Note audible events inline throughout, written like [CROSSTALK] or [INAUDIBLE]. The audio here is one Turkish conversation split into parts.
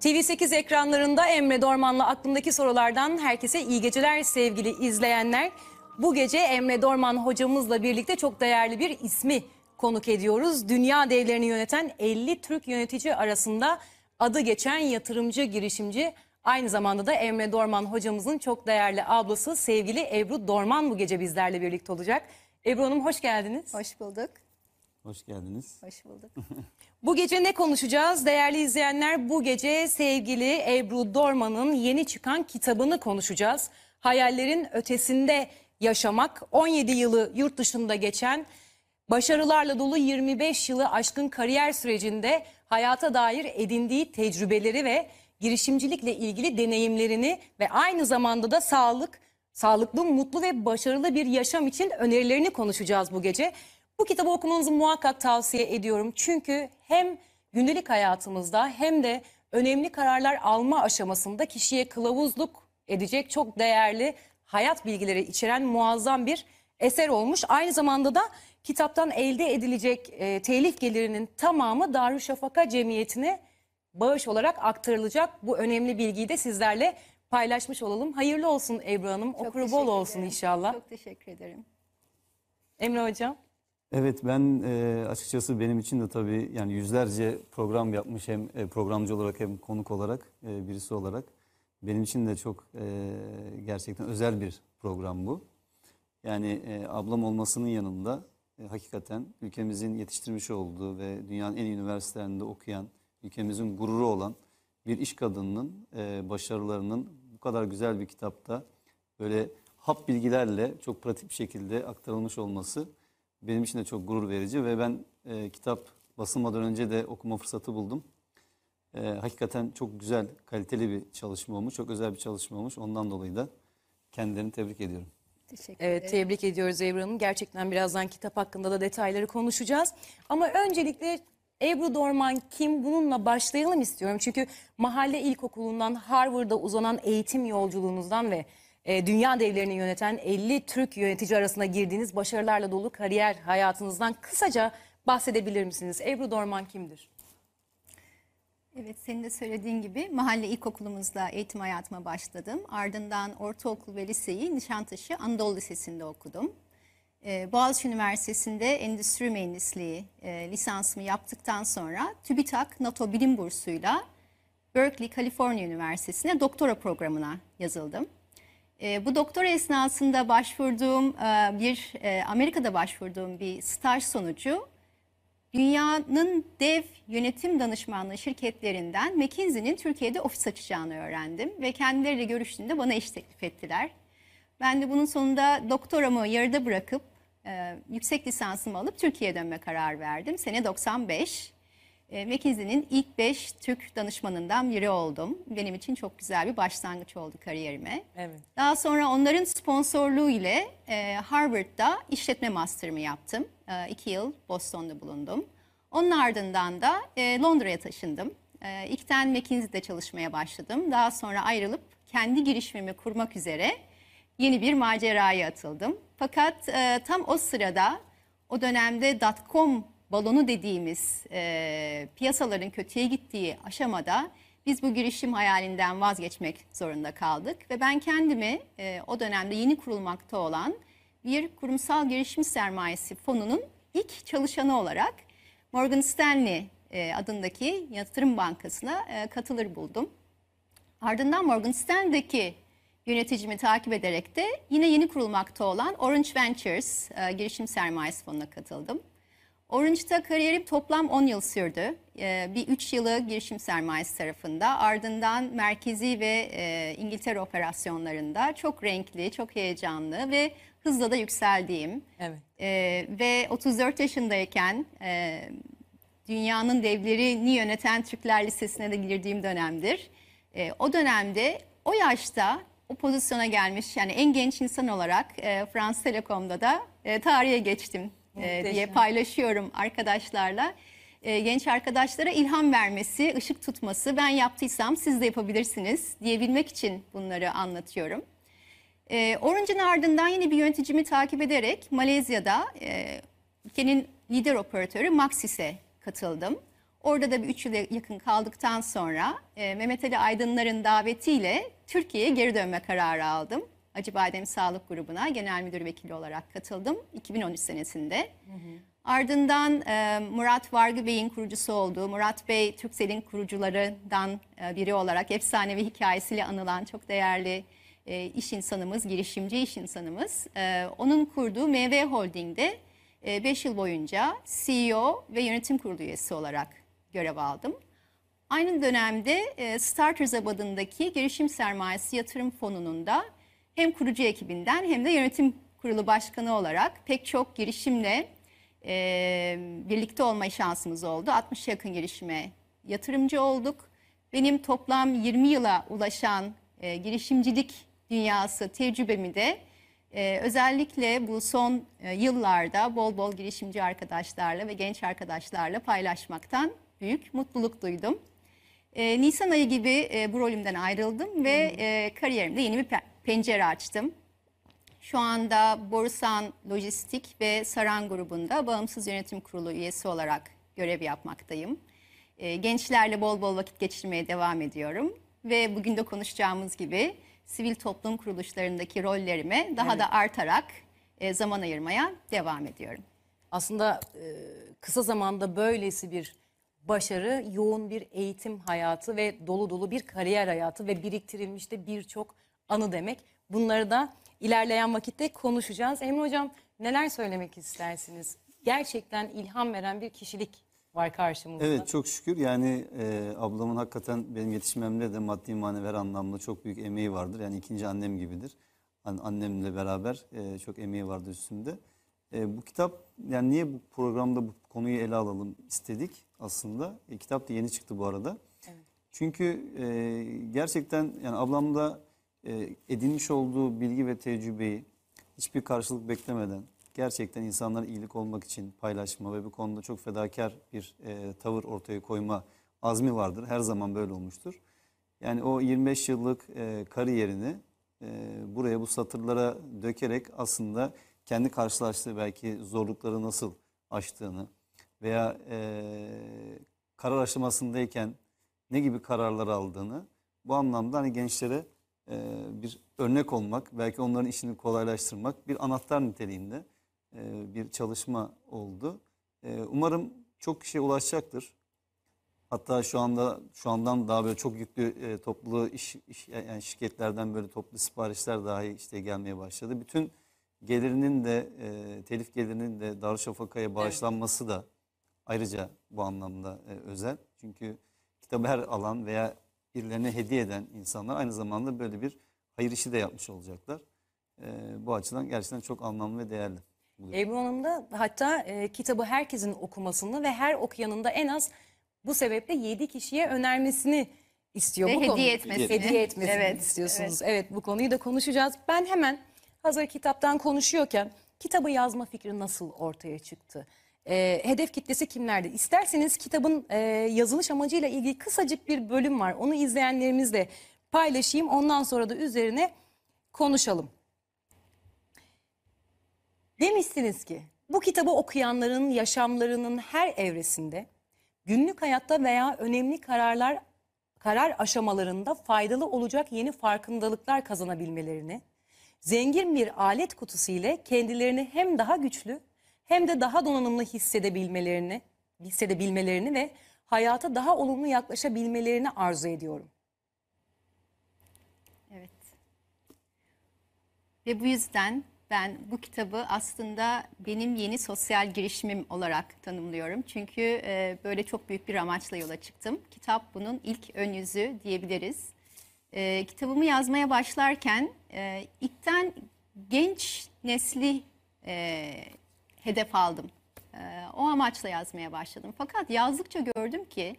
TV8 ekranlarında Emre Dorman'la aklımdaki sorulardan herkese iyi geceler sevgili izleyenler. Bu gece Emre Dorman hocamızla birlikte çok değerli bir ismi konuk ediyoruz. Dünya devlerini yöneten 50 Türk yönetici arasında adı geçen yatırımcı girişimci aynı zamanda da Emre Dorman hocamızın çok değerli ablası sevgili Ebru Dorman bu gece bizlerle birlikte olacak. Ebru Hanım hoş geldiniz. Hoş bulduk. Hoş geldiniz. Hoş bulduk. [LAUGHS] Bu gece ne konuşacağız? Değerli izleyenler bu gece sevgili Ebru Dorman'ın yeni çıkan kitabını konuşacağız. Hayallerin ötesinde yaşamak 17 yılı yurt dışında geçen başarılarla dolu 25 yılı aşkın kariyer sürecinde hayata dair edindiği tecrübeleri ve girişimcilikle ilgili deneyimlerini ve aynı zamanda da sağlık, sağlıklı, mutlu ve başarılı bir yaşam için önerilerini konuşacağız bu gece. Bu kitabı okumanızı muhakkak tavsiye ediyorum. Çünkü hem gündelik hayatımızda hem de önemli kararlar alma aşamasında kişiye kılavuzluk edecek çok değerli hayat bilgileri içeren muazzam bir eser olmuş. Aynı zamanda da kitaptan elde edilecek e, telif gelirinin tamamı Darüşşafaka Cemiyeti'ne bağış olarak aktarılacak. Bu önemli bilgiyi de sizlerle paylaşmış olalım. Hayırlı olsun Ebru Hanım. Çok Okuru bol olsun ederim. inşallah. Çok teşekkür ederim. Emre Hocam. Evet ben e, açıkçası benim için de tabii yani yüzlerce program yapmış hem e, programcı olarak hem konuk olarak e, birisi olarak benim için de çok e, gerçekten özel bir program bu. Yani e, ablam olmasının yanında e, hakikaten ülkemizin yetiştirmiş olduğu ve dünyanın en iyi üniversitelerinde okuyan, ülkemizin gururu olan bir iş kadınının e, başarılarının bu kadar güzel bir kitapta böyle hap bilgilerle çok pratik bir şekilde aktarılmış olması benim için de çok gurur verici ve ben e, kitap basılmadan önce de okuma fırsatı buldum. E, hakikaten çok güzel, kaliteli bir çalışma olmuş, çok özel bir çalışma olmuş. Ondan dolayı da kendilerini tebrik ediyorum. Teşekkür Evet ederim. tebrik ediyoruz Ebru Hanım. Gerçekten birazdan kitap hakkında da detayları konuşacağız. Ama öncelikle Ebru Dorman kim bununla başlayalım istiyorum. Çünkü mahalle ilkokulundan Harvard'a uzanan eğitim yolculuğunuzdan ve e, dünya devlerini yöneten 50 Türk yönetici arasında girdiğiniz başarılarla dolu kariyer hayatınızdan kısaca bahsedebilir misiniz? Ebru Dorman kimdir? Evet senin de söylediğin gibi mahalle ilkokulumuzda eğitim hayatıma başladım. Ardından ortaokul ve liseyi Nişantaşı Anadolu Lisesi'nde okudum. Ee, Boğaziçi Üniversitesi'nde endüstri mühendisliği e, lisansımı yaptıktan sonra TÜBİTAK NATO Bilim Bursu'yla Berkeley, Kaliforniya Üniversitesi'ne doktora programına yazıldım. E, bu doktora esnasında başvurduğum e, bir e, Amerika'da başvurduğum bir staj sonucu dünyanın dev yönetim danışmanlığı şirketlerinden McKinsey'nin Türkiye'de ofis açacağını öğrendim ve kendileriyle görüştüğümde bana iş teklif ettiler. Ben de bunun sonunda doktoramı yarıda bırakıp e, yüksek lisansımı alıp Türkiye'ye dönme karar verdim. Sene 95. E, McKinsey'nin ilk 5 Türk danışmanından biri oldum. Benim için çok güzel bir başlangıç oldu kariyerime. Evet. Daha sonra onların sponsorluğu ile e, Harvard'da işletme master'ımı yaptım. E, iki yıl Boston'da bulundum. Onun ardından da e, Londra'ya taşındım. E, ilkten McKinsey'de çalışmaya başladım. Daha sonra ayrılıp kendi girişimimi kurmak üzere yeni bir maceraya atıldım. Fakat e, tam o sırada o dönemde dot-com balonu dediğimiz e, piyasaların kötüye gittiği aşamada biz bu girişim hayalinden vazgeçmek zorunda kaldık ve ben kendimi e, o dönemde yeni kurulmakta olan bir kurumsal girişim sermayesi fonunun ilk çalışanı olarak Morgan Stanley e, adındaki yatırım bankasına e, katılır buldum. Ardından Morgan Stanley'deki yöneticimi takip ederek de yine yeni kurulmakta olan Orange Ventures e, girişim sermayesi fonuna katıldım. Orange'da kariyerim toplam 10 yıl sürdü. E, bir 3 yılı girişim sermayesi tarafında ardından merkezi ve e, İngiltere operasyonlarında çok renkli, çok heyecanlı ve hızla da yükseldiğim Evet. e, ve 34 yaşındayken e, dünyanın devlerini yöneten Türkler Lisesi'ne de girdiğim dönemdir. E, o dönemde o yaşta o pozisyona gelmiş yani en genç insan olarak e, France Telekom'da da e, tarihe geçtim e, diye paylaşıyorum arkadaşlarla. E, genç arkadaşlara ilham vermesi, ışık tutması ben yaptıysam siz de yapabilirsiniz diyebilmek için bunları anlatıyorum. E, Orange'ın ardından yine bir yöneticimi takip ederek Malezya'da e, ülkenin lider operatörü Maxis'e katıldım. Orada da bir 3 yıla yakın kaldıktan sonra e, Mehmet Ali Aydınlar'ın davetiyle Türkiye'ye geri dönme kararı aldım. Acıbadem Sağlık Grubu'na genel müdür vekili olarak katıldım 2013 senesinde. Ardından e, Murat Vargı Bey'in kurucusu olduğu, Murat Bey Türkcell'in kurucularından e, biri olarak efsanevi hikayesiyle anılan çok değerli e, iş insanımız, girişimci iş insanımız. E, onun kurduğu MV Holding'de 5 yıl boyunca CEO ve yönetim kurulu üyesi olarak görev aldım. Aynı dönemde e, Starters adındaki girişim sermayesi yatırım fonunun da hem kurucu ekibinden hem de yönetim kurulu başkanı olarak pek çok girişimle e, birlikte olma şansımız oldu. 60 yakın girişime yatırımcı olduk. Benim toplam 20 yıla ulaşan e, girişimcilik dünyası tecrübemi de e, özellikle bu son e, yıllarda bol bol girişimci arkadaşlarla ve genç arkadaşlarla paylaşmaktan büyük mutluluk duydum. E, Nisan ayı gibi e, bu rolümden ayrıldım ve e, kariyerimde yeni bir pencere açtım. Şu anda Borusan Lojistik ve Saran grubunda bağımsız yönetim kurulu üyesi olarak görev yapmaktayım. E, gençlerle bol bol vakit geçirmeye devam ediyorum ve bugün de konuşacağımız gibi sivil toplum kuruluşlarındaki rollerime daha da artarak e, zaman ayırmaya devam ediyorum. Aslında e, kısa zamanda böylesi bir başarı, yoğun bir eğitim hayatı ve dolu dolu bir kariyer hayatı ve biriktirilmiş de birçok anı demek. Bunları da ilerleyen vakitte konuşacağız. Emre Hocam neler söylemek istersiniz? Gerçekten ilham veren bir kişilik var karşımızda. Evet çok şükür yani e, ablamın hakikaten benim yetişmemde de maddi manevi anlamda çok büyük emeği vardır. Yani ikinci annem gibidir. An- annemle beraber e, çok emeği vardı üstünde. E, bu kitap yani niye bu programda bu konuyu ele alalım istedik aslında. E, kitap da yeni çıktı bu arada. Çünkü e, gerçekten yani ablamda e, edinmiş olduğu bilgi ve tecrübeyi hiçbir karşılık beklemeden gerçekten insanlara iyilik olmak için paylaşma ve bu konuda çok fedakar bir e, tavır ortaya koyma azmi vardır. Her zaman böyle olmuştur. Yani o 25 yıllık e, kariyerini buraya bu satırlara dökerek aslında kendi karşılaştığı belki zorlukları nasıl aştığını veya e, karar aşamasındayken ne gibi kararlar aldığını bu anlamda hani gençlere bir örnek olmak, belki onların işini kolaylaştırmak bir anahtar niteliğinde e, bir çalışma oldu. E, umarım çok kişiye ulaşacaktır. Hatta şu anda şu andan daha böyle çok yüklü e, toplu iş, iş yani şirketlerden böyle toplu siparişler dahi işte gelmeye başladı. Bütün gelirinin de e, telif gelirinin de Darüşşafaka'ya bağışlanması da ayrıca bu anlamda e, özel. Çünkü kitabı her alan veya birilerine hediye eden insanlar aynı zamanda böyle bir hayır işi de yapmış olacaklar. E, bu açıdan gerçekten çok anlamlı ve değerli. Ebru Hanım da hatta e, kitabı herkesin okumasını ve her okuyanın da en az bu sebeple 7 kişiye önermesini istiyor. Ve bu hediye konuyu- etmesini. Hediye etmesini Evet, istiyorsunuz. Evet. bu konuyu da konuşacağız. Ben hemen hazır kitaptan konuşuyorken kitabı yazma fikri nasıl ortaya çıktı? E, hedef kitlesi kimlerdi? İsterseniz kitabın e, yazılış amacıyla ilgili kısacık bir bölüm var. Onu izleyenlerimizle paylaşayım. Ondan sonra da üzerine konuşalım. Demişsiniz ki bu kitabı okuyanların yaşamlarının her evresinde günlük hayatta veya önemli kararlar karar aşamalarında faydalı olacak yeni farkındalıklar kazanabilmelerini, zengin bir alet kutusu ile kendilerini hem daha güçlü hem de daha donanımlı hissedebilmelerini, hissedebilmelerini ve hayata daha olumlu yaklaşabilmelerini arzu ediyorum. Evet. Ve bu yüzden ben bu kitabı aslında benim yeni sosyal girişimim olarak tanımlıyorum. Çünkü e, böyle çok büyük bir amaçla yola çıktım. Kitap bunun ilk ön yüzü diyebiliriz. E, kitabımı yazmaya başlarken e, ilkten genç nesli hedef aldım. E, o amaçla yazmaya başladım. Fakat yazdıkça gördüm ki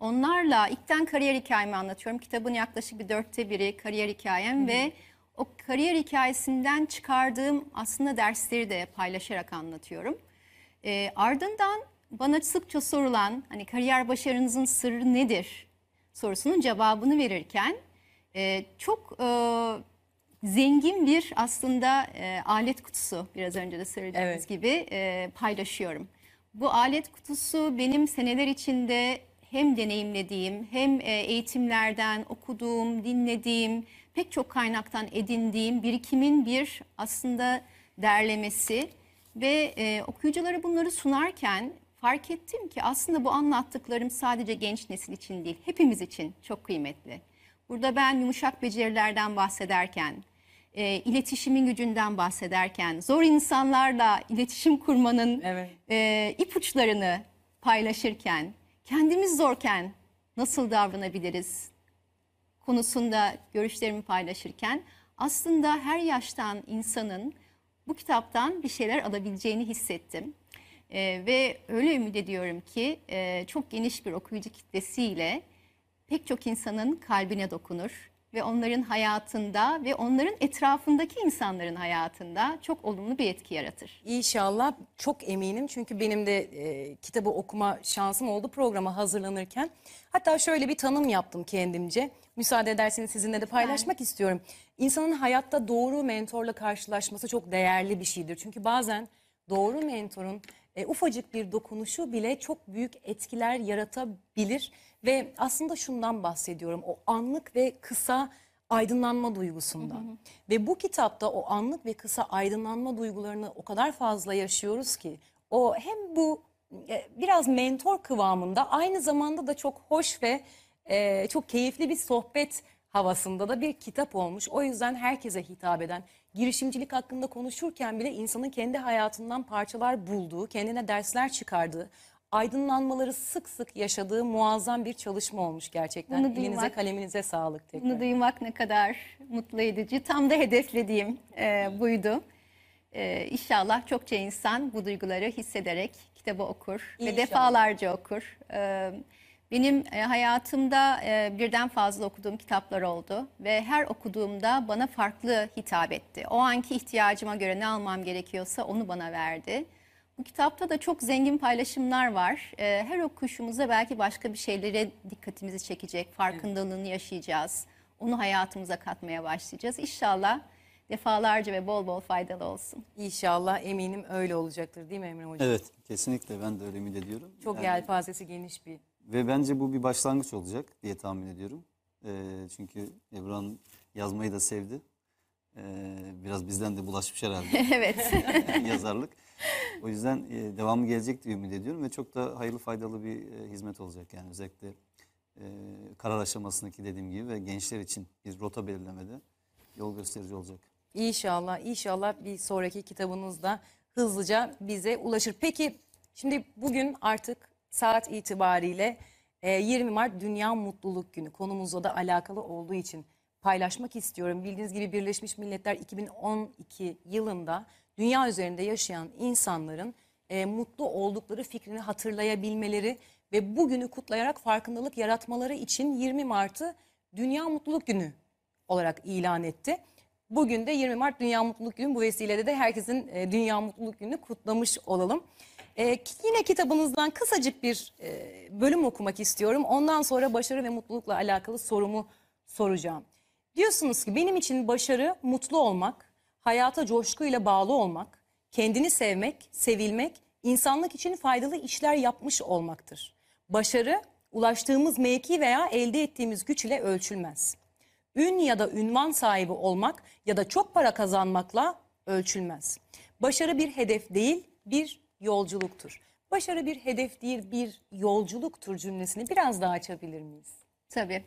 onlarla ilkten kariyer hikayemi anlatıyorum. Kitabın yaklaşık bir dörtte biri kariyer hikayem ve o kariyer hikayesinden çıkardığım aslında dersleri de paylaşarak anlatıyorum. E, ardından bana sıkça sorulan hani kariyer başarınızın sırrı nedir sorusunun cevabını verirken e, çok e, zengin bir aslında e, alet kutusu biraz önce de söylediğiniz Evet. gibi e, paylaşıyorum. Bu alet kutusu benim seneler içinde hem deneyimlediğim hem e, eğitimlerden okuduğum, dinlediğim, pek çok kaynaktan edindiğim birikimin bir aslında derlemesi ve e, okuyuculara bunları sunarken fark ettim ki aslında bu anlattıklarım sadece genç nesil için değil, hepimiz için çok kıymetli. Burada ben yumuşak becerilerden bahsederken, e, iletişimin gücünden bahsederken, zor insanlarla iletişim kurmanın Evet. e, ipuçlarını paylaşırken, kendimiz zorken nasıl davranabiliriz konusunda görüşlerimi paylaşırken aslında her yaştan insanın bu kitaptan bir şeyler alabileceğini hissettim. E, ve öyle ümit ediyorum ki e, çok geniş bir okuyucu kitlesiyle pek çok insanın kalbine dokunur ve onların hayatında ve onların etrafındaki insanların hayatında çok olumlu bir etki yaratır. İnşallah çok eminim çünkü benim de e, kitabı okuma şansım oldu programa hazırlanırken. Hatta şöyle bir tanım yaptım kendimce. Müsaade ederseniz sizinle de paylaşmak istiyorum. İnsanın hayatta doğru mentorla karşılaşması çok değerli bir şeydir. Çünkü bazen doğru mentorun e, ufacık bir dokunuşu bile çok büyük etkiler yaratabilir. Ve aslında şundan bahsediyorum. O anlık ve kısa aydınlanma duygusundan. Ve bu kitapta o anlık ve kısa aydınlanma duygularını o kadar fazla yaşıyoruz ki o hem bu e, biraz mentor kıvamında aynı zamanda da çok hoş ve e, çok keyifli bir sohbet havasında da bir kitap olmuş. O yüzden herkese hitap eden, girişimcilik hakkında konuşurken bile insanın kendi hayatından parçalar bulduğu, kendine dersler çıkardığı, aydınlanmaları sık sık yaşadığı muazzam bir çalışma olmuş gerçekten. Bunu Elinize duymak- kaleminize sağlık tekrar. Bunu duymak ne kadar mutlu edici. Tam da hedeflediğim e, buydu. E, inşallah çokça insan bu duyguları hissederek kitabı okur ve İnşallah. defalarca okur. E, benim e, hayatımda e, birden fazla okuduğum kitaplar oldu ve her okuduğumda bana farklı hitap etti. O anki ihtiyacıma göre ne almam gerekiyorsa onu bana verdi. Bu kitapta da çok zengin paylaşımlar var. Ee, Her okuyuşumuzda belki başka bir şeylere dikkatimizi çekecek, farkındalığını yaşayacağız. Onu hayatımıza katmaya başlayacağız. İnşallah defalarca ve bol bol faydalı olsun. İnşallah eminim öyle olacaktır değil mi Emre Hocam? Evet kesinlikle ben de öyle ümit ediyorum. Çok Yani- yelpazesi geniş bir. Ve bence bu bir başlangıç olacak diye tahmin ediyorum. Ee, çünkü Ebru'nun yazmayı da sevdi. Ee, biraz bizden de bulaşmış herhalde [LAUGHS] evet. [LAUGHS] yazarlık. O yüzden e, devamı gelecek diye ümit ediyorum ve çok da hayırlı faydalı bir e, hizmet olacak. Yani özellikle e, karar aşamasındaki dediğim gibi ve gençler için bir rota belirlemede yol gösterici olacak. İnşallah, inşallah bir sonraki kitabınızda hızlıca bize ulaşır. Peki şimdi bugün artık saat itibariyle e, 20 Mart Dünya Mutluluk Günü konumuzla da alakalı olduğu için paylaşmak istiyorum. Bildiğiniz gibi Birleşmiş Milletler 2012 yılında dünya üzerinde yaşayan insanların e, mutlu oldukları fikrini hatırlayabilmeleri ve bugünü kutlayarak farkındalık yaratmaları için 20 Mart'ı Dünya Mutluluk Günü olarak ilan etti. Bugün de 20 Mart Dünya Mutluluk Günü. Bu vesileyle de herkesin e, Dünya Mutluluk Günü'nü kutlamış olalım. E, yine kitabınızdan kısacık bir e, bölüm okumak istiyorum. Ondan sonra başarı ve mutlulukla alakalı sorumu soracağım. Diyorsunuz ki benim için başarı mutlu olmak, hayata coşkuyla bağlı olmak, kendini sevmek, sevilmek, insanlık için faydalı işler yapmış olmaktır. Başarı ulaştığımız mevki veya elde ettiğimiz güç ile ölçülmez. Ün ya da ünvan sahibi olmak ya da çok para kazanmakla ölçülmez. Başarı bir hedef değil, bir yolculuktur. Başarı bir hedef değil, bir yolculuktur cümlesini biraz daha açabilir miyiz? Tabii.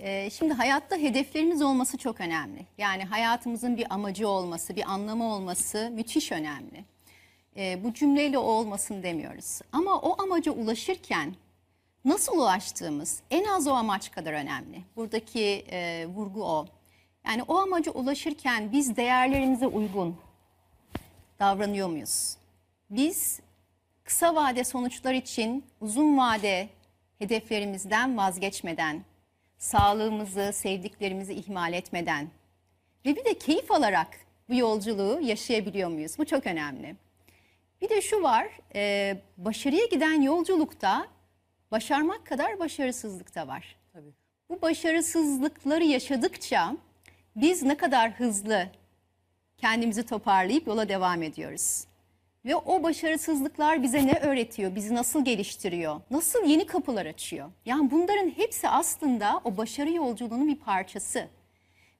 Ee, şimdi hayatta hedeflerimiz olması çok önemli. Yani hayatımızın bir amacı olması, bir anlamı olması müthiş önemli. Ee, bu cümleyle o olmasın demiyoruz. Ama o amaca ulaşırken nasıl ulaştığımız en az o amaç kadar önemli. Buradaki e, vurgu o. Yani o amaca ulaşırken biz değerlerimize uygun davranıyor muyuz? Biz kısa vade sonuçlar için uzun vade hedeflerimizden vazgeçmeden, sağlığımızı, sevdiklerimizi ihmal etmeden ve bir de keyif alarak bu yolculuğu yaşayabiliyor muyuz? Bu çok önemli. Bir de şu var, e, başarıya giden yolculukta başarmak kadar başarısızlık da var. Tabii. Bu başarısızlıkları yaşadıkça biz ne kadar hızlı kendimizi toparlayıp yola devam ediyoruz. Ve o başarısızlıklar bize ne öğretiyor, bizi nasıl geliştiriyor, nasıl yeni kapılar açıyor? Yani bunların hepsi aslında o başarı yolculuğunun bir parçası.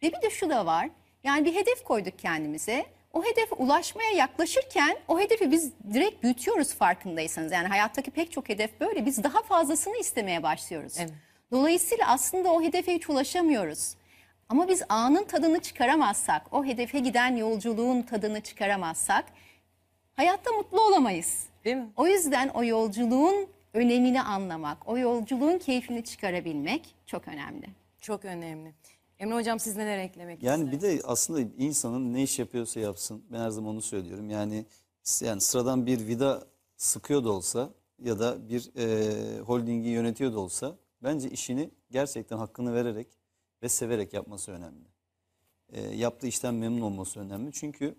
Ve bir de şu da var, yani bir hedef koyduk kendimize. O hedefe ulaşmaya yaklaşırken o hedefi biz direkt büyütüyoruz farkındaysanız. Yani hayattaki pek çok hedef böyle. Biz daha fazlasını istemeye başlıyoruz. Evet. Dolayısıyla aslında o hedefe hiç ulaşamıyoruz. Ama biz anın tadını çıkaramazsak, o hedefe giden yolculuğun tadını çıkaramazsak hayatta mutlu olamayız. Değil mi? O yüzden o yolculuğun önemini anlamak, o yolculuğun keyfini çıkarabilmek çok önemli. Çok önemli. Emre Hocam siz neler eklemek Yani bir de aslında insanın ne iş yapıyorsa yapsın. Ben her zaman onu söylüyorum. Yani yani sıradan bir vida sıkıyor da olsa ya da bir e, holdingi yönetiyor da olsa bence işini gerçekten hakkını vererek ve severek yapması önemli. E, yaptığı işten memnun olması önemli. Çünkü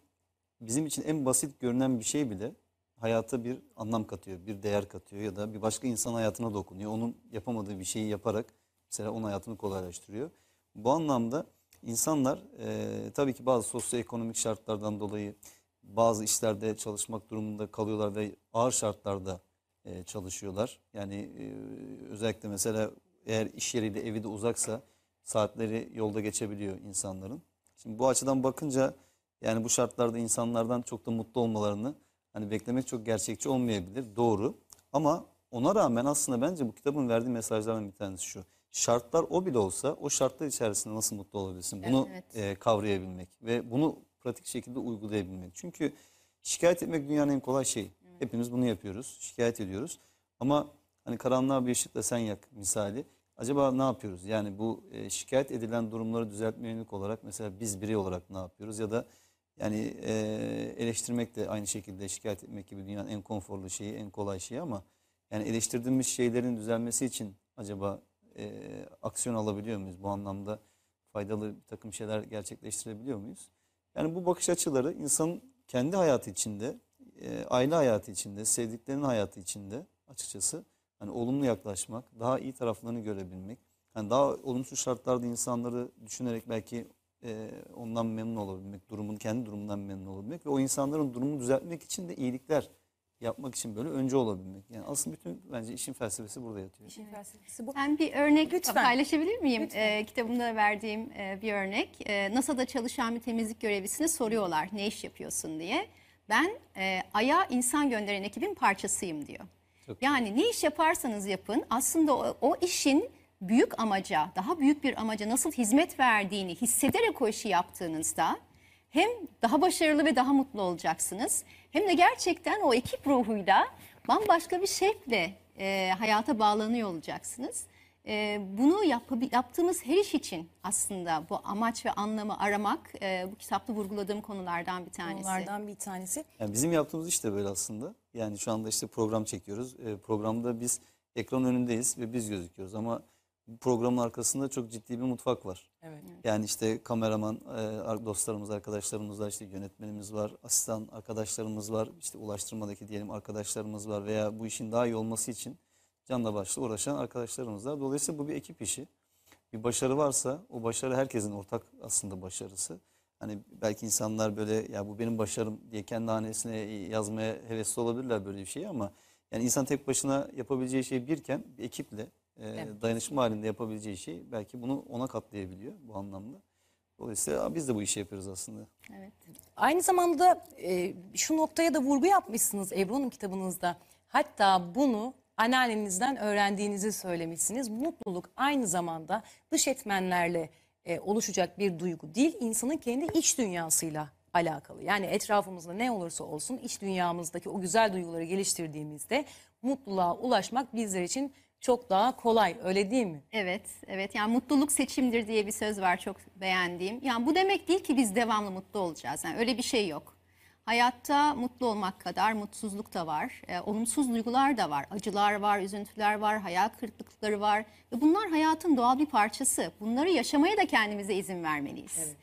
bizim için en basit görünen bir şey bile hayata bir anlam katıyor, bir değer katıyor ya da bir başka insan hayatına dokunuyor. Onun yapamadığı bir şeyi yaparak mesela onun hayatını kolaylaştırıyor. Bu anlamda insanlar e, tabii ki bazı sosyoekonomik şartlardan dolayı bazı işlerde çalışmak durumunda kalıyorlar ve ağır şartlarda e, çalışıyorlar. Yani e, özellikle mesela eğer iş yeriyle evi de uzaksa saatleri yolda geçebiliyor insanların. Şimdi bu açıdan bakınca yani bu şartlarda insanlardan çok da mutlu olmalarını hani beklemek çok gerçekçi olmayabilir. Doğru. Ama ona rağmen aslında bence bu kitabın verdiği mesajlardan bir tanesi şu. Şartlar o bile olsa o şartlar içerisinde nasıl mutlu olabilirsin? Bunu Evet. e, kavrayabilmek ve bunu pratik şekilde uygulayabilmek. Çünkü şikayet etmek dünyanın en kolay şeyi. Hepimiz bunu yapıyoruz. Şikayet ediyoruz. Ama hani karanlığa bir ışıkla sen yak misali. Acaba ne yapıyoruz? Yani bu e, şikayet edilen durumları düzeltmeye yönelik olarak mesela biz birey olarak ne yapıyoruz? Ya da yani e, eleştirmek de aynı şekilde şikayet etmek gibi dünyanın en konforlu şeyi, en kolay şeyi ama yani eleştirdiğimiz şeylerin düzelmesi için acaba e, aksiyon alabiliyor muyuz? Bu anlamda faydalı bir takım şeyler gerçekleştirebiliyor muyuz? Yani bu bakış açıları insanın kendi hayatı içinde, e, aile hayatı içinde, sevdiklerinin hayatı içinde açıkçası hani olumlu yaklaşmak, daha iyi taraflarını görebilmek, hani daha olumsuz şartlarda insanları düşünerek belki e, ondan memnun olabilmek, durumun kendi durumundan memnun olabilmek ve o insanların durumunu düzeltmek için de iyilikler yapmak için böyle önce olabilmek. Yani aslında bütün bence işin felsefesi burada yatıyor. İşin felsefesi bu. Ben bir örnek Lütfen. paylaşabilir miyim? Lütfen. Ee, kitabımda verdiğim e, bir örnek. Ee, NASA'da çalışan bir temizlik görevlisine soruyorlar ne iş yapıyorsun diye. Ben e, Ay'a insan gönderen ekibin parçasıyım diyor. Çok yani ne iş yaparsanız yapın aslında o, o işin büyük amaca, daha büyük bir amaca nasıl hizmet verdiğini hissederek o işi yaptığınızda hem daha başarılı ve daha mutlu olacaksınız hem de gerçekten o ekip ruhuyla bambaşka bir şevkle e, hayata bağlanıyor olacaksınız. E, bunu yap- yaptığımız her iş için aslında bu amaç ve anlamı aramak e, bu kitapta vurguladığım konulardan bir tanesi. Konulardan bir tanesi. Yani bizim yaptığımız iş de böyle aslında. Yani şu anda işte program çekiyoruz. E, programda biz ekran önündeyiz ve biz gözüküyoruz ama bu programın arkasında çok ciddi bir mutfak var. Evet. Yani işte kameraman e, ar- dostlarımız, arkadaşlarımız var, işte yönetmenimiz var, asistan arkadaşlarımız var, işte ulaştırmadaki diyelim arkadaşlarımız var veya bu işin daha iyi olması için canla başla uğraşan arkadaşlarımız var. Dolayısıyla bu bir ekip işi. Bir başarı varsa o başarı herkesin ortak aslında başarısı. Hani belki insanlar böyle ya bu benim başarım diye kendi hanesine yazmaya hevesli olabilirler böyle bir şeyi ama yani insan tek başına yapabileceği şey birken bir ekiple e, Evet. dayanışma halinde yapabileceği şey belki bunu ona katlayabiliyor bu anlamda. Dolayısıyla biz de bu işi yapıyoruz aslında. Evet. Aynı zamanda e, şu noktaya da vurgu yapmışsınız Ebru Hanım kitabınızda. Hatta bunu anneannenizden öğrendiğinizi söylemişsiniz. Mutluluk aynı zamanda dış etmenlerle e, oluşacak bir duygu değil, insanın kendi iç dünyasıyla alakalı. Yani etrafımızda ne olursa olsun iç dünyamızdaki o güzel duyguları geliştirdiğimizde mutluluğa ulaşmak bizler için çok daha kolay. Öyle değil mi? Evet, evet. Yani mutluluk seçimdir diye bir söz var çok beğendiğim. Yani bu demek değil ki biz devamlı mutlu olacağız. Yani öyle bir şey yok. Hayatta mutlu olmak kadar mutsuzluk da var. e, olumsuz duygular da var. Acılar var, üzüntüler var, hayal kırıklıkları var. Ve bunlar hayatın doğal bir parçası. Bunları yaşamaya da kendimize izin vermeliyiz.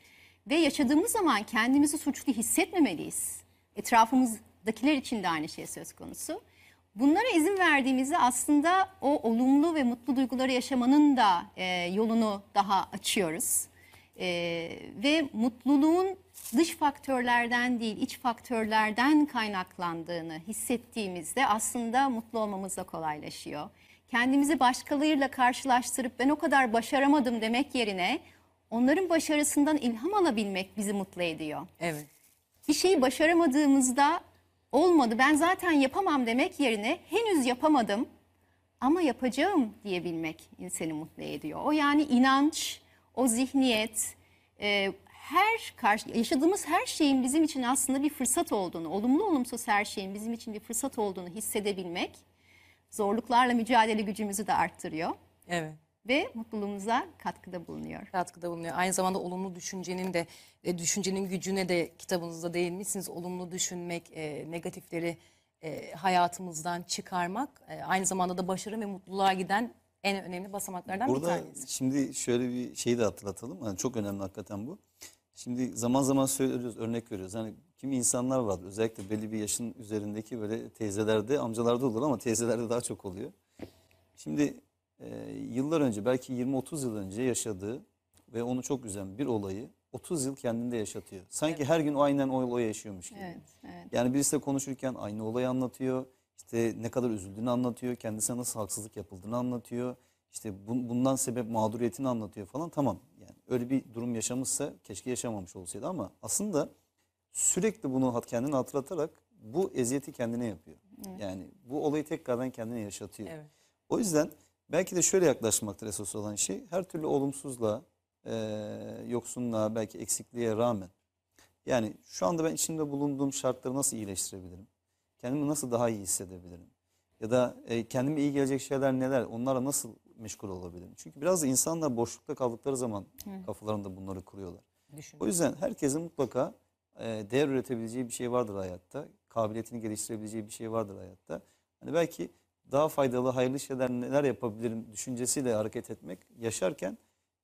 Ve yaşadığımız zaman kendimizi suçlu hissetmemeliyiz. Etrafımızdakiler için de aynı şey söz konusu. Bunlara izin verdiğimizde aslında o olumlu ve mutlu duyguları yaşamanın da e, yolunu daha açıyoruz. E, ve mutluluğun dış faktörlerden değil iç faktörlerden kaynaklandığını hissettiğimizde aslında mutlu olmamız da kolaylaşıyor. Kendimizi başkalarıyla karşılaştırıp ben o kadar başaramadım demek yerine onların başarısından ilham alabilmek bizi mutlu ediyor Evet. bir şeyi başaramadığımızda olmadı ben zaten yapamam demek yerine henüz yapamadım ama yapacağım diyebilmek insanı mutlu ediyor. O yani inanç, o zihniyet, e, her karşı, yaşadığımız her şeyin bizim için aslında bir fırsat olduğunu, olumlu olumsuz her şeyin bizim için bir fırsat olduğunu hissedebilmek zorluklarla mücadele gücümüzü de arttırıyor Evet. Ve mutluluğumuza katkıda bulunuyor. katkıda bulunuyor. Aynı zamanda olumlu düşüncenin de e, düşüncenin gücüne de kitabınızda değinmişsiniz. Olumlu düşünmek, e, negatifleri e, hayatımızdan çıkarmak, e, aynı zamanda da başarı ve mutluluğa giden en önemli basamaklardan bir Burada tanesi. şimdi şöyle bir şeyi de hatırlatalım. Yani çok önemli hakikaten bu. Şimdi zaman zaman söylüyoruz, örnek veriyoruz. Hani kimi insanlar vardır özellikle belli bir yaşın üzerindeki böyle teyzelerde, amcalarda olur ama teyzelerde daha çok oluyor. Şimdi e, yıllar önce belki 20-30 yıl önce yaşadığı ve onu çok üzen bir olayı 30 yıl kendinde yaşatıyor. Sanki her gün o aynen o olayı yaşıyormuş gibi. Evet, evet. Yani birisiyle konuşurken aynı olayı anlatıyor. İşte ne kadar üzüldüğünü anlatıyor. Kendisine nasıl haksızlık yapıldığını anlatıyor. İşte bun- bundan sebep mağduriyetini anlatıyor falan. Tamam yani öyle bir durum yaşamışsa keşke yaşamamış olsaydı ama aslında sürekli bunu kendine hatırlatarak bu eziyeti kendine yapıyor. Yani bu olayı tekrardan kendine yaşatıyor. Evet. O yüzden belki de şöyle yaklaşmaktır esas olan şey. Her türlü olumsuzluğa, e, yoksunluğa, belki eksikliğe rağmen. Yani şu anda ben içinde bulunduğum şartları nasıl iyileştirebilirim? Kendimi nasıl daha iyi hissedebilirim? Ya da e, kendime iyi gelecek şeyler neler? Onlara nasıl meşgul olabilirim? Çünkü biraz da insanlar boşlukta kaldıkları zaman kafalarında bunları kuruyorlar. Düşün. O yüzden herkesin mutlaka e, değer üretebileceği bir şey vardır hayatta. Kabiliyetini geliştirebileceği bir şey vardır hayatta. Hani belki daha faydalı, hayırlı şeyler neler yapabilirim düşüncesiyle hareket etmek yaşarken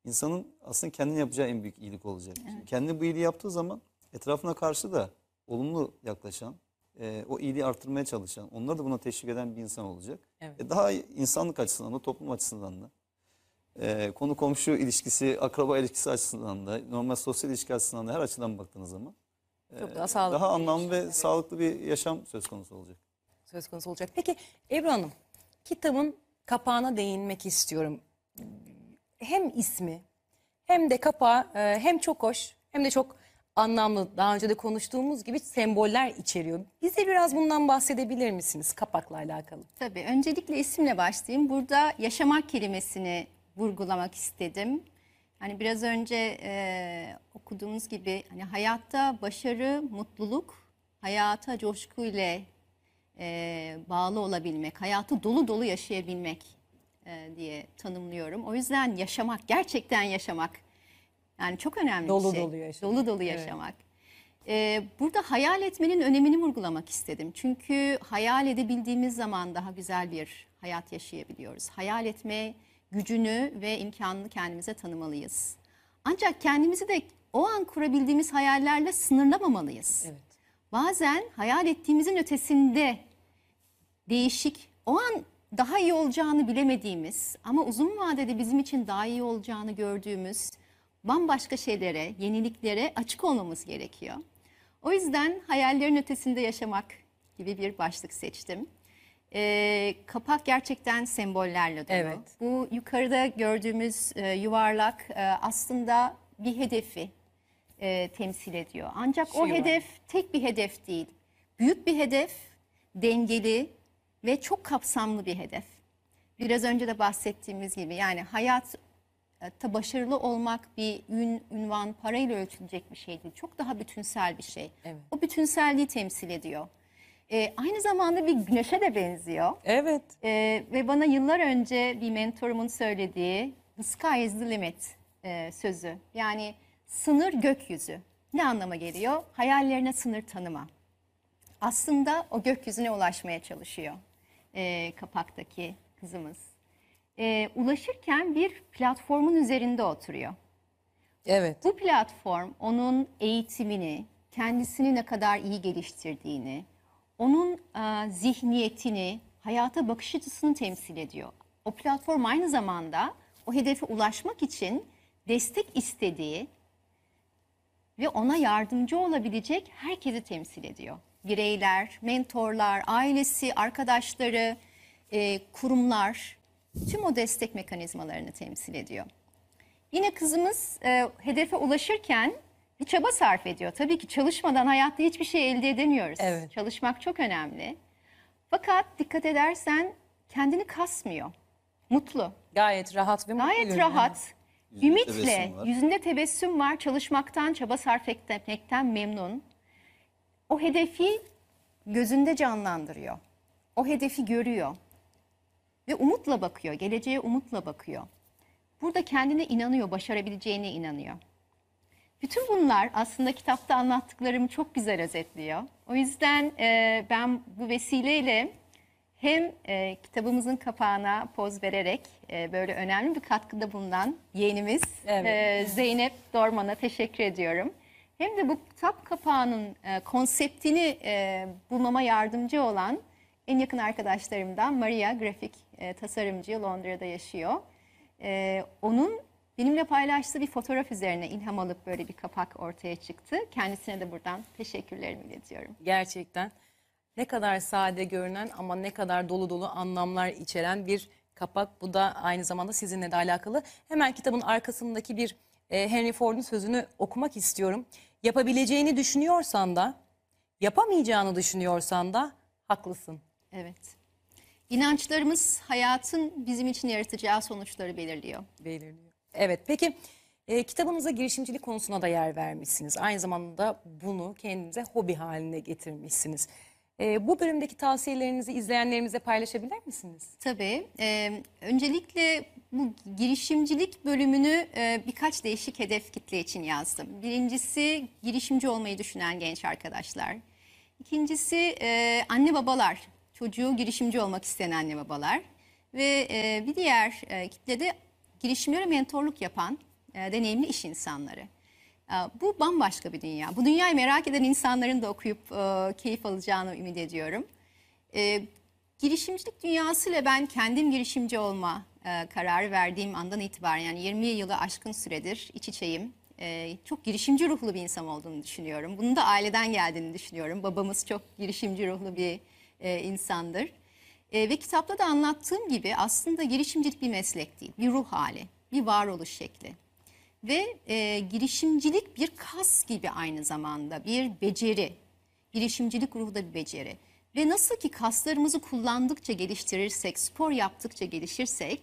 insanın aslında kendine yapacağı en büyük iyilik olacak. Şimdi Kendine bu iyiliği yaptığı zaman etrafına karşı da olumlu yaklaşan, e, o iyiliği artırmaya çalışan, onları da buna teşvik eden bir insan olacak. Evet. E, daha insanlık açısından da, toplum açısından da ee, konu komşu ilişkisi, akraba ilişkisi açısından da, normal sosyal ilişki açısından da her açıdan baktığınız zaman Çok e, daha sağlıklı daha bir anlamlı yaşam, ve evet. sağlıklı bir yaşam söz konusu olacak. Söz konusu olacak. Peki Ebru Hanım, kitabın kapağına değinmek istiyorum. Hem ismi hem de kapağı e, hem çok hoş hem de çok anlamlı. Daha önce de konuştuğumuz gibi semboller içeriyor. Bize biraz bundan bahsedebilir misiniz kapakla alakalı? Tabii. Öncelikle isimle başlayayım. Burada yaşamak kelimesini vurgulamak istedim. Hani biraz önce e, okuduğumuz gibi hani hayatta başarı, mutluluk, hayata coşkuyla e, bağlı olabilmek, hayatı dolu dolu yaşayabilmek e, diye tanımlıyorum. O yüzden yaşamak, gerçekten yaşamak yani çok önemli Dolu bir şey. dolu yaşamak. Dolu dolu Evet. yaşamak. Ee, burada hayal etmenin önemini vurgulamak istedim. Çünkü hayal edebildiğimiz zaman daha güzel bir hayat yaşayabiliyoruz. Hayal etme gücünü ve imkanını kendimize tanımalıyız. Ancak kendimizi de o an kurabildiğimiz hayallerle sınırlamamalıyız. Evet. Bazen hayal ettiğimizin ötesinde değişik, o an daha iyi olacağını bilemediğimiz ama uzun vadede bizim için daha iyi olacağını gördüğümüz bambaşka şeylere, yeniliklere açık olmamız gerekiyor. O yüzden hayallerin ötesinde yaşamak gibi bir başlık seçtim. Ee, kapak gerçekten sembollerle dolu. Evet. Bu yukarıda gördüğümüz e, yuvarlak e, aslında bir hedefi e, temsil ediyor. Ancak Şu o yuvarlak. hedef tek bir hedef değil. Büyük bir hedef, dengeli ve çok kapsamlı bir hedef. Biraz önce de bahsettiğimiz gibi yani hayat e, ta başarılı olmak bir ün, ünvan, parayla ölçülecek bir şey değil. Çok daha bütünsel bir şey. Evet. O bütünselliği temsil ediyor. E, aynı zamanda bir güneşe de benziyor. Evet. Ee, ve bana yıllar önce bir mentorumun söylediği the sky is the limit e, sözü. Yani sınır gökyüzü. Ne anlama geliyor? Hayallerine sınır tanıma. Aslında o gökyüzüne ulaşmaya çalışıyor e, kapaktaki kızımız. E, ulaşırken bir platformun üzerinde oturuyor. Evet. Bu platform onun eğitimini, kendisini ne kadar iyi geliştirdiğini, onun e, zihniyetini, hayata bakış açısını temsil ediyor. O platform aynı zamanda o hedefe ulaşmak için destek istediği ve ona yardımcı olabilecek herkesi temsil ediyor. Bireyler, mentorlar, ailesi, arkadaşları, e, kurumlar tüm o destek mekanizmalarını temsil ediyor. Yine kızımız e, hedefe ulaşırken bir çaba sarf ediyor. Tabii ki çalışmadan hayatta hiçbir şey elde edemiyoruz. Evet. Çalışmak çok önemli. Fakat dikkat edersen kendini kasmıyor. Mutlu. Gayet rahat ve mutlu Gayet görünüyor. rahat. Yüzünde Ümitle, tebessüm var. yüzünde tebessüm var. Çalışmaktan, çaba sarf etmekten memnun. O hedefi gözünde canlandırıyor. O hedefi görüyor. Ve umutla bakıyor, geleceğe umutla bakıyor. Burada kendine inanıyor, başarabileceğine inanıyor. Bütün bunlar aslında kitapta anlattıklarımı çok güzel özetliyor. O yüzden e, ben bu vesileyle hem e, kitabımızın kapağına poz vererek e, böyle önemli bir katkıda bulunan yeğenimiz Evet. e, Zeynep Dorman'a teşekkür ediyorum. Hem de bu kitap kapağının e, konseptini e, bulmama yardımcı olan en yakın arkadaşlarımdan Maria grafik e, tasarımcı Londra'da yaşıyor. E, onun benimle paylaştığı bir fotoğraf üzerine ilham alıp böyle bir kapak ortaya çıktı. Kendisine de buradan teşekkürlerimi iletiyorum. Gerçekten ne kadar sade görünen ama ne kadar dolu dolu anlamlar içeren bir kapak. Bu da aynı zamanda sizinle de alakalı. Hemen kitabın arkasındaki bir e, Henry Ford'un sözünü okumak istiyorum. Yapabileceğini düşünüyorsan da, yapamayacağını düşünüyorsan da haklısın. Evet. İnançlarımız hayatın bizim için yaratacağı sonuçları belirliyor. belirliyor. Evet peki e, kitabınıza girişimcilik konusuna da yer vermişsiniz. Aynı zamanda bunu kendinize hobi haline getirmişsiniz. E, bu bölümdeki tavsiyelerinizi izleyenlerimize paylaşabilir misiniz? Tabii. e, öncelikle bu girişimcilik bölümünü e, birkaç değişik hedef kitle için yazdım. Birincisi girişimci olmayı düşünen genç arkadaşlar. İkincisi e, anne babalar, çocuğu girişimci olmak isteyen anne babalar. Ve e, bir diğer e, kitlede girişimlere mentorluk yapan e, deneyimli iş insanları. E, Bu bambaşka bir dünya. Bu dünyayı merak eden insanların da okuyup e, keyif alacağını ümit ediyorum. E, girişimcilik dünyasıyla ben kendim girişimci olma e, kararı verdiğim andan itibaren yani 20 yılı aşkın süredir iç içeyim. E, çok girişimci ruhlu bir insan olduğunu düşünüyorum. Bunun da aileden geldiğini düşünüyorum. Babamız çok girişimci ruhlu bir insandır. Ve kitapta da anlattığım gibi aslında girişimcilik bir meslek değil, bir ruh hali, bir varoluş şekli. Ve e, girişimcilik bir kas gibi aynı zamanda bir beceri. Girişimcilik ruhu da bir beceri. Ve nasıl ki kaslarımızı kullandıkça geliştirirsek, spor yaptıkça gelişirsek,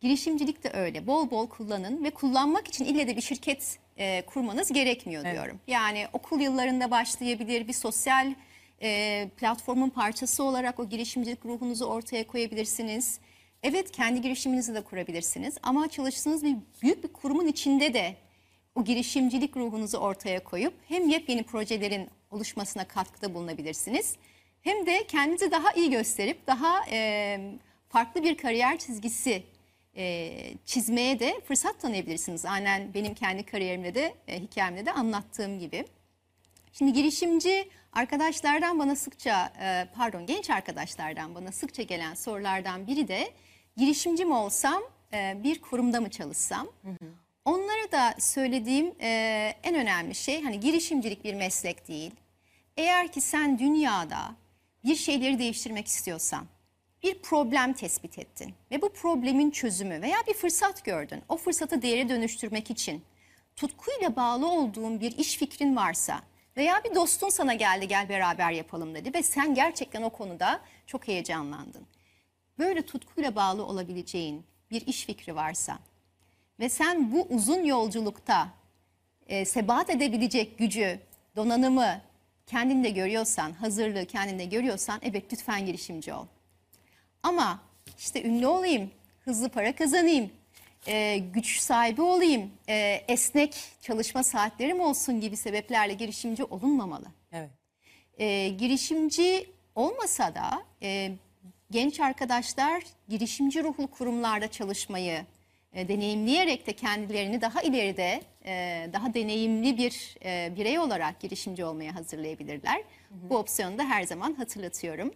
girişimcilik de öyle. Bol bol kullanın ve kullanmak için ille de bir şirket e, kurmanız gerekmiyor Evet. diyorum. Yani okul yıllarında başlayabilir, bir sosyal e, platformun parçası olarak o girişimcilik ruhunuzu ortaya koyabilirsiniz. Evet kendi girişiminizi de kurabilirsiniz ama çalıştığınız bir büyük bir kurumun içinde de o girişimcilik ruhunuzu ortaya koyup hem yepyeni projelerin oluşmasına katkıda bulunabilirsiniz hem de kendinizi daha iyi gösterip daha e, farklı bir kariyer çizgisi e, çizmeye de fırsat tanıyabilirsiniz. Aynen benim kendi kariyerimde de e, hikayemde de anlattığım gibi. Şimdi girişimci arkadaşlardan bana sıkça, e, pardon genç arkadaşlardan bana sıkça gelen sorulardan biri de girişimci mi olsam, e, bir kurumda mı çalışsam? Onlara da söylediğim e, en önemli şey hani girişimcilik bir meslek değil. Eğer ki sen dünyada bir şeyleri değiştirmek istiyorsan, bir problem tespit ettin ve bu problemin çözümü veya bir fırsat gördün. O fırsatı değere dönüştürmek için tutkuyla bağlı olduğun bir iş fikrin varsa veya bir dostun sana geldi gel beraber yapalım dedi ve sen gerçekten o konuda çok heyecanlandın. Böyle tutkuyla bağlı olabileceğin bir iş fikri varsa ve sen bu uzun yolculukta e, sebat edebilecek gücü, donanımı kendinde görüyorsan, hazırlığı kendinde görüyorsan evet lütfen girişimci ol. Ama işte ünlü olayım, hızlı para kazanayım, e, güç sahibi olayım, e, esnek çalışma saatlerim olsun gibi sebeplerle girişimci olunmamalı. Evet. E, girişimci olmasa da e, genç arkadaşlar girişimci ruhlu kurumlarda çalışmayı e, deneyimleyerek de kendilerini daha ileride e, daha deneyimli bir e, birey olarak girişimci olmaya hazırlayabilirler. Bu opsiyonu da her zaman hatırlatıyorum.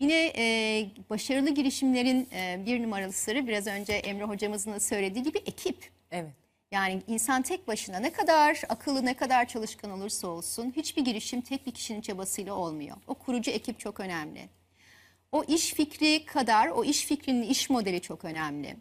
Yine e, başarılı girişimlerin e, bir numaralı sırrı biraz önce Emre hocamızın da söylediği gibi ekip. Evet. Yani insan tek başına ne kadar akıllı ne kadar çalışkan olursa olsun hiçbir girişim tek bir kişinin çabasıyla olmuyor. O kurucu ekip çok önemli. O iş fikri kadar o iş fikrinin iş modeli çok önemli.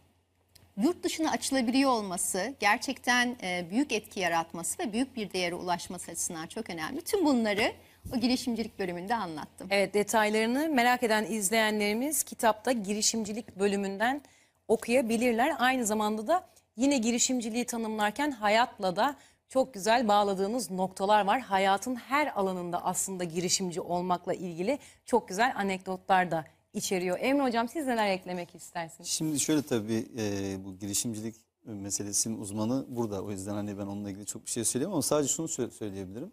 Yurt dışına açılabiliyor olması, gerçekten e, büyük etki yaratması ve büyük bir değere ulaşması açısından çok önemli. Tüm bunları o girişimcilik bölümünde anlattım. Evet detaylarını merak eden izleyenlerimiz kitapta girişimcilik bölümünden okuyabilirler. Aynı zamanda da yine girişimciliği tanımlarken hayatla da çok güzel bağladığınız noktalar var. Hayatın her alanında aslında girişimci olmakla ilgili çok güzel anekdotlar da içeriyor. Emre Hocam siz neler eklemek istersiniz? Şimdi şöyle tabii e, bu girişimcilik meselesinin uzmanı burada. O yüzden hani ben onunla ilgili çok bir şey söyleyemem ama sadece şunu sö- söyleyebilirim.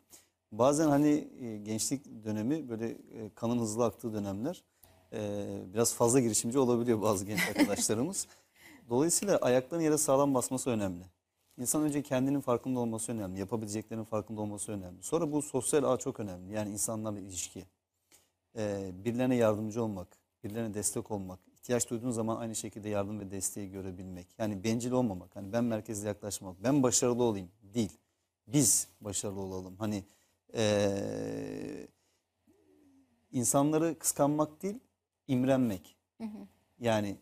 Bazen hani e, gençlik dönemi böyle e, kanın hızlı aktığı dönemler e, biraz fazla girişimci olabiliyor bazı genç arkadaşlarımız. [LAUGHS] Dolayısıyla ayaklarının yere sağlam basması önemli. İnsan önce kendinin farkında olması önemli. Yapabileceklerinin farkında olması önemli. Sonra bu sosyal ağ çok önemli. Yani insanlarla ilişki. Ee, birilerine yardımcı olmak, birilerine destek olmak, ihtiyaç duyduğun zaman aynı şekilde yardım ve desteği görebilmek. Yani bencil olmamak, hani ben merkezli yaklaşmak, ben başarılı olayım değil. Biz başarılı olalım. Hani ee, insanları kıskanmak değil, imrenmek. Yani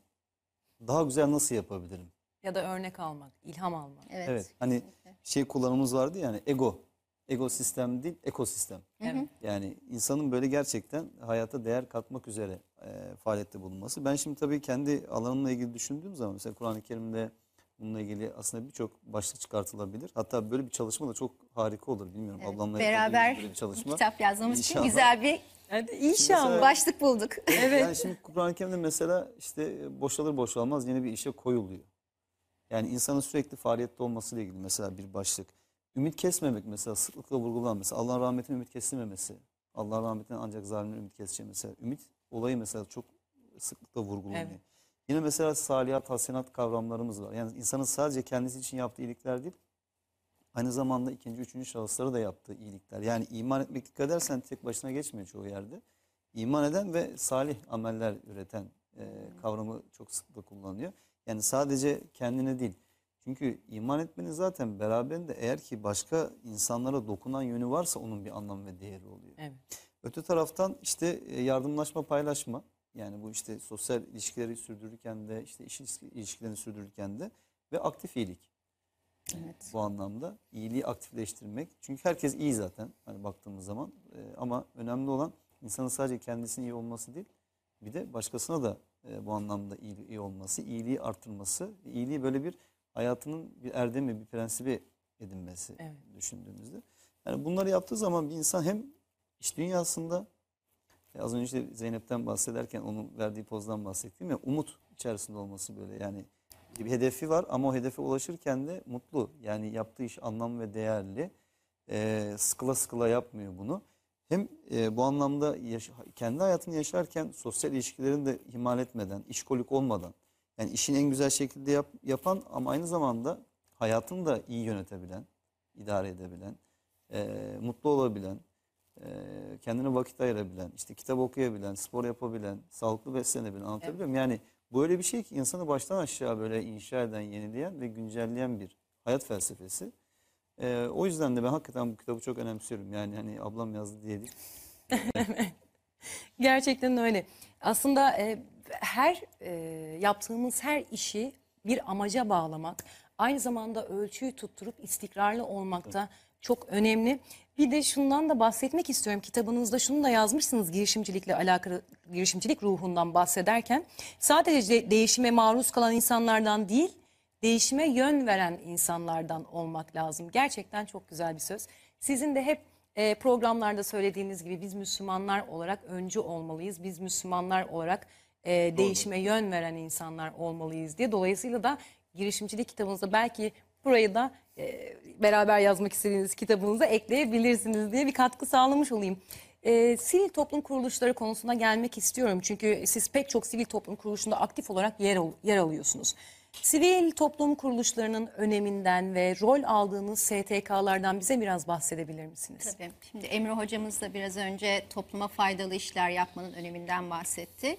daha güzel nasıl yapabilirim? Ya da örnek almak, ilham almak. Evet. Evet. Hani şey kullanımımız vardı yani ego. Ego sistem değil, ekosistem. Evet. Yani insanın böyle gerçekten hayata değer katmak üzere e, faaliyette bulunması. Ben şimdi tabii kendi alanımla ilgili düşündüğüm zaman mesela Kur'an-ı Kerim'de bununla ilgili aslında birçok başlık çıkartılabilir. Hatta böyle bir çalışma da çok harika olur. Bilmiyorum ablamla Beraber böyle bir çalışma. kitap yazmamız için İnşallah. güzel bir Hadi inşallah. Mesela- başlık bulduk. Evet. Yani şimdi Kur'an-ı Kerim'de mesela işte boşalır boşalmaz yeni bir işe koyuluyor. Yani insanın sürekli faaliyette olmasıyla ilgili mesela bir başlık. Ümit kesmemek mesela sıklıkla vurgulanan mesela Allah'ın rahmetine ümit kesilmemesi. Allah'ın rahmetine ancak zalimler ümit kesecek mesela. Ümit olayı mesela çok sıklıkla vurgulanıyor. Evet. Yine mesela salihat, hasenat kavramlarımız var. Yani insanın sadece kendisi için yaptığı iyilikler değil, aynı zamanda ikinci, üçüncü şahıslara da yaptığı iyilikler. Yani iman etmek dikkat edersen tek başına geçmiyor çoğu yerde. İman eden ve salih ameller üreten e, kavramı çok sıklıkla kullanılıyor. Yani sadece kendine değil. Çünkü iman etmenin zaten beraberinde eğer ki başka insanlara dokunan yönü varsa onun bir anlam ve değeri oluyor. Evet. Öte taraftan işte e, yardımlaşma, paylaşma. Yani bu işte sosyal ilişkileri sürdürürken de işte iş ilişki- ilişkilerini sürdürürken de ve aktif iyilik. Evet. Bu anlamda iyiliği aktifleştirmek. Çünkü herkes iyi zaten hani baktığımız zaman. E, ama önemli olan insanın sadece kendisinin iyi olması değil. Bir de başkasına da e, bu anlamda iyi, iyi olması, iyiliği artırması. İyiliği böyle bir hayatının bir erdemi, bir prensibi edinmesi Evet. düşündüğümüzde. Yani bunları yaptığı zaman bir insan hem iş dünyasında e, az önce Zeynep'ten bahsederken onun verdiği pozdan bahsettim ya umut içerisinde olması böyle yani bir hedefi var ama o hedefe ulaşırken de mutlu. Yani yaptığı iş anlam ve değerli. E, sıkıla sıkıla yapmıyor bunu. Hem e, bu anlamda yaş- kendi hayatını yaşarken sosyal ilişkilerini de ihmal etmeden, işkolik olmadan yani işin en güzel şekilde yap- yapan ama aynı zamanda hayatını da iyi yönetebilen, idare edebilen, e, mutlu olabilen, e, kendine vakit ayırabilen, işte kitap okuyabilen, spor yapabilen, sağlıklı beslenebilen anlatabiliyor muyum? Yani böyle bir şey ki insanı baştan aşağı böyle inşa eden, yenileyen ve güncelleyen bir hayat felsefesi. E, o yüzden de ben hakikaten bu kitabı çok önemsiyorum. Yani hani ablam yazdı diye değil. [LAUGHS] Gerçekten öyle. Aslında e, her e, yaptığımız her işi bir amaca bağlamak, aynı zamanda ölçüyü tutturup istikrarlı olmak da çok önemli. Bir de şundan da bahsetmek istiyorum. Kitabınızda şunu da yazmışsınız girişimcilikle alakalı, girişimcilik ruhundan bahsederken. Sadece değişime maruz kalan insanlardan değil, değişime yön veren insanlardan olmak lazım. Gerçekten çok güzel bir söz. Sizin de hep e, programlarda söylediğiniz gibi biz Müslümanlar olarak öncü olmalıyız. Biz Müslümanlar olarak e, değişime yön veren insanlar olmalıyız diye. Dolayısıyla da girişimcilik kitabınızda belki burayı da e, beraber yazmak istediğiniz kitabınıza ekleyebilirsiniz diye bir katkı sağlamış olayım. E, sivil toplum kuruluşları konusuna gelmek istiyorum. Çünkü siz pek çok sivil toplum kuruluşunda aktif olarak yer, al- yer alıyorsunuz. Sivil toplum kuruluşlarının öneminden ve rol aldığınız STK'lardan bize biraz bahsedebilir misiniz? Tabii. Şimdi Emre hocamız da biraz önce topluma faydalı işler yapmanın öneminden bahsetti.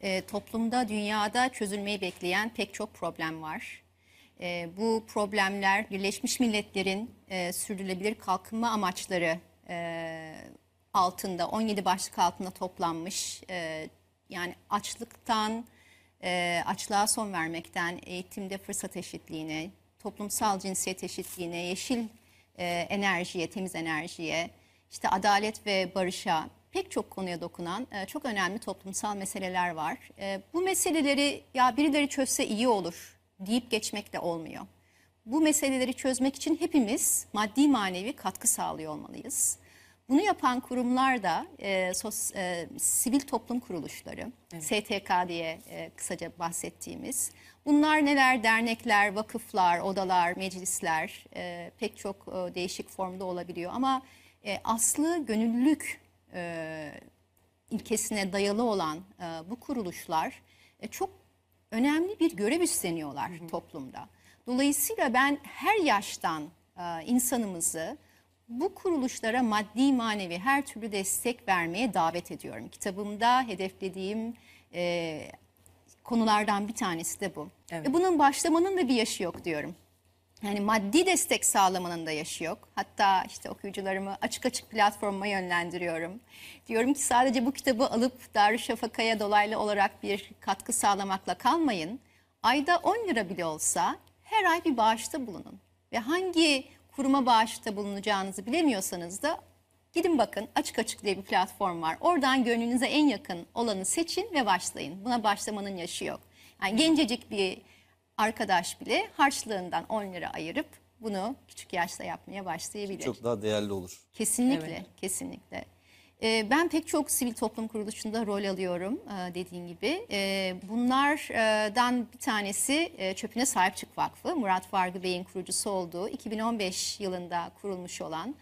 Ee, toplumda, dünyada çözülmeyi bekleyen pek çok problem var. E, bu problemler Birleşmiş Milletler'in e, sürdürülebilir kalkınma amaçları e, altında 17 başlık altında toplanmış. E, yani açlıktan, e, açlığa son vermekten, eğitimde fırsat eşitliğine, toplumsal cinsiyet eşitliğine, yeşil e, enerjiye, temiz enerjiye, işte adalet ve barışa pek çok konuya dokunan e, çok önemli toplumsal meseleler var. E, bu meseleleri ya birileri çözse iyi olur deyip geçmekle olmuyor. Bu meseleleri çözmek için hepimiz maddi manevi katkı sağlıyor olmalıyız. Bunu yapan kurumlar da e, sos, e, sivil toplum kuruluşları, STK diye e, kısaca bahsettiğimiz. Bunlar neler? Dernekler, vakıflar, odalar, meclisler e, pek çok e, değişik formda olabiliyor. Ama e, aslı gönüllülük e, ilkesine dayalı olan e, bu kuruluşlar e, çok önemli bir görev üstleniyorlar toplumda. Dolayısıyla ben her yaştan e, insanımızı bu kuruluşlara maddi manevi her türlü destek vermeye davet ediyorum. Kitabımda hedeflediğim e, konulardan bir tanesi de bu. Evet. Ve bunun başlamanın da bir yaşı yok diyorum. Yani maddi destek sağlamanın da yaşı yok. Hatta işte okuyucularımı açık açık platforma yönlendiriyorum. Diyorum ki sadece bu kitabı alıp Darüşşafaka'ya dolaylı olarak bir katkı sağlamakla kalmayın. Ayda 10 lira bile olsa her ay bir bağışta bulunun. Ve hangi kuruma bağışta bulunacağınızı bilemiyorsanız da gidin bakın açık açık diye bir platform var. Oradan gönlünüze en yakın olanı seçin ve başlayın. Buna başlamanın yaşı yok. Yani gencecik bir arkadaş bile harçlığından 10 lira ayırıp bunu küçük yaşta yapmaya başlayabilir. Çok daha değerli olur. Kesinlikle, Evet. kesinlikle. Ee, ben pek çok sivil toplum kuruluşunda rol alıyorum e, dediğin gibi. Ee, bunlardan bir tanesi e, Çöpüne Sahip Çık Vakfı. Murat Vargı Bey'in kurucusu olduğu 2015 yılında kurulmuş olan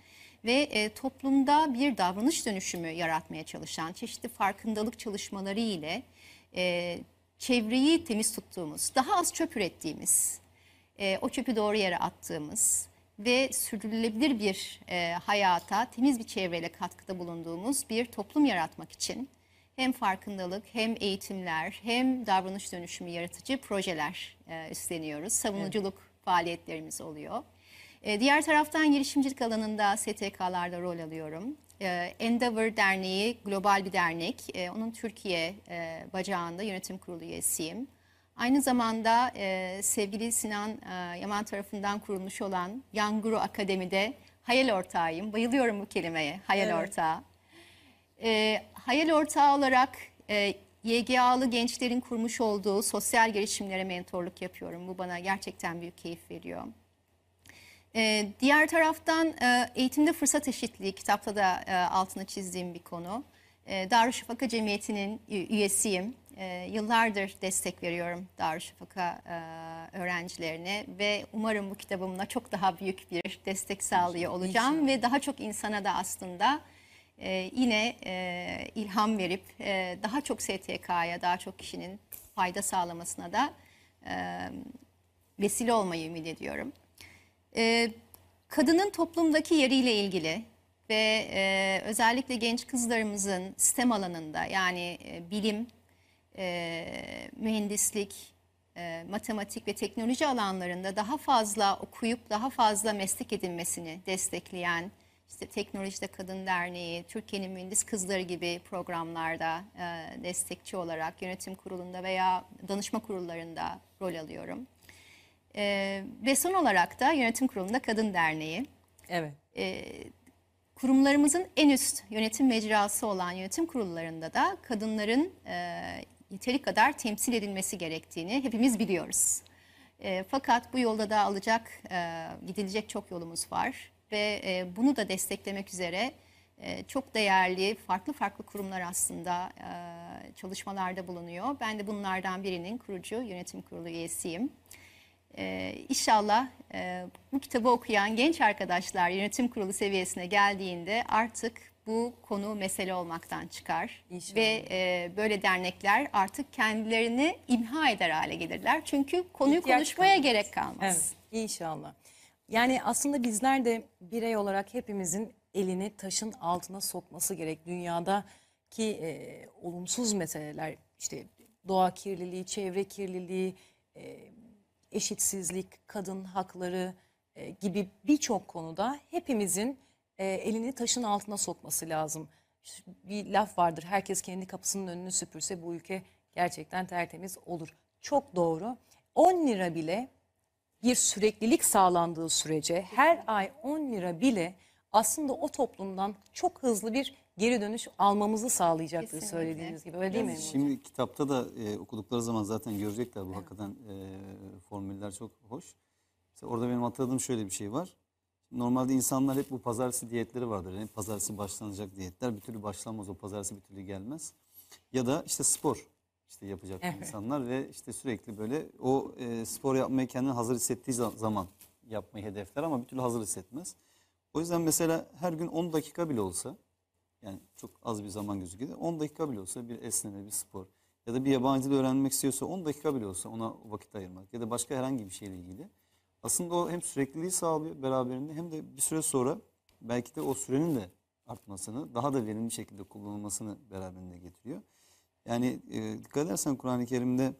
ve e, toplumda bir davranış dönüşümü yaratmaya çalışan çeşitli farkındalık çalışmaları ile çevreyi temiz tuttuğumuz, daha az çöp ürettiğimiz, o çöpü doğru yere attığımız ve sürdürülebilir bir e, hayata temiz bir çevreyle katkıda bulunduğumuz bir toplum yaratmak için hem farkındalık hem eğitimler hem davranış dönüşümü yaratıcı projeler e, üstleniyoruz. Savunuculuk faaliyetlerimiz oluyor. E, diğer taraftan girişimcilik alanında STK'larda rol alıyorum. E, Endeavor Derneği global bir dernek. E, onun Türkiye e, bacağında yönetim kurulu üyesiyim. Aynı zamanda e, sevgili Sinan e, Yaman tarafından kurulmuş olan Yanguru Akademi'de hayal ortağıyım. Bayılıyorum bu kelimeye, hayal Evet. ortağı. E, hayal ortağı olarak e, YGA'lı gençlerin kurmuş olduğu sosyal girişimlere mentorluk yapıyorum. Bu bana gerçekten büyük keyif veriyor. Ee, diğer taraftan e, eğitimde fırsat eşitliği kitapta da e, altını çizdiğim bir konu. E, Darüşşafaka Cemiyeti'nin üyesiyim. E, yıllardır destek veriyorum Darüşşafaka e, öğrencilerine ve umarım bu kitabımla çok daha büyük bir destek sağlıyor olacağım ve daha çok insana da aslında e, yine e, ilham verip e, daha çok STK'ya, daha çok kişinin fayda sağlamasına da e, vesile olmayı ümit ediyorum. Ee, kadının toplumdaki yeriyle ilgili ve e, özellikle genç kızlarımızın STEM alanında yani e, bilim, e, mühendislik, e, matematik ve teknoloji alanlarında daha fazla okuyup daha fazla meslek edinmesini destekleyen işte Teknolojide Kadın Derneği, Türkiye'nin Mühendis Kızları gibi programlarda e, destekçi olarak yönetim kurulunda veya danışma kurullarında rol alıyorum. Ee, ve son olarak da yönetim kurulunda Kadın Derneği. Evet. Kurumlarımızın en üst yönetim mecrası olan yönetim kurullarında da kadınların e, yeteri kadar temsil edilmesi gerektiğini hepimiz biliyoruz. E, fakat bu yolda da alacak, e, gidilecek çok yolumuz var ve e, bunu da desteklemek üzere e, çok değerli farklı farklı kurumlar aslında e, çalışmalarda bulunuyor. Ben de bunlardan birinin kurucu yönetim kurulu üyesiyim. Ee, inşallah e, bu kitabı okuyan genç arkadaşlar yönetim kurulu seviyesine geldiğinde artık bu konu mesele olmaktan çıkar. İnşallah. Ve e, böyle dernekler artık kendilerini imha eder hale gelirler. Çünkü konuyu İhtiyaç konuşmaya kalmaz. gerek kalmaz. Evet, inşallah. Yani aslında bizler de birey olarak hepimizin elini taşın altına sokması gerek. Dünyadaki e, olumsuz meseleler işte doğa kirliliği, çevre kirliliği, e, eşitsizlik, kadın hakları e, gibi birçok konuda hepimizin e, elini taşın altına sokması lazım. Bir laf vardır, herkes kendi kapısının önünü süpürse bu ülke gerçekten tertemiz olur. Çok doğru. 10 lira bile bir süreklilik sağlandığı sürece her ay 10 lira bile aslında o toplumdan çok hızlı bir geri dönüş almamızı sağlayacaktır Kesinlikle. söylediğiniz gibi. Öyle değil mi? Emre Hocam? Şimdi kitapta da e, okudukları zaman zaten görecekler bu hakikaten e, formüller çok hoş. Mesela orada benim hatırladığım şöyle bir şey var. Normalde insanlar hep bu pazartesi diyetleri vardır. Yani pazartesi başlanacak diyetler bir türlü başlanmaz o pazartesi bir türlü gelmez. Ya da işte spor işte yapacak Evet. insanlar ve işte sürekli böyle o e, spor yapmayı kendini hazır hissettiği za- zaman yapmayı hedefler ama bir türlü hazır hissetmez. O yüzden mesela her gün 10 dakika bile olsa yani çok az bir zaman gözüküyor. 10 dakika bile olsa bir esneme, bir spor ya da bir yabancı dil öğrenmek istiyorsa 10 dakika bile olsa ona vakit ayırmak ya da başka herhangi bir şeyle ilgili. Aslında o hem sürekliliği sağlıyor beraberinde hem de bir süre sonra belki de o sürenin de artmasını, daha da verimli şekilde kullanılmasını beraberinde getiriyor. Yani e, dikkat edersen Kur'an-ı Kerim'de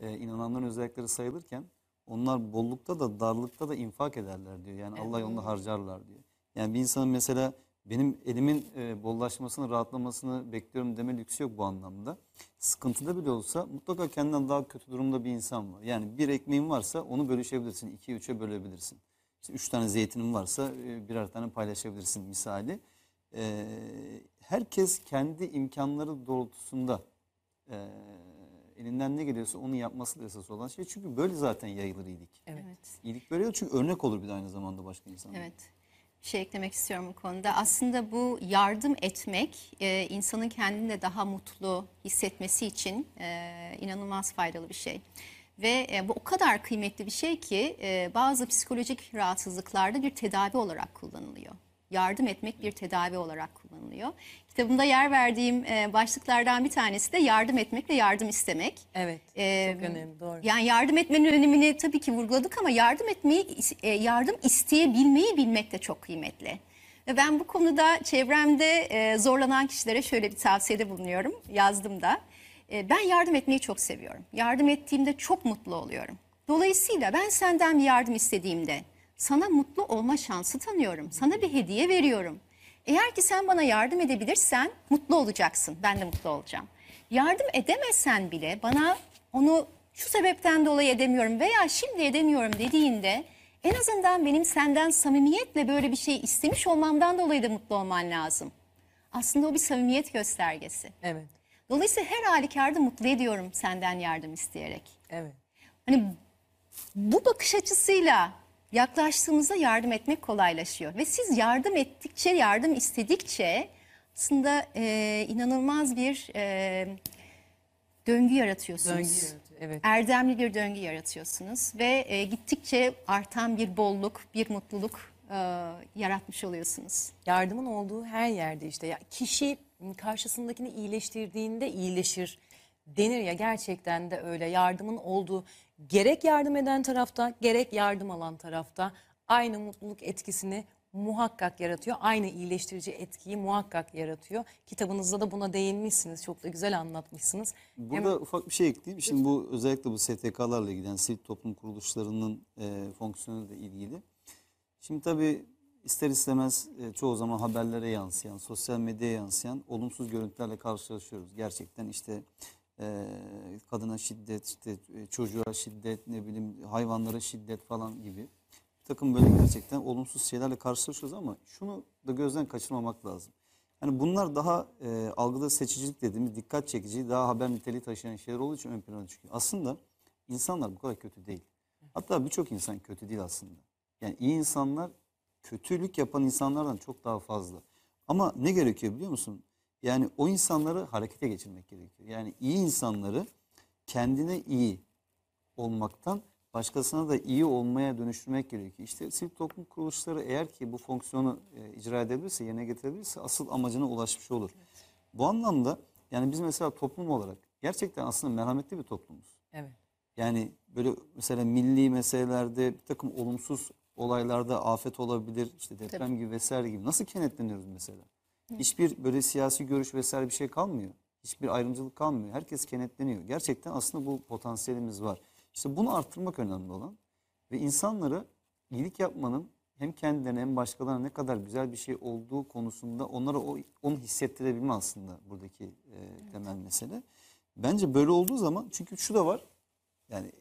e, inananların özellikleri sayılırken onlar bollukta da darlıkta da infak ederler diyor. Yani Allah yolunda harcarlar diyor. Yani bir insanın mesela benim elimin e, bollaşmasını, rahatlamasını bekliyorum deme lüksü yok bu anlamda. Sıkıntıda bile olsa mutlaka kendinden daha kötü durumda bir insan var. Yani bir ekmeğin varsa onu bölüşebilirsin, ikiye üçe bölebilirsin. İşte üç tane zeytinin varsa e, birer tane paylaşabilirsin misali. E, herkes kendi imkanları doğrultusunda e, elinden ne geliyorsa onu yapması da esas olan şey. Çünkü böyle zaten yayılır iyilik. Evet. İyilik böyle çünkü örnek olur bir de aynı zamanda başka insanlara. Evet. Şey eklemek istiyorum bu konuda. Aslında bu yardım etmek e, insanın kendini de daha mutlu hissetmesi için e, inanılmaz faydalı bir şey. Ve e, bu o kadar kıymetli bir şey ki bazı psikolojik rahatsızlıklarda bir tedavi olarak kullanılıyor. Yardım etmek bir tedavi olarak kullanılıyor. Kitabımda yer verdiğim e, başlıklardan bir tanesi de yardım etmek ve yardım istemek. Evet. Ee, çok önemli. Doğru. Yani yardım etmenin önemini tabii ki vurguladık ama yardım etmeyi, e, yardım isteyebilmeyi bilmek de çok kıymetli. Ve ben bu konuda çevremde e, zorlanan kişilere şöyle bir tavsiyede bulunuyorum. Yazdım da. E, Ben yardım etmeyi çok seviyorum. Yardım ettiğimde çok mutlu oluyorum. Dolayısıyla ben senden bir yardım istediğimde sana mutlu olma şansı tanıyorum. Sana bir hediye veriyorum. Eğer ki sen bana yardım edebilirsen mutlu olacaksın. Ben de mutlu olacağım. Yardım edemezsen bile bana onu şu sebepten dolayı edemiyorum veya şimdi edemiyorum dediğinde en azından benim senden samimiyetle böyle bir şey istemiş olmamdan dolayı da mutlu olman lazım. Aslında o bir samimiyet göstergesi. Evet. Dolayısıyla her halükarda mutlu ediyorum senden yardım isteyerek. Evet. Hani bu bakış açısıyla yaklaştığımızda yardım etmek kolaylaşıyor. Ve siz yardım ettikçe, yardım istedikçe aslında e, inanılmaz bir e, döngü yaratıyorsunuz. Döngü yaratıyor, evet. Erdemli bir döngü yaratıyorsunuz ve e, gittikçe artan bir bolluk, bir mutluluk e, yaratmış oluyorsunuz. Yardımın olduğu her yerde işte ya kişi karşısındakini iyileştirdiğinde iyileşir denir ya gerçekten de öyle yardımın olduğu gerek yardım eden tarafta gerek yardım alan tarafta aynı mutluluk etkisini muhakkak yaratıyor. Aynı iyileştirici etkiyi muhakkak yaratıyor. Kitabınızda da buna değinmişsiniz. Çok da güzel anlatmışsınız. Burada ufak bir şey ekleyeyim. Şimdi bu özellikle bu STK'larla ilgili yani sivil toplum kuruluşlarının e, fonksiyonuyla ilgili. Şimdi tabii ister istemez e, çoğu zaman haberlere yansıyan, sosyal medyaya yansıyan olumsuz görüntülerle karşılaşıyoruz. Gerçekten işte e, kadına şiddet, işte e, çocuğa şiddet, ne bileyim hayvanlara şiddet falan gibi bir takım böyle gerçekten olumsuz şeylerle karşılaşıyoruz ama şunu da gözden kaçırmamak lazım. Yani bunlar daha e, algıda seçicilik dediğimiz dikkat çekici, daha haber niteliği taşıyan şeyler olduğu için ön plana çıkıyor. Aslında insanlar bu kadar kötü değil. Hatta birçok insan kötü değil aslında. Yani iyi insanlar kötülük yapan insanlardan çok daha fazla. Ama ne gerekiyor biliyor musun? Yani o insanları harekete geçirmek gerekiyor. Yani iyi insanları kendine iyi olmaktan başkasına da iyi olmaya dönüştürmek gerekiyor. İşte sivil toplum kuruluşları eğer ki bu fonksiyonu e, icra edebilirse, yerine getirebilirse asıl amacına ulaşmış olur. Bu anlamda yani biz mesela toplum olarak gerçekten aslında merhametli bir toplumuz. Evet. Yani böyle mesela milli meselelerde bir takım olumsuz olaylarda afet olabilir, işte deprem gibi vesaire gibi nasıl kenetleniyoruz mesela? Hiçbir böyle siyasi görüş vesaire bir şey kalmıyor. Hiçbir ayrımcılık kalmıyor. Herkes kenetleniyor. Gerçekten aslında bu potansiyelimiz var. İşte bunu arttırmak önemli olan ve insanlara iyilik yapmanın hem kendilerine hem başkalarına ne kadar güzel bir şey olduğu konusunda onlara o, onu hissettirebilme aslında buradaki e, temel mesele. Bence böyle olduğu zaman çünkü şu da var yani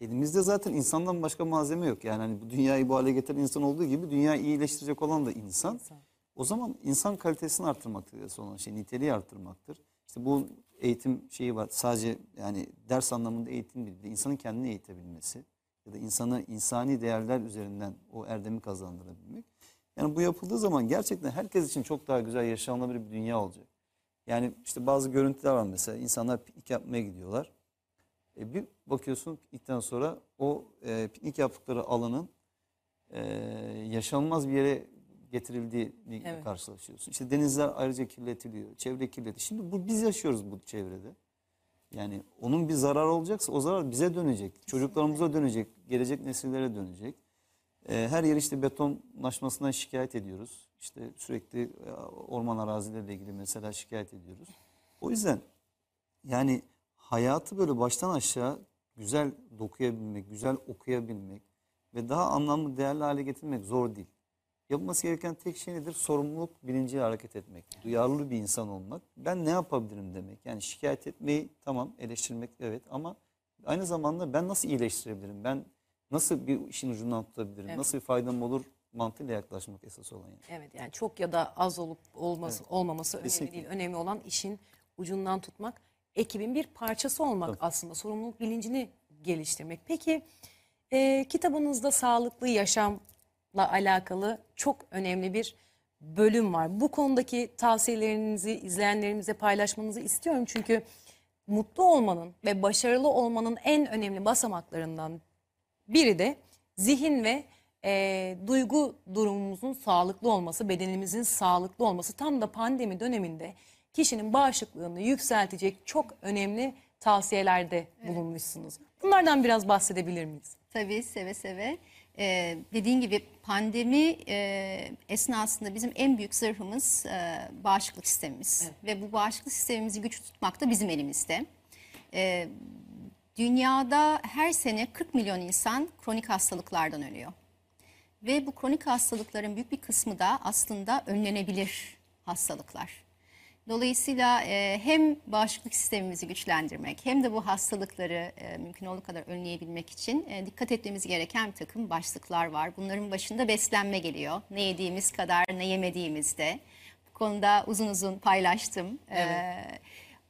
elimizde zaten insandan başka malzeme yok. Yani hani bu dünyayı bu hale getiren insan olduğu gibi dünyayı iyileştirecek olan da insan. İnsan. O zaman insan kalitesini arttırmaktır esas olan şey, niteliği arttırmaktır. İşte bu eğitim şeyi var. Sadece yani ders anlamında eğitim değil, de insanın kendini eğitebilmesi ya da insana insani değerler üzerinden o erdemi kazandırabilmek. Yani bu yapıldığı zaman gerçekten herkes için çok daha güzel yaşanılabilir bir dünya olacak. Yani işte bazı görüntüler var mesela insanlar piknik yapmaya gidiyorlar. E bir bakıyorsun piknikten sonra o e, piknik yaptıkları alanın e, yaşanılmaz bir yere getirildiğini Evet. karşılaşıyorsun. İşte denizler ayrıca kirletiliyor, çevre kirletiliyor. Şimdi bu biz yaşıyoruz bu çevrede. Yani onun bir zararı olacaksa o zarar bize dönecek, çocuklarımıza dönecek, gelecek nesillere dönecek. E, her yer işte betonlaşmasından şikayet ediyoruz. İşte sürekli e, orman arazileriyle ilgili mesela şikayet ediyoruz. O yüzden yani hayatı böyle baştan aşağı güzel dokuyabilmek, güzel okuyabilmek ve daha anlamlı, değerli hale getirmek zor değil. Yapılması gereken tek şey nedir? Sorumluluk bilinciyle hareket etmek. Duyarlı bir insan olmak. Ben ne yapabilirim demek. Yani şikayet etmeyi tamam eleştirmek evet ama aynı zamanda ben nasıl iyileştirebilirim? Ben nasıl bir işin ucundan tutabilirim? Evet. Nasıl bir faydam olur mantığıyla yaklaşmak esas olan yani. Evet yani çok ya da az olup olması olmaması önemli Kesinlikle. değil. Önemli olan işin ucundan tutmak, ekibin bir parçası olmak Tabii. aslında. Sorumluluk bilincini geliştirmek. Peki e, kitabınızda sağlıklı yaşamla alakalı çok önemli bir bölüm var. Bu konudaki tavsiyelerinizi izleyenlerimize paylaşmanızı istiyorum. Çünkü mutlu olmanın ve başarılı olmanın en önemli basamaklarından biri de zihin ve e, duygu durumumuzun sağlıklı olması, bedenimizin sağlıklı olması. Tam da pandemi döneminde kişinin bağışıklığını yükseltecek çok önemli tavsiyelerde bulunmuşsunuz. Bunlardan biraz bahsedebilir miyiz? Tabii seve seve. Ee, dediğin gibi pandemi e, esnasında bizim en büyük zırhımız e, bağışıklık sistemimiz. Ve bu bağışıklık sistemimizi güç tutmak da bizim elimizde. Ee, dünyada her sene 40 milyon insan kronik hastalıklardan ölüyor. Ve bu kronik hastalıkların büyük bir kısmı da aslında önlenebilir hastalıklar. Dolayısıyla e, hem bağışıklık sistemimizi güçlendirmek hem de bu hastalıkları e, mümkün olduğu kadar önleyebilmek için e, dikkat etmemiz gereken bir takım başlıklar var. Bunların başında beslenme geliyor. Ne yediğimiz kadar ne yemediğimiz de. Bu konuda uzun uzun paylaştım. E,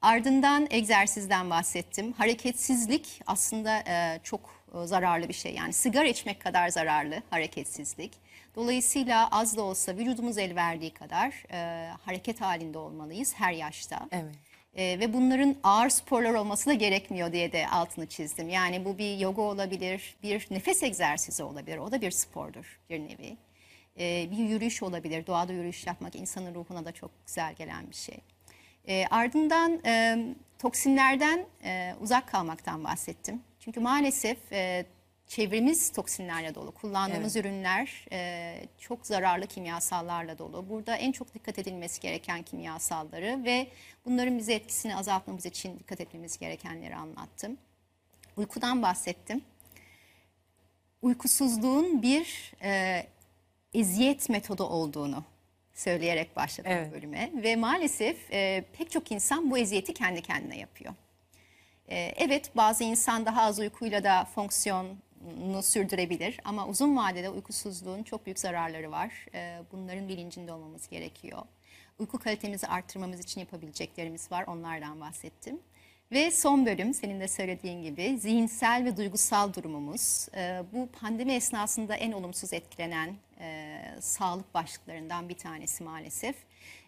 ardından egzersizden bahsettim. Hareketsizlik aslında e, çok e, zararlı bir şey. Yani sigara içmek kadar zararlı hareketsizlik. Dolayısıyla az da olsa vücudumuz el verdiği kadar e, hareket halinde olmalıyız her yaşta. Evet. E, ve bunların ağır sporlar olması da gerekmiyor diye de altını çizdim. Yani bu bir yoga olabilir, bir nefes egzersizi olabilir. O da bir spordur bir nevi. E, bir yürüyüş olabilir. Doğada yürüyüş yapmak insanın ruhuna da çok güzel gelen bir şey. E, ardından e, toksinlerden e, uzak kalmaktan bahsettim. Çünkü maalesef e, çevremiz toksinlerle dolu. Kullandığımız ürünler e, çok zararlı kimyasallarla dolu. Burada en çok dikkat edilmesi gereken kimyasalları ve bunların bize etkisini azaltmamız için dikkat etmemiz gerekenleri anlattım. Uykudan bahsettim. Uykusuzluğun bir e, eziyet metodu olduğunu söyleyerek başladım Evet. bölüme. Ve maalesef e, pek çok insan bu eziyeti kendi kendine yapıyor. Ee, Evet bazı insan daha az uykuyla da fonksiyonunu sürdürebilir ama uzun vadede uykusuzluğun çok büyük zararları var. Ee, Bunların bilincinde olmamız gerekiyor. Uyku kalitemizi arttırmamız için yapabileceklerimiz var onlardan bahsettim. Ve son bölüm senin de söylediğin gibi zihinsel ve duygusal durumumuz. Ee, Bu pandemi esnasında en olumsuz etkilenen e, sağlık başlıklarından bir tanesi maalesef.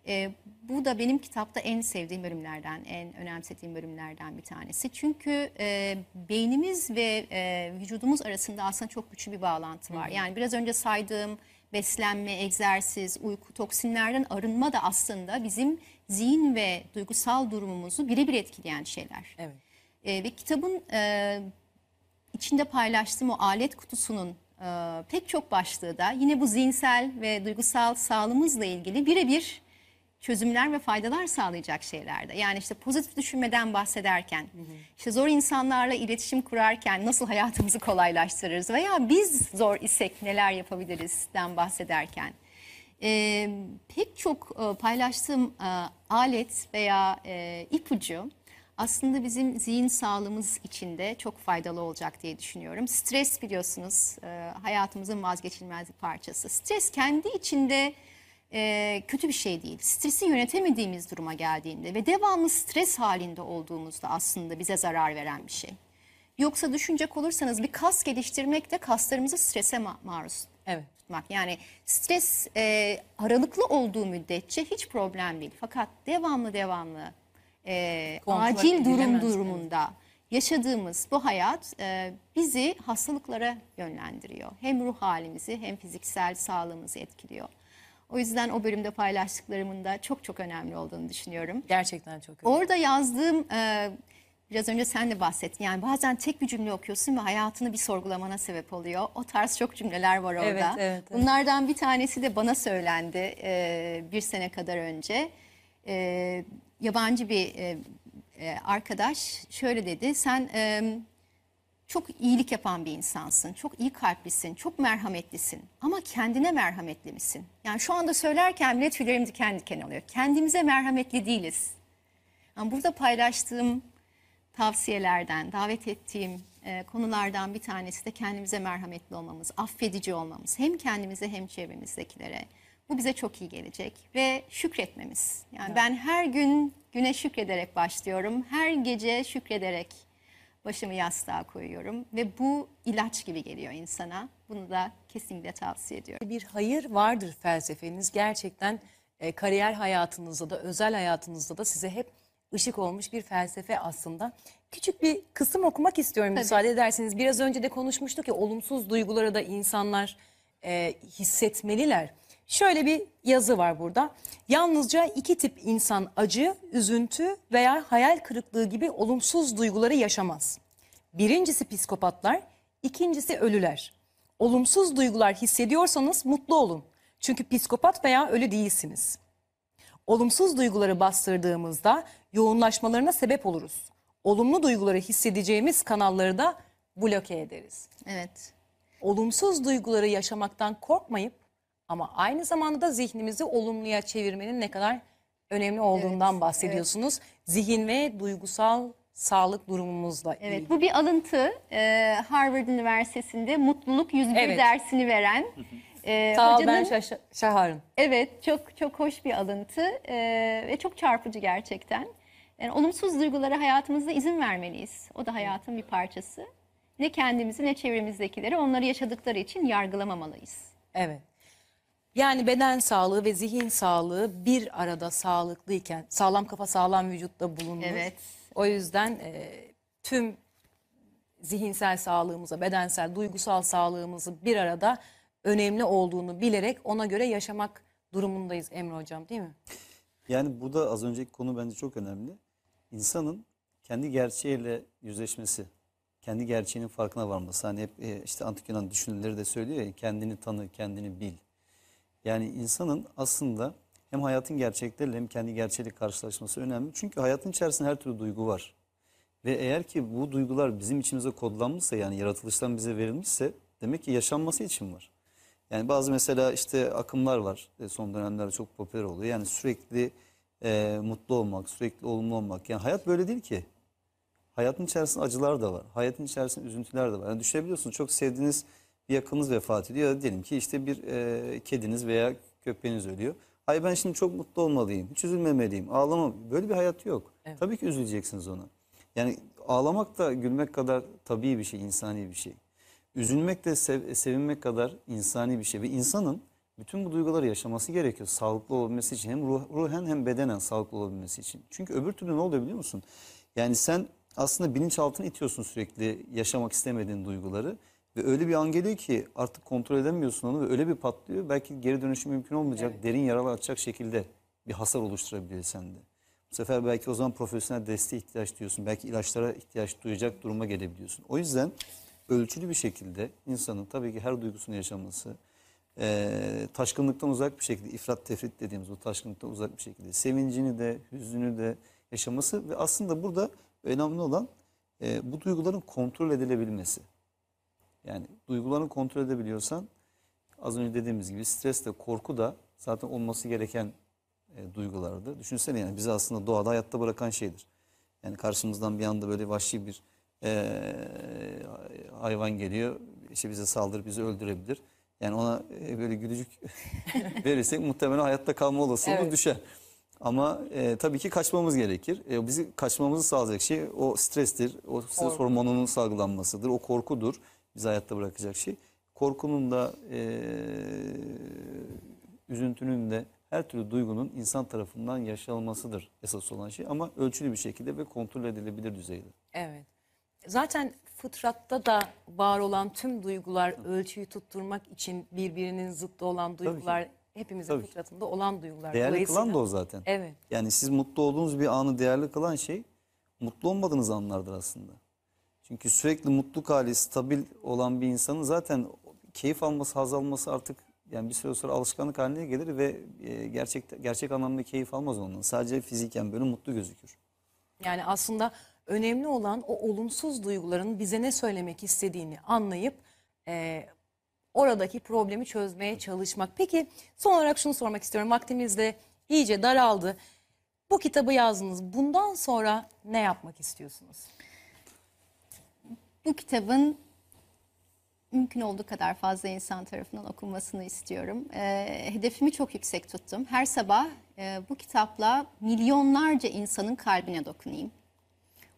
E, bu da benim kitapta en sevdiğim bölümlerden, en önemsediğim bölümlerden bir tanesi. Çünkü e, beynimiz ve e, vücudumuz arasında aslında çok güçlü bir bağlantı var. Yani biraz önce saydığım beslenme, egzersiz, uyku, toksinlerden arınma da aslında bizim zihin ve duygusal durumumuzu birebir etkileyen şeyler. Evet. E, ve kitabın e, içinde paylaştığım o alet kutusunun e, pek çok başlığı da yine bu zihinsel ve duygusal sağlığımızla ilgili birebir çözümler ve faydalar sağlayacak şeylerde. Yani işte pozitif düşünmeden bahsederken, işte zor insanlarla iletişim kurarken nasıl hayatımızı kolaylaştırırız veya biz zor isek neler yapabilirizden bahsederken e, pek çok e, paylaştığım e, alet veya e, ipucu aslında bizim zihin sağlığımız için de çok faydalı olacak diye düşünüyorum. Stres biliyorsunuz e, hayatımızın vazgeçilmez bir parçası. Stres kendi içinde e, kötü bir şey değil. Stresi yönetemediğimiz duruma geldiğinde ve devamlı stres halinde olduğumuzda aslında bize zarar veren bir şey. Yoksa düşünecek olursanız bir kas geliştirmek de kaslarımızı strese ma- maruz Evet. tutmak. Yani stres e, aralıklı olduğu müddetçe hiç problem değil. Fakat devamlı devamlı e, Kontrol acil durum durumunda yaşadığımız bu hayat e, bizi hastalıklara yönlendiriyor. Hem ruh halimizi hem fiziksel sağlığımızı etkiliyor. O yüzden o bölümde paylaştıklarımın da çok çok önemli olduğunu düşünüyorum. Gerçekten çok önemli. Orada yazdığım e, biraz önce sen de bahsettin. Yani bazen tek bir cümle okuyorsun ve hayatını bir sorgulamana sebep oluyor. O tarz çok cümleler var orada. Evet, evet, evet. Bunlardan bir tanesi de bana söylendi e, bir sene kadar önce. E, yabancı bir e, arkadaş şöyle dedi. Sen e, çok iyilik yapan bir insansın. Çok iyi kalplisin, çok merhametlisin. Ama kendine merhametli misin? Yani şu anda söylerken bile tüylerim diken diken oluyor. Kendimize merhametli değiliz. Yani burada paylaştığım tavsiyelerden, davet ettiğim e, konulardan bir tanesi de kendimize merhametli olmamız, affedici olmamız. Hem kendimize hem çevremizdekilere. Bu bize çok iyi gelecek ve şükretmemiz. Yani ben her gün güne şükrederek başlıyorum. Her gece şükrederek başımı yastığa koyuyorum ve bu ilaç gibi geliyor insana. Bunu da kesinlikle tavsiye ediyorum. bir hayır vardır felsefeniz. Gerçekten e, kariyer hayatınızda da özel hayatınızda da size hep ışık olmuş bir felsefe aslında. Küçük bir kısım okumak istiyorum müsaade ederseniz. Biraz önce de konuşmuştuk ya olumsuz duyguları da insanlar e, hissetmeliler. Şöyle bir yazı var burada. Yalnızca iki tip insan acı, üzüntü veya hayal kırıklığı gibi olumsuz duyguları yaşamaz. Birincisi psikopatlar, ikincisi ölüler. Olumsuz duygular hissediyorsanız mutlu olun. Çünkü psikopat veya ölü değilsiniz. Olumsuz duyguları bastırdığımızda yoğunlaşmalarına sebep oluruz. Olumlu duyguları hissedeceğimiz kanalları da bloke ederiz. Evet. Olumsuz duyguları yaşamaktan korkmayıp ama aynı zamanda da zihnimizi olumluya çevirmenin ne kadar önemli olduğundan bahsediyorsunuz. Zihin ve duygusal sağlık durumumuzla ilgili. Evet, bu bir alıntı. Ee, Harvard Üniversitesi'nde mutluluk 101 Evet. dersini veren e, Sağ ol hocanın ben Şaş- Şahar'ın. Evet, çok çok hoş bir alıntı ee, ve çok çarpıcı gerçekten. Yani olumsuz duygulara hayatımızda izin vermeliyiz. O da hayatın bir parçası. Ne kendimizi ne çevremizdekileri onları yaşadıkları için yargılamamalıyız. Evet. Yani beden sağlığı ve zihin sağlığı bir arada sağlıklıyken sağlam kafa sağlam vücutta bulunur. Evet. O yüzden e, tüm zihinsel sağlığımıza, bedensel, duygusal sağlığımızı bir arada önemli olduğunu bilerek ona göre yaşamak durumundayız Emre Hocam değil mi? Yani burada az önceki konu bence çok önemli. İnsanın kendi gerçeğiyle yüzleşmesi, kendi gerçeğinin farkına varması. Hani hep e, işte antik Yunan düşünürleri de söylüyor ya kendini tanı, kendini bil. Yani insanın aslında hem hayatın gerçekleriyle hem kendi gerçeğiyle karşılaşması önemli. Çünkü hayatın içerisinde her türlü duygu var. Ve eğer ki bu duygular bizim içimize kodlanmışsa yani yaratılıştan bize verilmişse demek ki yaşanması için var. Yani bazı mesela işte akımlar var e, son dönemlerde çok popüler oluyor. Yani sürekli e, mutlu olmak, sürekli olumlu olmak. Yani hayat böyle değil ki. Hayatın içerisinde acılar da var. Hayatın içerisinde üzüntüler de var. Yani düşünebiliyorsunuz çok sevdiğiniz bir yakınınız vefat ediyor. Ya da diyelim ki işte bir e, kediniz veya köpeğiniz ölüyor. Ay ben şimdi çok mutlu olmalıyım, hiç üzülmemeliyim, ağlamam. Böyle bir hayat yok. Tabii ki üzüleceksiniz ona. Yani ağlamak da gülmek kadar tabii bir şey, insani bir şey. Üzülmek de sev- sevinmek kadar insani bir şey. Ve insanın bütün bu duyguları yaşaması gerekiyor sağlıklı olabilmesi için. Hem ruh, ruhen hem bedenen sağlıklı olabilmesi için. Çünkü öbür türlü ne oluyor biliyor musun? Yani sen aslında bilinçaltına itiyorsun sürekli yaşamak istemediğin duyguları. Ve öyle bir an geliyor ki artık kontrol edemiyorsun onu ve öyle bir patlıyor. Belki geri dönüşü mümkün olmayacak, derin yaralar açacak şekilde bir hasar oluşturabilir sende. Bu sefer belki o zaman profesyonel desteğe ihtiyaç duyuyorsun. Belki ilaçlara ihtiyaç duyacak duruma gelebiliyorsun. O yüzden ölçülü bir şekilde insanın tabii ki her duygusunu yaşaması, e, taşkınlıktan uzak bir şekilde, ifrat tefrit dediğimiz o taşkınlıktan uzak bir şekilde sevincini de, hüznünü de yaşaması ve aslında burada önemli olan e, bu duyguların kontrol edilebilmesi. Yani duygularını kontrol edebiliyorsan az önce dediğimiz gibi stres de korku da zaten olması gereken e, duygulardır. Düşünsene yani bizi aslında doğada hayatta bırakan şeydir. Yani karşımızdan bir anda böyle vahşi bir e, hayvan geliyor. işte bize saldırıp bizi öldürebilir. Yani ona e, böyle gülücük [LAUGHS] verirsek muhtemelen hayatta kalma olasılığı Evet. düşer. Ama e, tabii ki kaçmamız gerekir. E, bizi kaçmamızı sağlayacak şey o strestir. O stres Korku. hormonunun salgılanmasıdır. O korkudur. Bizi hayatta bırakacak şey. Korkunun da e, üzüntünün de her türlü duygunun insan tarafından yaşanılmasıdır esas olan şey. Ama ölçülü bir şekilde ve kontrol edilebilir düzeyde. Evet. Zaten fıtratta da var olan tüm duygular ölçüyü tutturmak için birbirinin zıttı olan duygular hepimizin Tabii fıtratında olan duygular. Değerli kılan da o zaten. Evet. Yani siz mutlu olduğunuz bir anı değerli kılan şey mutlu olmadığınız anlardır aslında. Çünkü sürekli mutluluk hali stabil olan bir insanın zaten keyif alması, haz alması artık yani bir süre sonra alışkanlık haline gelir ve e, gerçek gerçek anlamda keyif almaz ondan. Sadece fiziken böyle mutlu gözükür. Yani aslında önemli olan o olumsuz duyguların bize ne söylemek istediğini anlayıp e, oradaki problemi çözmeye çalışmak. Peki son olarak şunu sormak istiyorum. Vaktimiz de iyice daraldı. Bu kitabı yazdınız. Bundan sonra ne yapmak istiyorsunuz? Bu kitabın mümkün olduğu kadar fazla insan tarafından okunmasını istiyorum. Ee, hedefimi çok yüksek tuttum. Her sabah e, bu kitapla milyonlarca insanın kalbine dokunayım.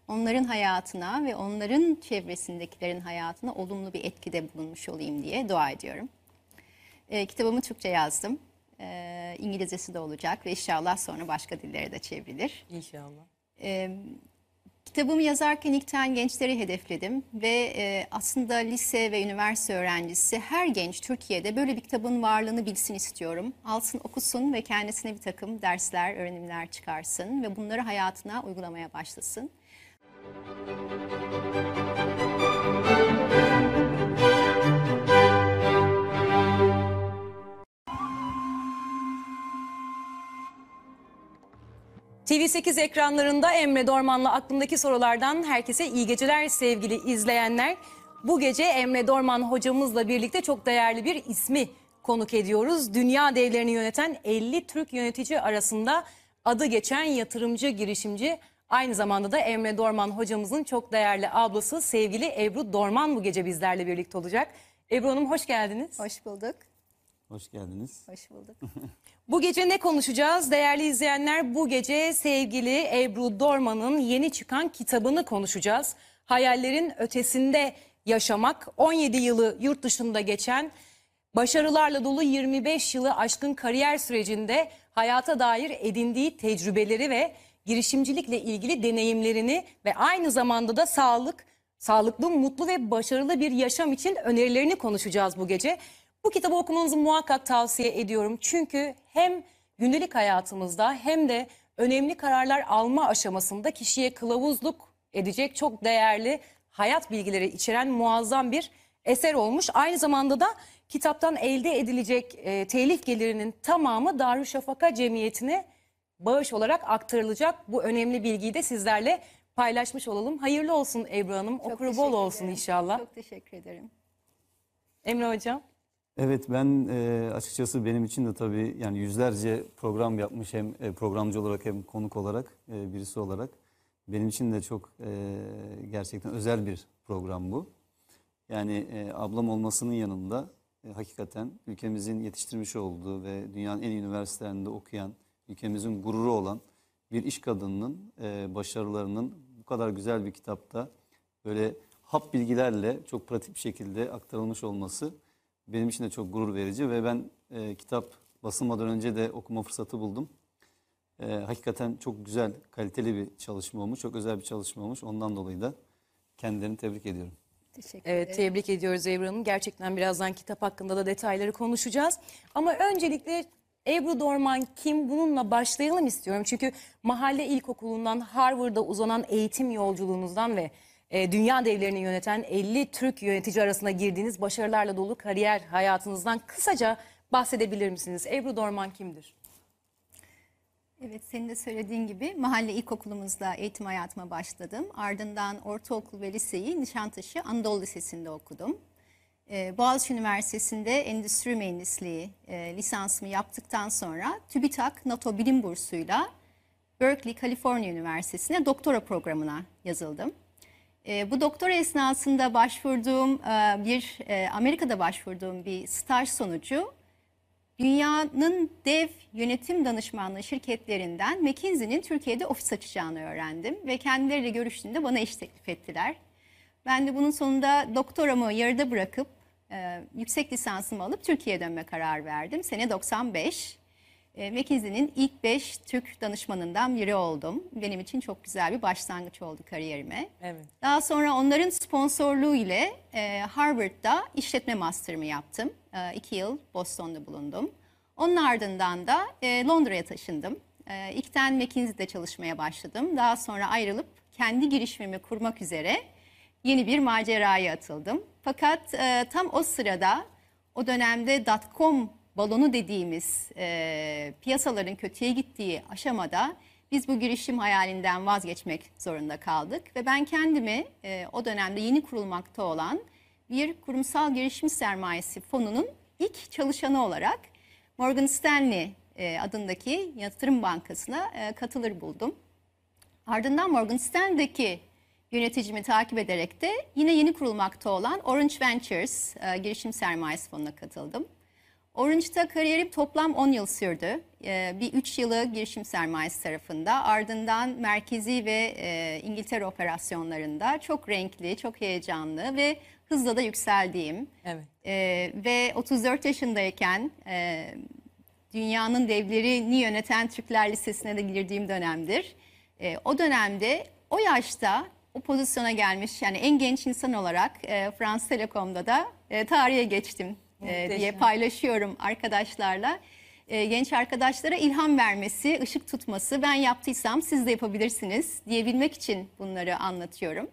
Onların hayatına ve onların çevresindekilerin hayatına olumlu bir etkide bulunmuş olayım diye dua ediyorum. Ee, kitabımı Türkçe yazdım. Ee, İngilizcesi de olacak ve inşallah sonra başka dillere de çevrilir. İnşallah. Ee, kitabımı yazarken ilkten gençleri hedefledim ve e, aslında lise ve üniversite öğrencisi her genç Türkiye'de böyle bir kitabın varlığını bilsin istiyorum. Alsın, okusun ve kendisine bir takım dersler, öğrenimler çıkarsın ve bunları hayatına uygulamaya başlasın. TV8 ekranlarında Emre Dorman'la aklımdaki sorulardan herkese iyi geceler sevgili izleyenler. Bu gece Emre Dorman hocamızla birlikte çok değerli bir ismi konuk ediyoruz. Dünya devlerini yöneten 50 Türk yönetici arasında adı geçen yatırımcı girişimci aynı zamanda da Emre Dorman hocamızın çok değerli ablası sevgili Ebru Dorman bu gece bizlerle birlikte olacak. Ebru Hanım hoş geldiniz. Hoş bulduk. Hoş geldiniz. Hoş bulduk. Bu gece ne konuşacağız? Değerli izleyenler bu gece sevgili Ebru Dorman'ın yeni çıkan kitabını konuşacağız. Hayallerin ötesinde yaşamak 17 yılı yurt dışında geçen başarılarla dolu 25 yılı aşkın kariyer sürecinde hayata dair edindiği tecrübeleri ve girişimcilikle ilgili deneyimlerini ve aynı zamanda da sağlık, sağlıklı, mutlu ve başarılı bir yaşam için önerilerini konuşacağız bu gece. Bu kitabı okumanızı muhakkak tavsiye ediyorum. Çünkü hem gündelik hayatımızda hem de önemli kararlar alma aşamasında kişiye kılavuzluk edecek çok değerli hayat bilgileri içeren muazzam bir eser olmuş. Aynı zamanda da kitaptan elde edilecek e, telif gelirinin tamamı Darüşşafaka Cemiyeti'ne bağış olarak aktarılacak. Bu önemli bilgiyi de sizlerle paylaşmış olalım. Hayırlı olsun Ebru Hanım. Çok Okuru bol olsun ederim. inşallah. Çok teşekkür ederim. Emre Hocam. Evet ben e, açıkçası benim için de tabii yani yüzlerce program yapmış hem e, programcı olarak hem konuk olarak e, birisi olarak benim için de çok e, gerçekten özel bir program bu. Yani e, ablam olmasının yanında e, hakikaten ülkemizin yetiştirmiş olduğu ve dünyanın en iyi üniversitelerinde okuyan, ülkemizin gururu olan bir iş kadınının e, başarılarının bu kadar güzel bir kitapta böyle hap bilgilerle çok pratik bir şekilde aktarılmış olması benim için de çok gurur verici ve ben e, kitap basılmadan önce de okuma fırsatı buldum. E, hakikaten çok güzel, kaliteli bir çalışma olmuş, çok özel bir çalışma olmuş. Ondan dolayı da kendilerini tebrik ediyorum. Teşekkür Evet ederim. tebrik ediyoruz Ebru Hanım. Gerçekten birazdan kitap hakkında da detayları konuşacağız. Ama öncelikle Ebru Dorman kim bununla başlayalım istiyorum. Çünkü mahalle ilkokulundan Harvard'a uzanan eğitim yolculuğunuzdan ve e, dünya devlerini yöneten 50 Türk yönetici arasında girdiğiniz başarılarla dolu kariyer hayatınızdan kısaca bahsedebilir misiniz? Ebru Dorman kimdir? Evet senin de söylediğin gibi mahalle ilkokulumuzda eğitim hayatıma başladım. Ardından ortaokul ve liseyi Nişantaşı Anadolu Lisesi'nde okudum. Ee, Boğaziçi Üniversitesi'nde endüstri mühendisliği e, lisansımı yaptıktan sonra TÜBİTAK NATO Bilim Bursu'yla Berkeley, Kaliforniya Üniversitesi'ne doktora programına yazıldım. E, bu doktora esnasında başvurduğum e, bir e, Amerika'da başvurduğum bir staj sonucu dünyanın dev yönetim danışmanlığı şirketlerinden McKinsey'nin Türkiye'de ofis açacağını öğrendim ve kendileriyle görüştüğümde bana iş teklif ettiler. Ben de bunun sonunda doktoramı yarıda bırakıp e, yüksek lisansımı alıp Türkiye'ye dönme karar verdim. Sene 95. E, McKinsey'nin ilk 5 Türk danışmanından biri oldum. Benim için çok güzel bir başlangıç oldu kariyerime. Evet. Daha sonra onların sponsorluğu ile e, Harvard'da işletme master'ımı yaptım. E, iki yıl Boston'da bulundum. Onun ardından da e, Londra'ya taşındım. E, ilkten McKinsey'de çalışmaya başladım. Daha sonra ayrılıp kendi girişimimi kurmak üzere yeni bir maceraya atıldım. Fakat e, tam o sırada o dönemde dot-com balonu dediğimiz e, piyasaların kötüye gittiği aşamada biz bu girişim hayalinden vazgeçmek zorunda kaldık ve ben kendimi e, o dönemde yeni kurulmakta olan bir kurumsal girişim sermayesi fonunun ilk çalışanı olarak Morgan Stanley e, adındaki yatırım bankasına e, katılır buldum. Ardından Morgan Stanley'deki yöneticimi takip ederek de yine yeni kurulmakta olan Orange Ventures e, girişim sermayesi fonuna katıldım. Orange'da kariyerim toplam 10 yıl sürdü. E, bir 3 yılı girişim sermayesi tarafında ardından merkezi ve e, İngiltere operasyonlarında çok renkli, çok heyecanlı ve hızla da yükseldiğim Evet. e, ve 34 yaşındayken e, dünyanın devlerini yöneten Türkler Lisesi'ne de girdiğim dönemdir. E, o dönemde o yaşta o pozisyona gelmiş yani en genç insan olarak e, Frans Telekom'da da e, tarihe geçtim e, diye paylaşıyorum arkadaşlarla. E, genç arkadaşlara ilham vermesi, ışık tutması ben yaptıysam siz de yapabilirsiniz diyebilmek için bunları anlatıyorum.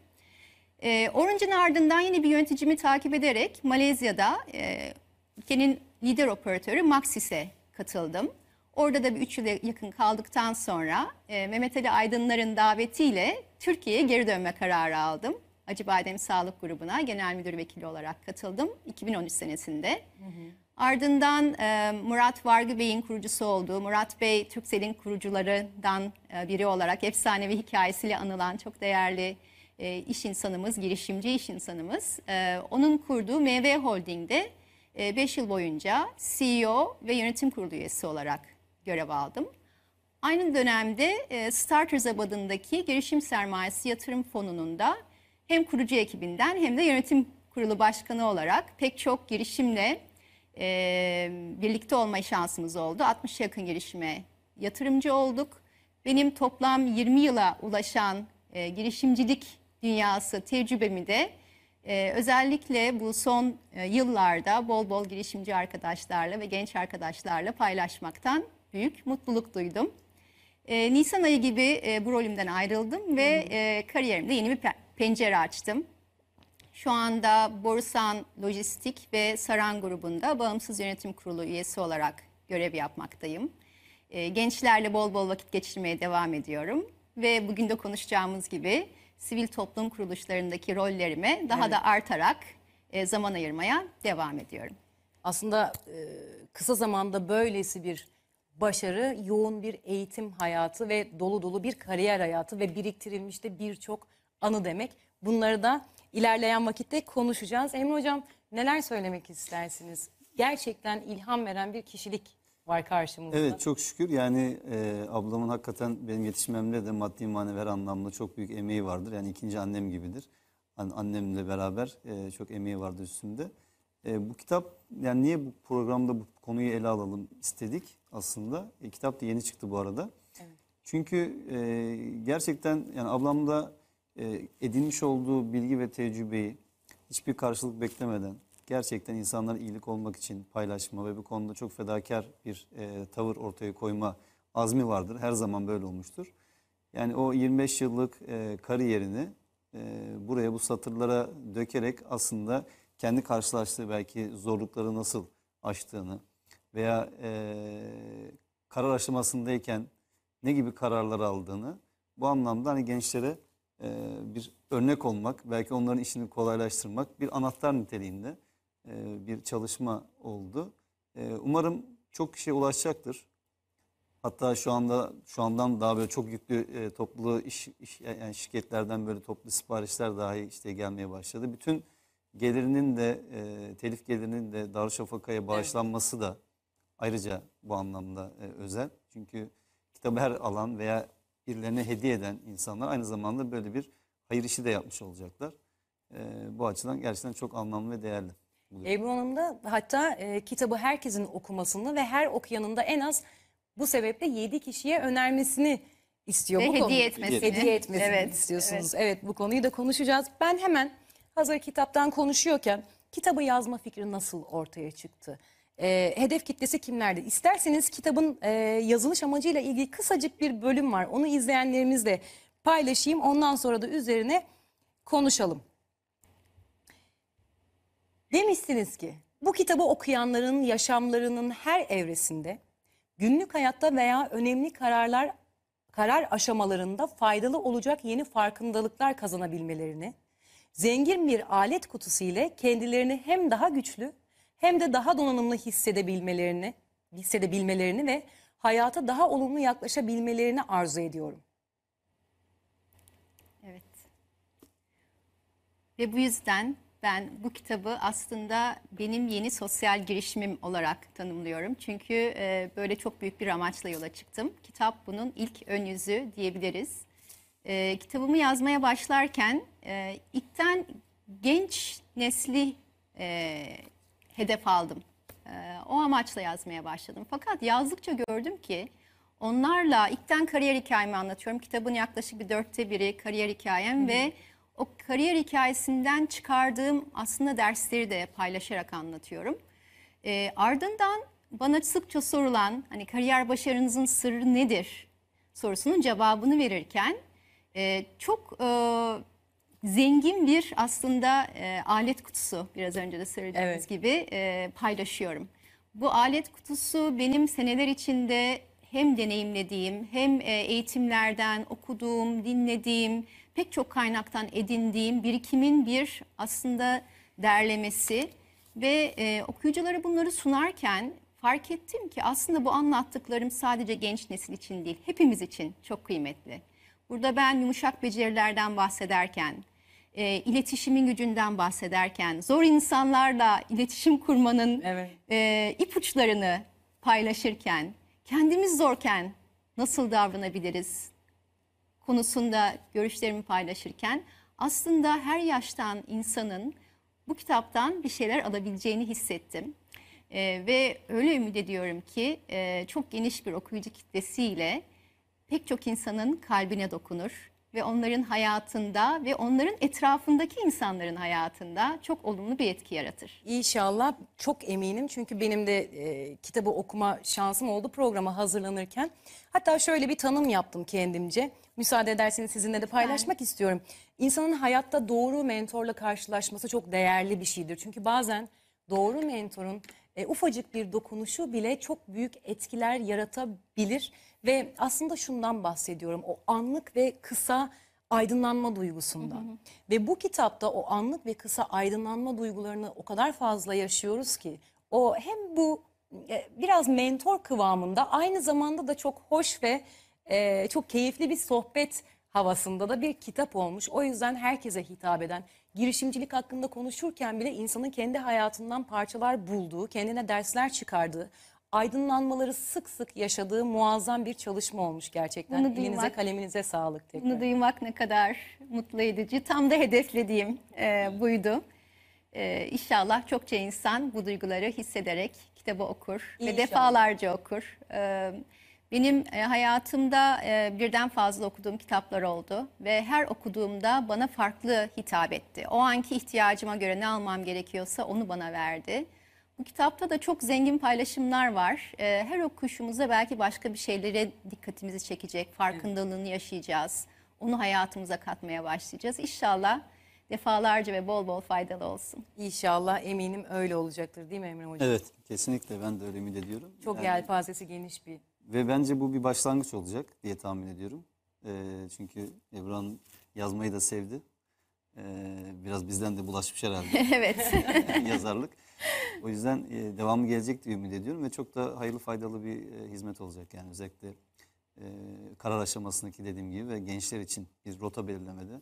E, Orange'ın ardından yine bir yöneticimi takip ederek Malezya'da e, ülkenin lider operatörü Maxis'e katıldım. Orada da bir üç yıla yakın kaldıktan sonra e, Mehmet Ali Aydınlar'ın davetiyle Türkiye'ye geri dönme kararı aldım. Acıbadem Sağlık Grubu'na genel müdür vekili olarak katıldım 2013 senesinde. Ardından e, Murat Vargı Bey'in kurucusu olduğu, Murat Bey Türkcell'in kurucularından e, biri olarak efsanevi hikayesiyle anılan çok değerli e, iş insanımız, girişimci iş insanımız. E, onun kurduğu MV Holding'de 5 yıl boyunca CEO ve yönetim kurulu üyesi olarak görev aldım. Aynı dönemde e, Starters adındaki girişim sermayesi yatırım fonunun da hem kurucu ekibinden hem de yönetim kurulu başkanı olarak pek çok girişimle e, birlikte olma şansımız oldu. 60 yakın girişime yatırımcı olduk. Benim toplam 20 yıla ulaşan e, girişimcilik dünyası tecrübemi de e, özellikle bu son e, yıllarda bol bol girişimci arkadaşlarla ve genç arkadaşlarla paylaşmaktan büyük mutluluk duydum. E, Nisan ayı gibi e, bu rolümden ayrıldım ve e, kariyerimde yeni bir pencere açtım. Şu anda Borusan Lojistik ve Saran grubunda bağımsız yönetim kurulu üyesi olarak görev yapmaktayım. E, gençlerle bol bol vakit geçirmeye devam ediyorum. Ve bugün de konuşacağımız gibi sivil toplum kuruluşlarındaki rollerime daha da artarak e, zaman ayırmaya devam ediyorum. Aslında e, kısa zamanda böylesi bir başarı, yoğun bir eğitim hayatı ve dolu dolu bir kariyer hayatı ve biriktirilmiş de birçok anı demek. Bunları da ilerleyen vakitte konuşacağız. Emre Hocam neler söylemek istersiniz? Gerçekten ilham veren bir kişilik var karşımızda. Evet çok şükür yani e, ablamın hakikaten benim yetişmemde de maddi manevi anlamda çok büyük emeği vardır. Yani ikinci annem gibidir. An- annemle beraber e, çok emeği vardı üstümde. E, bu kitap yani niye bu programda bu konuyu ele alalım istedik aslında. E, kitap da yeni çıktı bu arada. Çünkü e, gerçekten yani ablamda e, edinmiş olduğu bilgi ve tecrübeyi hiçbir karşılık beklemeden gerçekten insanlara iyilik olmak için paylaşma ve bu konuda çok fedakar bir e, tavır ortaya koyma azmi vardır. Her zaman böyle olmuştur. Yani o 25 yıllık e, kariyerini e, buraya bu satırlara dökerek aslında kendi karşılaştığı belki zorlukları nasıl aştığını veya e, karar aşamasındayken ne gibi kararlar aldığını bu anlamda hani gençlere e, bir örnek olmak, belki onların işini kolaylaştırmak bir anahtar niteliğinde e, bir çalışma oldu. E, umarım çok kişiye ulaşacaktır. Hatta şu anda şu andan daha böyle çok yüklü e, toplu iş, iş- yani şirketlerden böyle toplu siparişler dahi işte gelmeye başladı. Bütün gelirinin de e, telif gelirinin de Darüşşafaka'ya bağışlanması da ayrıca bu anlamda e, özel. Çünkü kitabı her alan veya birilerine hediye eden insanlar aynı zamanda böyle bir hayır işi de yapmış olacaklar. E, bu açıdan gerçekten çok anlamlı ve değerli. Ebru Hanım da hatta e, kitabı herkesin okumasını ve her okuyanın da en az bu sebeple 7 kişiye önermesini istiyor. Ve bu hediye konuyu. etmesini. Hediye etmesini Evet, istiyorsunuz. Evet. bu konuyu da konuşacağız. Ben hemen hazır kitaptan konuşuyorken kitabı yazma fikri nasıl ortaya çıktı? E, hedef kitlesi kimlerdi? İsterseniz kitabın e, yazılış amacıyla ilgili kısacık bir bölüm var. Onu izleyenlerimizle paylaşayım. Ondan sonra da üzerine konuşalım. Demişsiniz ki bu kitabı okuyanların yaşamlarının her evresinde günlük hayatta veya önemli kararlar karar aşamalarında faydalı olacak yeni farkındalıklar kazanabilmelerini, zengin bir alet kutusu ile kendilerini hem daha güçlü hem de daha donanımlı hissedebilmelerini, hissedebilmelerini ve hayata daha olumlu yaklaşabilmelerini arzu ediyorum. Evet. Ve bu yüzden ben bu kitabı aslında benim yeni sosyal girişimim olarak tanımlıyorum. Çünkü e, böyle çok büyük bir amaçla yola çıktım. Kitap bunun ilk ön yüzü diyebiliriz. E, kitabımı yazmaya başlarken e, ilkten genç nesli hedef aldım. E, o amaçla yazmaya başladım. Fakat yazdıkça gördüm ki onlarla ilkten kariyer hikayemi anlatıyorum. Kitabın yaklaşık bir dörtte biri kariyer hikayem ve o kariyer hikayesinden çıkardığım aslında dersleri de paylaşarak anlatıyorum. E, ardından bana sıkça sorulan hani kariyer başarınızın sırrı nedir sorusunun cevabını verirken e, çok e, zengin bir aslında e, alet kutusu biraz önce de söylediğiniz Evet. gibi e, paylaşıyorum. Bu alet kutusu benim seneler içinde hem deneyimlediğim hem e, eğitimlerden okuduğum, dinlediğim, pek çok kaynaktan edindiğim birikimin bir aslında derlemesi ve e, okuyuculara bunları sunarken fark ettim ki aslında bu anlattıklarım sadece genç nesil için değil, hepimiz için çok kıymetli. Burada ben yumuşak becerilerden bahsederken, e, iletişimin gücünden bahsederken, zor insanlarla iletişim kurmanın Evet. e, ipuçlarını paylaşırken, kendimiz zorken nasıl davranabiliriz konusunda görüşlerimi paylaşırken aslında her yaştan insanın bu kitaptan bir şeyler alabileceğini hissettim. E, ve öyle ümit ediyorum ki e, çok geniş bir okuyucu kitlesiyle pek çok insanın kalbine dokunur ve onların hayatında ve onların etrafındaki insanların hayatında çok olumlu bir etki yaratır. İnşallah çok eminim çünkü benim de e, kitabı okuma şansım oldu programa hazırlanırken. Hatta şöyle bir tanım yaptım kendimce. Müsaade ederseniz sizinle de paylaşmak istiyorum. İnsanın hayatta doğru mentorla karşılaşması çok değerli bir şeydir. Çünkü bazen doğru mentorun e, ufacık bir dokunuşu bile çok büyük etkiler yaratabilir. Ve aslında şundan bahsediyorum. O anlık ve kısa aydınlanma duygusundan. Ve bu kitapta o anlık ve kısa aydınlanma duygularını o kadar fazla yaşıyoruz ki o hem bu e, biraz mentor kıvamında aynı zamanda da çok hoş ve e, çok keyifli bir sohbet havasında da bir kitap olmuş. O yüzden herkese hitap eden, girişimcilik hakkında konuşurken bile insanın kendi hayatından parçalar bulduğu, kendine dersler çıkardığı, aydınlanmaları sık sık yaşadığı muazzam bir çalışma olmuş gerçekten. Bunu Elinize duymak- kaleminize sağlık tekrar. Bunu duymak ne kadar mutlu edici. Tam da hedeflediğim e, buydu. E, inşallah çokça insan bu duyguları hissederek kitabı okur İnşallah. ve defalarca okur. E, benim e, hayatımda e, birden fazla okuduğum kitaplar oldu ve her okuduğumda bana farklı hitap etti. O anki ihtiyacıma göre ne almam gerekiyorsa onu bana verdi. Bu kitapta da çok zengin paylaşımlar var. Ee, her okuyuşumuzda belki başka bir şeylere dikkatimizi çekecek, farkındalığını yaşayacağız. Onu hayatımıza katmaya başlayacağız. İnşallah defalarca ve bol bol faydalı olsun. İnşallah eminim öyle olacaktır değil mi Emre Hocam? Evet kesinlikle ben de öyle ümit ediyorum. Çok Yani- yelpazesi geniş bir Ve bence bu bir başlangıç olacak diye tahmin ediyorum. Ee, çünkü Ebru'nun yazmayı da sevdi. Ee, biraz bizden de bulaşmış herhalde [LAUGHS] evet. [LAUGHS] yazarlık. [LAUGHS] O yüzden e, devamı gelecek diye ümit ediyorum ve çok da hayırlı faydalı bir e, hizmet olacak yani özellikle e, karar aşamasındaki dediğim gibi ve gençler için bir rota belirlemede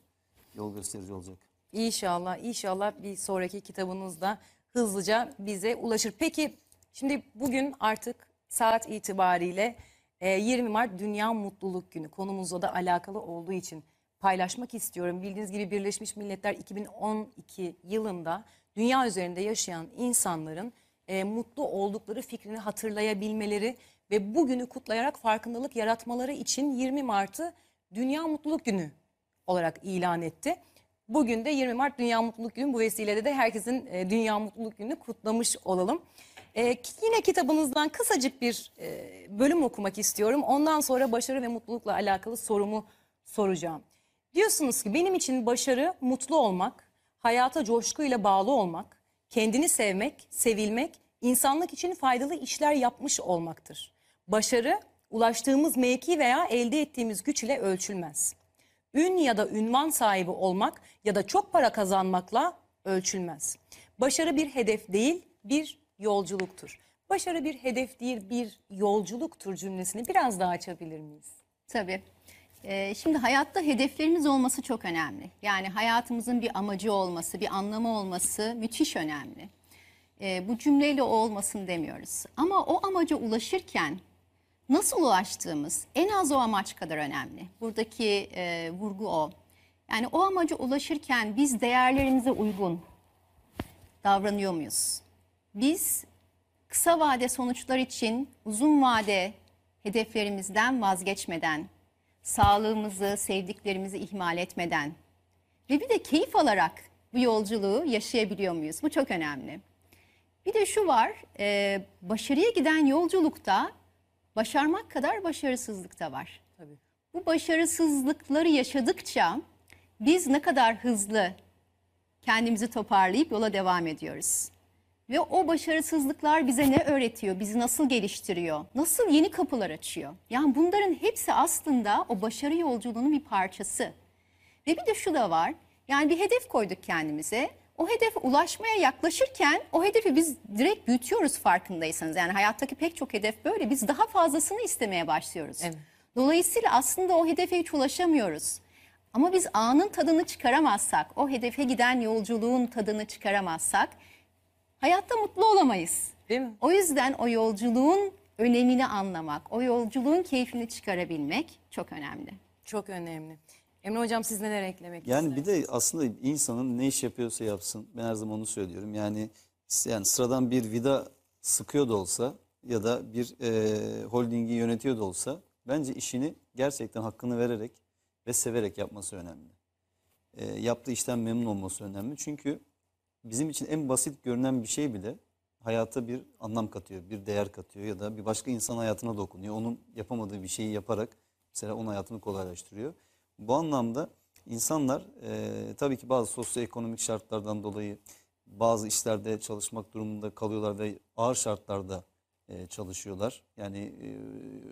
yol gösterici olacak. İnşallah, inşallah bir sonraki kitabınızda hızlıca bize ulaşır. Peki şimdi bugün artık saat itibariyle e, 20 Mart Dünya Mutluluk Günü konumuzla da alakalı olduğu için paylaşmak istiyorum. Bildiğiniz gibi Birleşmiş Milletler 2012 yılında dünya üzerinde yaşayan insanların e, mutlu oldukları fikrini hatırlayabilmeleri ve bugünü kutlayarak farkındalık yaratmaları için 20 Mart'ı Dünya Mutluluk Günü olarak ilan etti. Bugün de 20 Mart Dünya Mutluluk Günü. Bu vesileyle de herkesin e, Dünya Mutluluk Günü kutlamış olalım. E, yine kitabınızdan kısacık bir e, bölüm okumak istiyorum. Ondan sonra başarı ve mutlulukla alakalı sorumu soracağım. Diyorsunuz ki benim için başarı mutlu olmak, hayata coşkuyla bağlı olmak, kendini sevmek, sevilmek, insanlık için faydalı işler yapmış olmaktır. Başarı ulaştığımız mevki veya elde ettiğimiz güç ile ölçülmez. Ün ya da ünvan sahibi olmak ya da çok para kazanmakla ölçülmez. Başarı bir hedef değil, bir yolculuktur. Başarı bir hedef değil, bir yolculuktur cümlesini biraz daha açabilir miyiz? Tabii. Ee, şimdi hayatta hedeflerimiz olması çok önemli. Yani hayatımızın bir amacı olması, bir anlamı olması müthiş önemli. Ee, bu cümleyle olmasın demiyoruz. Ama o amaca ulaşırken nasıl ulaştığımız en az o amaç kadar önemli. Buradaki e, vurgu o. Yani o amaca ulaşırken biz değerlerimize uygun davranıyor muyuz? Biz kısa vade sonuçlar için uzun vade hedeflerimizden vazgeçmeden, sağlığımızı, sevdiklerimizi ihmal etmeden ve bir de keyif alarak bu yolculuğu yaşayabiliyor muyuz? Bu çok önemli. Bir de şu var, e, başarıya giden yolculukta başarmak kadar başarısızlık da var. Tabii. Bu başarısızlıkları yaşadıkça biz ne kadar hızlı kendimizi toparlayıp yola devam ediyoruz. Ve o başarısızlıklar bize ne öğretiyor, bizi nasıl geliştiriyor, nasıl yeni kapılar açıyor? Yani bunların hepsi aslında o başarı yolculuğunun bir parçası. Ve bir de şu da var, yani bir hedef koyduk kendimize. O hedefe ulaşmaya yaklaşırken o hedefi biz direkt büyütüyoruz farkındaysanız. Yani hayattaki pek çok hedef böyle. Biz daha fazlasını istemeye başlıyoruz. Evet. Dolayısıyla aslında o hedefe hiç ulaşamıyoruz. Ama biz anın tadını çıkaramazsak, o hedefe giden yolculuğun tadını çıkaramazsak hayatta mutlu olamayız. Değil mi? O yüzden o yolculuğun önemini anlamak, o yolculuğun keyfini çıkarabilmek çok önemli. Çok önemli. Emre Hocam siz neler eklemek Yani bir de aslında insanın ne iş yapıyorsa yapsın. Ben her zaman onu söylüyorum. Yani yani sıradan bir vida sıkıyor da olsa ya da bir e, holdingi yönetiyor da olsa bence işini gerçekten hakkını vererek ve severek yapması önemli. E, yaptığı işten memnun olması önemli. Çünkü bizim için en basit görünen bir şey bile hayata bir anlam katıyor, bir değer katıyor ya da bir başka insan hayatına dokunuyor. Onun yapamadığı bir şeyi yaparak mesela onun hayatını kolaylaştırıyor. Bu anlamda insanlar e, tabii ki bazı sosyoekonomik şartlardan dolayı bazı işlerde çalışmak durumunda kalıyorlar ve ağır şartlarda e, çalışıyorlar. Yani e,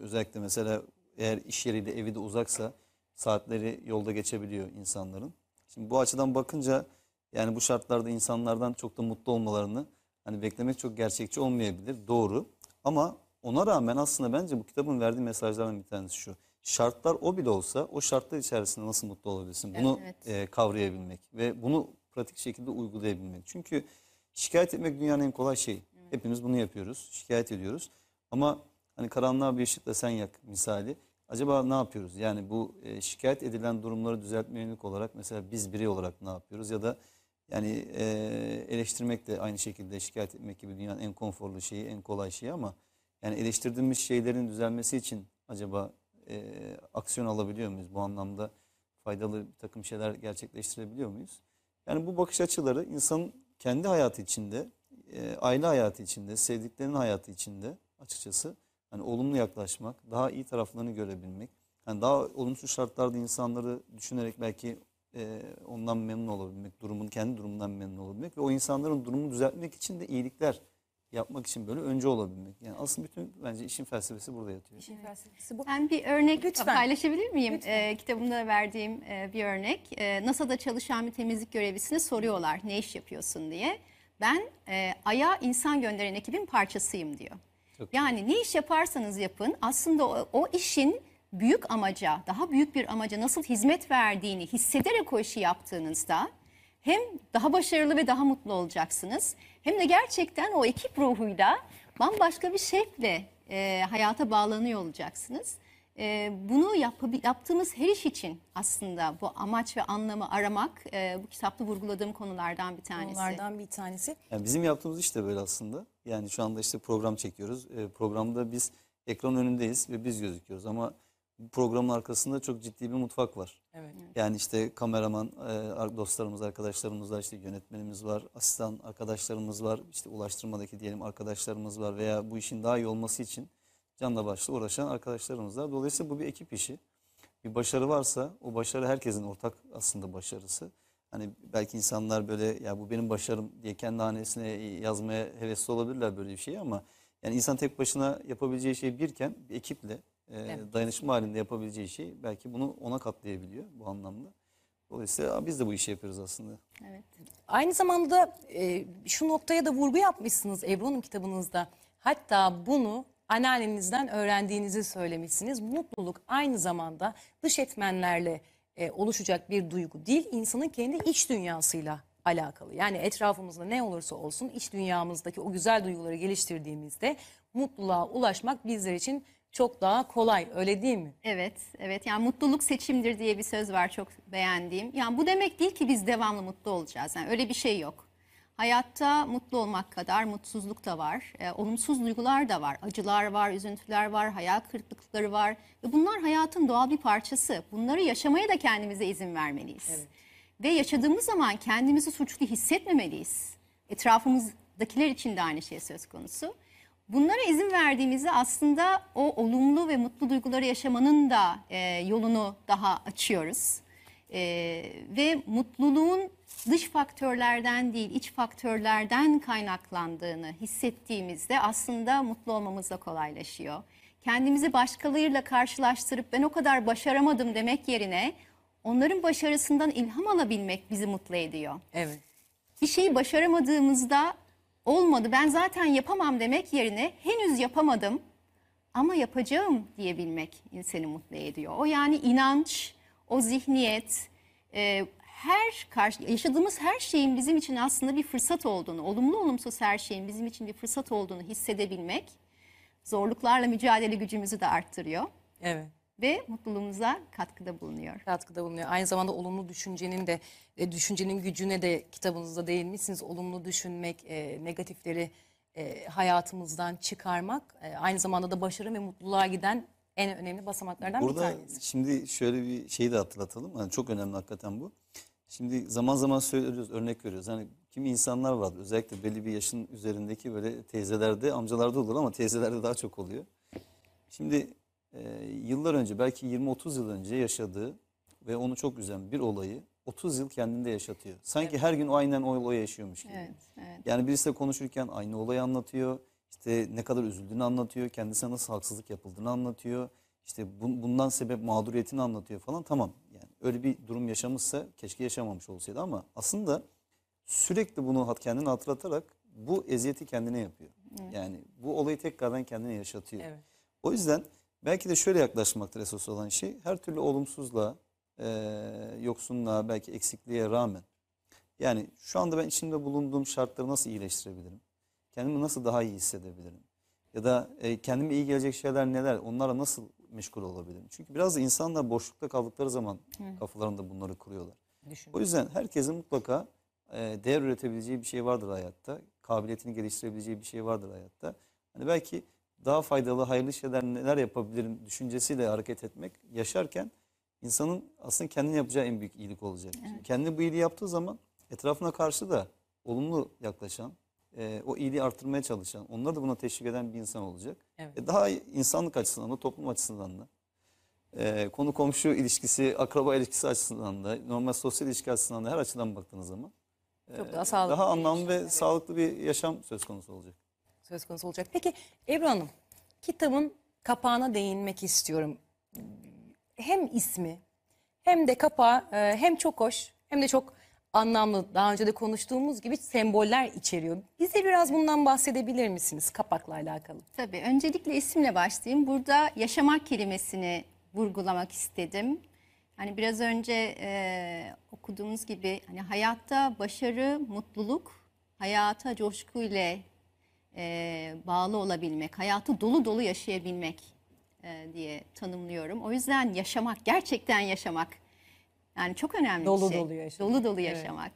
özellikle mesela eğer iş yeriyle evi de uzaksa saatleri yolda geçebiliyor insanların. Şimdi bu açıdan bakınca yani bu şartlarda insanlardan çok da mutlu olmalarını hani beklemek çok gerçekçi olmayabilir. Doğru. Ama ona rağmen aslında bence bu kitabın verdiği mesajlardan bir tanesi şu. Şartlar o bile olsa o şartlar içerisinde nasıl mutlu olabilirsin? Bunu Evet. e, kavrayabilmek ve bunu pratik şekilde uygulayabilmek. Çünkü şikayet etmek dünyanın en kolay şeyi. Hepimiz bunu yapıyoruz. Şikayet ediyoruz. Ama hani karanlığa bir ışıkla sen yak misali. Acaba ne yapıyoruz? Yani bu e, şikayet edilen durumları düzeltmeye yönelik olarak mesela biz birey olarak ne yapıyoruz? Ya da yani e, eleştirmek de aynı şekilde şikayet etmek gibi dünyanın en konforlu şeyi, en kolay şeyi ama yani eleştirdiğimiz şeylerin düzelmesi için acaba e, aksiyon alabiliyor muyuz? Bu anlamda faydalı bir takım şeyler gerçekleştirebiliyor muyuz? Yani bu bakış açıları insanın kendi hayatı içinde, e, aile hayatı içinde, sevdiklerinin hayatı içinde açıkçası hani olumlu yaklaşmak, daha iyi taraflarını görebilmek, Yani daha olumsuz şartlarda insanları düşünerek belki e, ondan memnun olabilmek, durumun kendi durumundan memnun olabilmek ve o insanların durumunu düzeltmek için de iyilikler yapmak için böyle önce olabilmek. Yani aslında bütün bence işin felsefesi burada yatıyor. İşin felsefesi bu. Ben bir örnek Lütfen. paylaşabilir miyim? Lütfen. Ee, kitabımda verdiğim e, bir örnek. Ee, NASA'da çalışan bir temizlik görevlisine soruyorlar ne iş yapıyorsun diye. Ben e, Ay'a insan gönderen ekibin parçasıyım diyor. Çok yani ne iş yaparsanız yapın aslında o, o işin büyük amaca, daha büyük bir amaca nasıl hizmet verdiğini hissederek o işi yaptığınızda hem daha başarılı ve daha mutlu olacaksınız hem de gerçekten o ekip ruhuyla bambaşka bir şekle e, hayata bağlanıyor olacaksınız. E, bunu yapabi- yaptığımız her iş için aslında bu amaç ve anlamı aramak e, bu kitapta vurguladığım konulardan bir tanesi. Konulardan bir tanesi. Yani bizim yaptığımız iş de böyle aslında. Yani şu anda işte program çekiyoruz. E, programda biz ekran önündeyiz ve biz gözüküyoruz ama bu programın arkasında çok ciddi bir mutfak var. Evet. Yani işte kameraman e, ar- dostlarımız, arkadaşlarımız var, işte yönetmenimiz var, asistan arkadaşlarımız var, işte ulaştırmadaki diyelim arkadaşlarımız var veya bu işin daha iyi olması için canla başla uğraşan arkadaşlarımız var. Dolayısıyla bu bir ekip işi. Bir başarı varsa o başarı herkesin ortak aslında başarısı. Hani belki insanlar böyle ya bu benim başarım diye kendi hanesine yazmaya hevesli olabilirler böyle bir şeyi ama yani insan tek başına yapabileceği şey birken bir ekiple e, Evet. dayanışma halinde yapabileceği şey belki bunu ona katlayabiliyor bu anlamda. Dolayısıyla biz de bu işi yapıyoruz aslında. Evet. Aynı zamanda e, şu noktaya da vurgu yapmışsınız Ebru Hanım kitabınızda. Hatta bunu anneannenizden öğrendiğinizi söylemişsiniz. Mutluluk aynı zamanda dış etmenlerle e, oluşacak bir duygu değil, insanın kendi iç dünyasıyla alakalı. Yani etrafımızda ne olursa olsun iç dünyamızdaki o güzel duyguları geliştirdiğimizde mutluluğa ulaşmak bizler için çok daha kolay. Öyle değil mi? Evet, evet. Yani mutluluk seçimdir diye bir söz var çok beğendiğim. Yani bu demek değil ki biz devamlı mutlu olacağız. Yani öyle bir şey yok. Hayatta mutlu olmak kadar mutsuzluk da var. e, olumsuz duygular da var. Acılar var, üzüntüler var, hayal kırıklıkları var. Ve bunlar hayatın doğal bir parçası. Bunları yaşamaya da kendimize izin vermeliyiz. Ve yaşadığımız zaman kendimizi suçlu hissetmemeliyiz. Etrafımızdakiler için de aynı şey söz konusu. Bunlara izin verdiğimizde aslında o olumlu ve mutlu duyguları yaşamanın da e, yolunu daha açıyoruz. E, ve mutluluğun dış faktörlerden değil iç faktörlerden kaynaklandığını hissettiğimizde aslında mutlu olmamız da kolaylaşıyor. Kendimizi başkalarıyla karşılaştırıp ben o kadar başaramadım demek yerine onların başarısından ilham alabilmek bizi mutlu ediyor Evet. bir şeyi başaramadığımızda olmadı ben zaten yapamam demek yerine henüz yapamadım ama yapacağım diyebilmek insanı mutlu ediyor. O yani inanç, o zihniyet, e, her karşı, yaşadığımız her şeyin bizim için aslında bir fırsat olduğunu, olumlu olumsuz her şeyin bizim için bir fırsat olduğunu hissedebilmek zorluklarla mücadele gücümüzü de arttırıyor Evet. Ve mutluluğumuza katkıda bulunuyor. katkıda bulunuyor. Aynı zamanda olumlu düşüncenin de e, düşüncenin gücüne de kitabınızda değinmişsiniz. Olumlu düşünmek, e, negatifleri e, hayatımızdan çıkarmak, e, aynı zamanda da başarı ve mutluluğa giden en önemli basamaklardan bir Burada tanesi. şimdi şöyle bir şeyi de hatırlatalım. Yani çok önemli hakikaten bu. Şimdi zaman zaman söylüyoruz, örnek veriyoruz. Hani kimi insanlar vardır özellikle belli bir yaşın üzerindeki böyle teyzelerde, amcalarda olur ama teyzelerde daha çok oluyor. Şimdi e, yıllar önce belki 20-30 yıl önce yaşadığı ve onu çok üzen bir olayı 30 yıl kendinde yaşatıyor. Sanki her gün aynen o olayı yaşıyormuş gibi. Evet, evet. Yani birisiyle konuşurken aynı olayı anlatıyor. İşte ne kadar üzüldüğünü anlatıyor. Kendisine nasıl haksızlık yapıldığını anlatıyor. İşte bun- bundan sebep mağduriyetini anlatıyor falan. Tamam yani öyle bir durum yaşamışsa keşke yaşamamış olsaydı ama aslında sürekli bunu kendine hatırlatarak bu eziyeti kendine yapıyor. Yani bu olayı tekrardan kendine yaşatıyor. Evet. O yüzden belki de şöyle yaklaşmaktır esas olan şey. Her türlü olumsuzluğa, e, yoksunluğa, belki eksikliğe rağmen yani şu anda ben içinde bulunduğum şartları nasıl iyileştirebilirim? Kendimi nasıl daha iyi hissedebilirim? Ya da e, kendime iyi gelecek şeyler neler? Onlara nasıl meşgul olabilirim? Çünkü biraz da insanlar boşlukta kaldıkları zaman kafalarında bunları kuruyorlar. Düşün. O yüzden herkesin mutlaka e, değer üretebileceği bir şey vardır hayatta. Kabiliyetini geliştirebileceği bir şey vardır hayatta. Hani belki daha faydalı, hayırlı şeyler neler yapabilirim düşüncesiyle hareket etmek yaşarken insanın aslında kendine yapacağı en büyük iyilik olacak. Şimdi Kendi bu iyiliği yaptığı zaman etrafına karşı da olumlu yaklaşan, e, o iyiliği arttırmaya çalışan, onları da buna teşvik eden bir insan olacak. Evet. E, daha insanlık açısından da toplum açısından da e, konu komşu ilişkisi, akraba ilişkisi açısından da, normal sosyal ilişki açısından da her açıdan baktığınız zaman Çok daha daha anlamlı ve Evet. sağlıklı bir yaşam söz konusu olacak. Söz konusu olacak. Peki Ebru Hanım, kitabın kapağına değinmek istiyorum. Hem ismi hem de kapağı e, hem çok hoş hem de çok anlamlı. Daha önce de konuştuğumuz gibi semboller içeriyor. Bize biraz bundan bahsedebilir misiniz kapakla alakalı? Tabii öncelikle isimle başlayayım. Burada yaşamak kelimesini vurgulamak istedim. Hani biraz önce e, okuduğumuz gibi hani hayatta başarı, mutluluk, hayata coşkuyla e, bağlı olabilmek, hayatı dolu dolu yaşayabilmek e, diye tanımlıyorum. O yüzden yaşamak, gerçekten yaşamak yani çok önemli Dolu bir şey. dolu yaşamak. Dolu dolu Evet. yaşamak.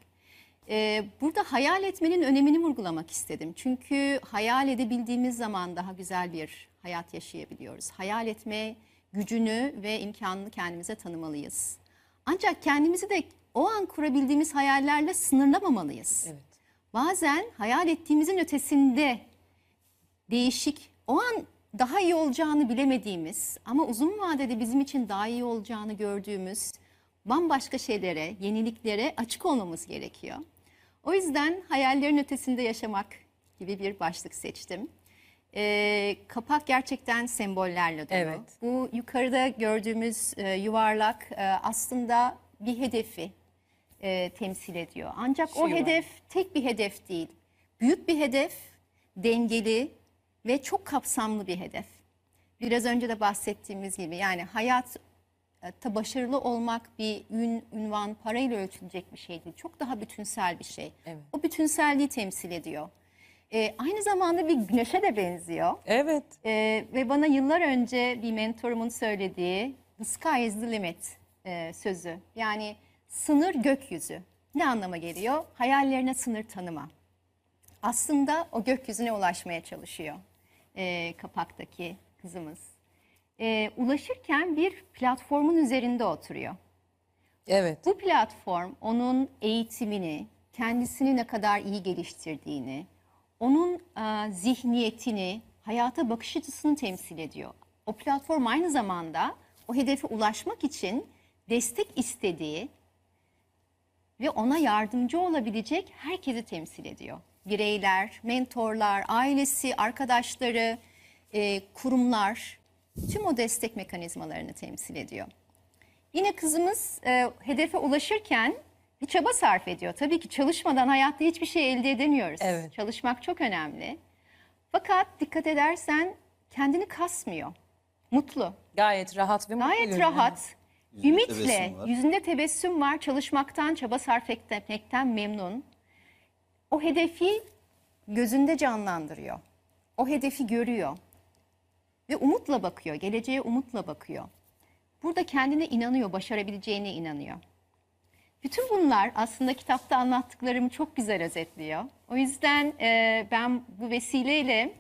Ee, burada hayal etmenin önemini vurgulamak istedim. Çünkü hayal edebildiğimiz zaman daha güzel bir hayat yaşayabiliyoruz. Hayal etme gücünü ve imkanını kendimize tanımalıyız. Ancak kendimizi de o an kurabildiğimiz hayallerle sınırlamamalıyız. Evet. Bazen hayal ettiğimizin ötesinde değişik, o an daha iyi olacağını bilemediğimiz ama uzun vadede bizim için daha iyi olacağını gördüğümüz bambaşka şeylere, yeniliklere açık olmamız gerekiyor. O yüzden hayallerin ötesinde yaşamak gibi bir başlık seçtim. Ee, kapak gerçekten sembollerle dolu. Evet. Bu yukarıda gördüğümüz e, yuvarlak e, aslında bir hedefi e, temsil ediyor. Ancak Şu o yuvarlak. hedef tek bir hedef değil. Büyük bir hedef, dengeli ve çok kapsamlı bir hedef. Biraz önce de bahsettiğimiz gibi yani hayat e, ta başarılı olmak bir ün, ünvan, parayla ölçülecek bir şey değil. Çok daha bütünsel bir şey. Evet. O bütünselliği temsil ediyor. E, aynı zamanda bir güneşe de benziyor. Evet. Ee, ve bana yıllar önce bir mentorumun söylediği the sky is the limit e, sözü. Yani sınır gökyüzü. Ne anlama geliyor? Hayallerine sınır tanıma. Aslında o gökyüzüne ulaşmaya çalışıyor e, kapaktaki kızımız. E, ulaşırken bir platformun üzerinde oturuyor. Evet. Bu platform onun eğitimini, kendisini ne kadar iyi geliştirdiğini, onun e, zihniyetini, hayata bakış açısını temsil ediyor. O platform aynı zamanda o hedefe ulaşmak için destek istediği ve ona yardımcı olabilecek herkesi temsil ediyor. Bireyler, mentorlar, ailesi, arkadaşları, e, kurumlar tüm o destek mekanizmalarını temsil ediyor. Yine kızımız e, hedefe ulaşırken bir çaba sarf ediyor. Tabii ki çalışmadan hayatta hiçbir şey elde edemiyoruz. Evet. Çalışmak çok önemli. Fakat dikkat edersen kendini kasmıyor. Mutlu. Gayet rahat ve mutlu Gayet görünüyor. rahat. Yüzünde Ümitle, tebessüm yüzünde tebessüm var. Çalışmaktan, çaba sarf etmekten memnun. O hedefi gözünde canlandırıyor. O hedefi görüyor. Ve umutla bakıyor, geleceğe umutla bakıyor. Burada kendine inanıyor, başarabileceğine inanıyor. Bütün bunlar aslında kitapta anlattıklarımı çok güzel özetliyor. O yüzden e, ben bu vesileyle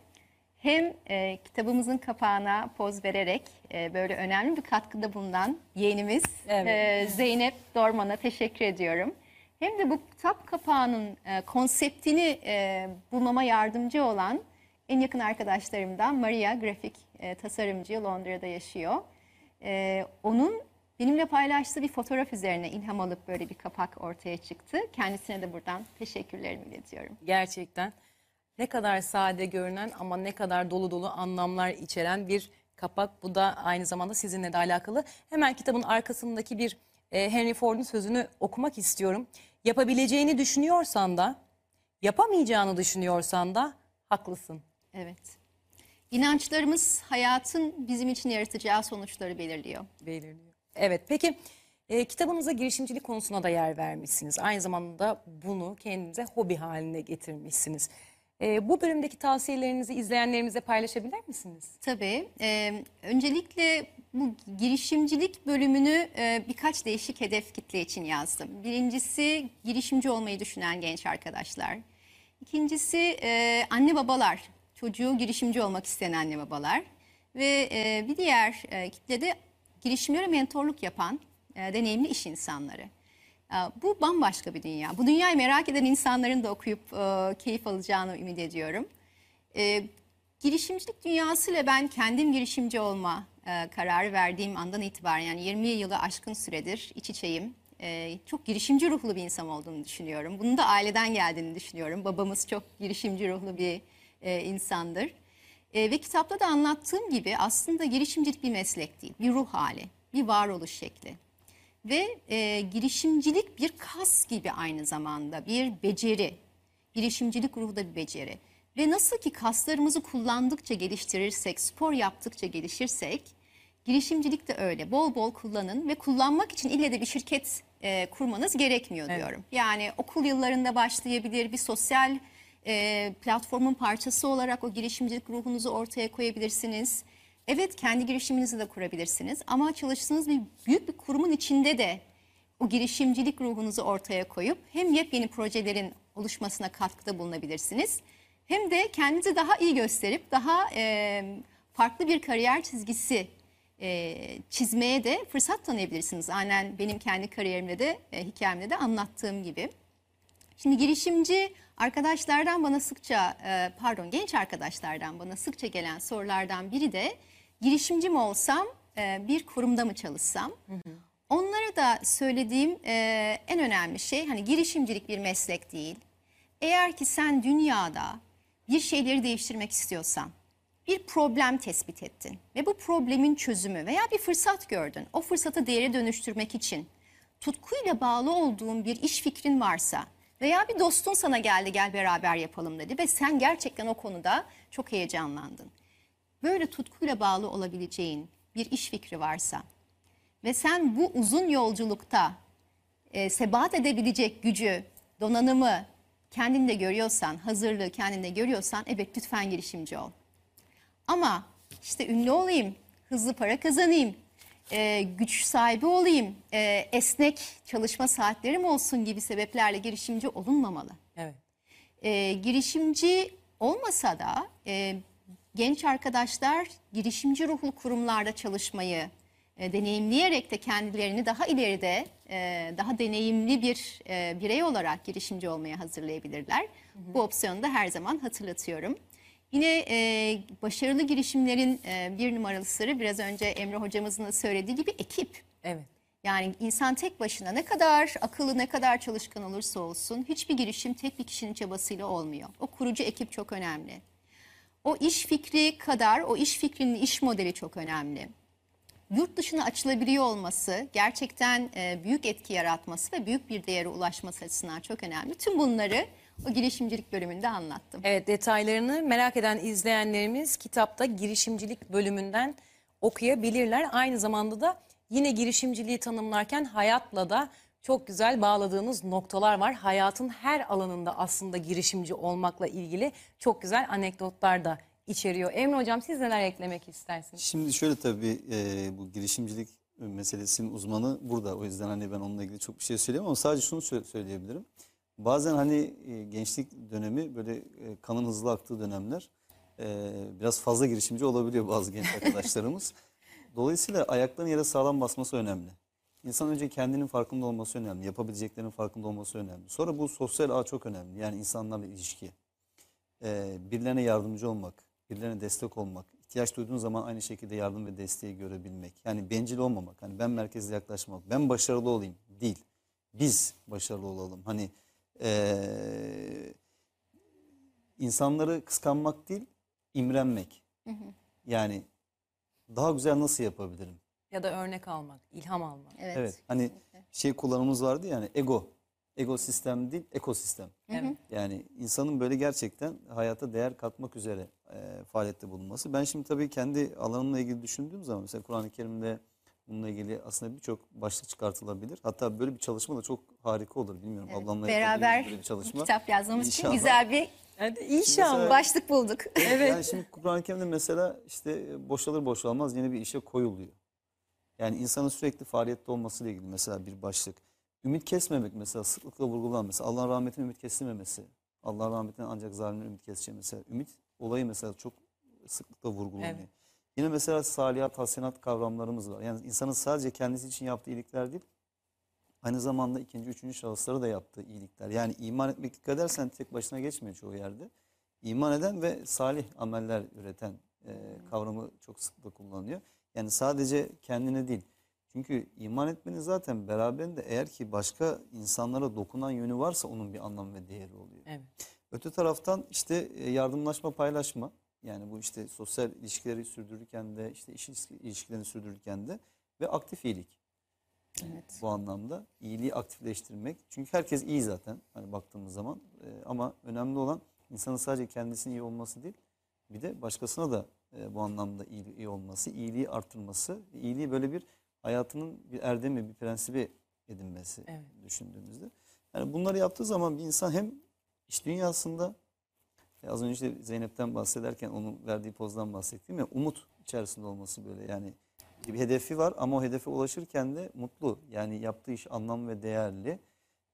hem e, kitabımızın kapağına poz vererek e, böyle önemli bir katkıda bulunan yeğenimiz Evet. e, Zeynep Dorman'a teşekkür ediyorum. Hem de bu kitap kapağının e, konseptini e, bulmama yardımcı olan en yakın arkadaşlarımdan Maria grafik e, tasarımcı Londra'da yaşıyor. E, onun benimle paylaştığı bir fotoğraf üzerine ilham alıp böyle bir kapak ortaya çıktı. Kendisine de buradan teşekkürlerimi iletiyorum. Gerçekten ne kadar sade görünen ama ne kadar dolu dolu anlamlar içeren bir kapak. Bu da aynı zamanda sizinle de alakalı. Hemen kitabın arkasındaki bir e, Henry Ford'un sözünü okumak istiyorum. Yapabileceğini düşünüyorsan da, yapamayacağını düşünüyorsan da haklısın. Evet. İnançlarımız hayatın bizim için yaratacağı sonuçları belirliyor. belirliyor. Evet peki e, kitabınıza girişimcilik konusuna da yer vermişsiniz. Aynı zamanda bunu kendinize hobi haline getirmişsiniz. E, bu bölümdeki tavsiyelerinizi izleyenlerimize paylaşabilir misiniz? Tabii. Ee, öncelikle bu girişimcilik bölümünü e, birkaç değişik hedef kitle için yazdım. Birincisi girişimci olmayı düşünen genç arkadaşlar. İkincisi e, anne babalar, çocuğu girişimci olmak isteyen anne babalar. Ve e, bir diğer e, kitlede girişimlere mentorluk yapan e, deneyimli iş insanları. Bu bambaşka bir dünya. Bu dünyayı merak eden insanların da okuyup e, keyif alacağını ümit ediyorum. E, girişimcilik dünyasıyla ben kendim girişimci olma, e, kararı verdiğim andan itibaren yani 20 yılı aşkın süredir iç içeyim. Çok girişimci ruhlu bir insan olduğunu düşünüyorum. Bunun da aileden geldiğini düşünüyorum. Babamız çok girişimci ruhlu bir insandır. Ve kitapta da anlattığım gibi aslında girişimcilik bir meslek değil, bir ruh hali, bir varoluş şekli. Ve e, girişimcilik bir kas gibi aynı zamanda bir beceri. Girişimcilik ruhu da bir beceri. Ve nasıl ki kaslarımızı kullandıkça geliştirirsek, spor yaptıkça gelişirsek, girişimcilik de öyle. Bol bol kullanın ve kullanmak için ille de bir şirket e, kurmanız gerekmiyor Evet. diyorum. Yani okul yıllarında başlayabilir, bir sosyal e, platformun parçası olarak o girişimcilik ruhunuzu ortaya koyabilirsiniz. Evet kendi girişiminizi de kurabilirsiniz ama çalıştığınız bir büyük bir kurumun içinde de o girişimcilik ruhunuzu ortaya koyup hem yepyeni projelerin oluşmasına katkıda bulunabilirsiniz hem de kendinizi daha iyi gösterip daha e, farklı bir kariyer çizgisi e, çizmeye de fırsat tanıyabilirsiniz. Aynen benim kendi kariyerimde de e, hikayemde de anlattığım gibi. Şimdi girişimci arkadaşlardan bana sıkça, e, pardon genç arkadaşlardan bana sıkça gelen sorulardan biri de girişimci mi olsam, e, bir kurumda mı çalışsam? Onlara da söylediğim e, en önemli şey hani girişimcilik bir meslek değil. Eğer ki sen dünyada bir şeyleri değiştirmek istiyorsan, bir problem tespit ettin ve bu problemin çözümü veya bir fırsat gördün. O fırsatı değere dönüştürmek için tutkuyla bağlı olduğun bir iş fikrin varsa veya bir dostun sana geldi gel beraber yapalım dedi ve sen gerçekten o konuda çok heyecanlandın. Böyle tutkuyla bağlı olabileceğin bir iş fikri varsa ve sen bu uzun yolculukta e, sebat edebilecek gücü, donanımı kendinde görüyorsan, hazırlığı kendinde görüyorsan evet lütfen girişimci ol. Ama işte ünlü olayım, hızlı para kazanayım, e, güç sahibi olayım, e, esnek çalışma saatlerim olsun gibi sebeplerle girişimci olunmamalı. Evet. E, girişimci olmasa da e, genç arkadaşlar girişimci ruhlu kurumlarda çalışmayı e, deneyimleyerek de kendilerini daha ileride e, daha deneyimli bir e, birey olarak girişimci olmaya hazırlayabilirler. Bu opsiyonu da her zaman hatırlatıyorum. Yine e, başarılı girişimlerin e, bir numaralı sırrı biraz önce Emre hocamızın da söylediği gibi ekip. Evet. Yani insan tek başına ne kadar akıllı, ne kadar çalışkan olursa olsun hiçbir girişim tek bir kişinin çabasıyla olmuyor. O kurucu ekip çok önemli. O iş fikri kadar o iş fikrinin iş modeli çok önemli. Yurt dışına açılabiliyor olması, gerçekten e, büyük etki yaratması ve büyük bir değere ulaşması açısından çok önemli. Tüm bunları o girişimcilik bölümünde anlattım. Evet detaylarını merak eden izleyenlerimiz kitapta girişimcilik bölümünden okuyabilirler. Aynı zamanda da yine girişimciliği tanımlarken hayatla da çok güzel bağladığınız noktalar var. Hayatın her alanında aslında girişimci olmakla ilgili çok güzel anekdotlar da içeriyor. Emre Hocam siz neler eklemek istersiniz? Şimdi şöyle tabii e, bu girişimcilik meselesinin uzmanı burada. O yüzden hani ben onunla ilgili çok bir şey söyleyemem ama sadece şunu sö- söyleyebilirim. Bazen hani e, gençlik dönemi böyle e, kanın hızlı aktığı dönemler e, biraz fazla girişimci olabiliyor bazı genç arkadaşlarımız. [LAUGHS] Dolayısıyla ayaklarının yere sağlam basması önemli. İnsan önce kendinin farkında olması önemli. Yapabileceklerinin farkında olması önemli. Sonra bu sosyal ağ çok önemli. Yani insanlarla ilişki. Ee, birilerine yardımcı olmak, birilerine destek olmak, ihtiyaç duyduğun zaman aynı şekilde yardım ve desteği görebilmek. Yani bencil olmamak, hani ben merkezli yaklaşmak, ben başarılı olayım değil. Biz başarılı olalım. Hani ee, insanları kıskanmak değil, imrenmek. Yani daha güzel nasıl yapabilirim? Ya da örnek almak, ilham almak. Evet. Evet. Hani şey kullanımımız vardı yani ego. Ego sistem değil, ekosistem. Evet. Yani insanın böyle gerçekten hayata değer katmak üzere e, faaliyette bulunması. Ben şimdi tabii kendi alanımla ilgili düşündüğüm zaman mesela Kur'an-ı Kerim'de bununla ilgili aslında birçok başlık çıkartılabilir. Hatta böyle bir çalışma da çok harika olur. Bilmiyorum ablamla Beraber böyle bir çalışma. kitap yazmamız için İnşallah. güzel bir Hadi inşallah. Mesela- [LAUGHS] başlık bulduk. Evet. Yani şimdi Kur'an-ı Kerim'de mesela işte boşalır boşalmaz yeni bir işe koyuluyor. Yani insanın sürekli faaliyette olmasıyla ilgili mesela bir başlık. Ümit kesmemek mesela sıklıkla vurgulanan mesela Allah'ın rahmetine ümit kesilmemesi. Allah'ın rahmetinden ancak zalimler ümit kesecek mesela. Ümit olayı mesela çok sıklıkla vurgulanıyor. Evet. Yine mesela salihat, hasenat kavramlarımız var. Yani insanın sadece kendisi için yaptığı iyilikler değil, aynı zamanda ikinci, üçüncü şahıslara da yaptığı iyilikler. Yani iman etmek dikkat edersen tek başına geçmiyor çoğu yerde. İman eden ve salih ameller üreten e, kavramı çok sıklıkla kullanılıyor. Yani sadece kendine değil. Çünkü iman etmenin zaten beraberinde eğer ki başka insanlara dokunan yönü varsa onun bir anlam ve değeri oluyor. Evet. Öte taraftan işte e, yardımlaşma, paylaşma. Yani bu işte sosyal ilişkileri sürdürürken de işte iş ilişki- ilişkilerini sürdürürken de ve aktif iyilik. Evet. Bu anlamda iyiliği aktifleştirmek. Çünkü herkes iyi zaten hani baktığımız zaman. E, ama önemli olan insanın sadece kendisinin iyi olması değil. Bir de başkasına da e, bu anlamda iyi, iyi olması, iyiliği artırması, iyiliği böyle bir hayatının bir erdemi, bir prensibi edinmesi Evet. düşündüğümüzde. Yani bunları yaptığı zaman bir insan hem iş dünyasında e, az önce işte Zeynep'ten bahsederken onun verdiği pozdan bahsettim ya umut içerisinde olması böyle yani bir hedefi var ama o hedefe ulaşırken de mutlu. Yani yaptığı iş anlam ve değerli.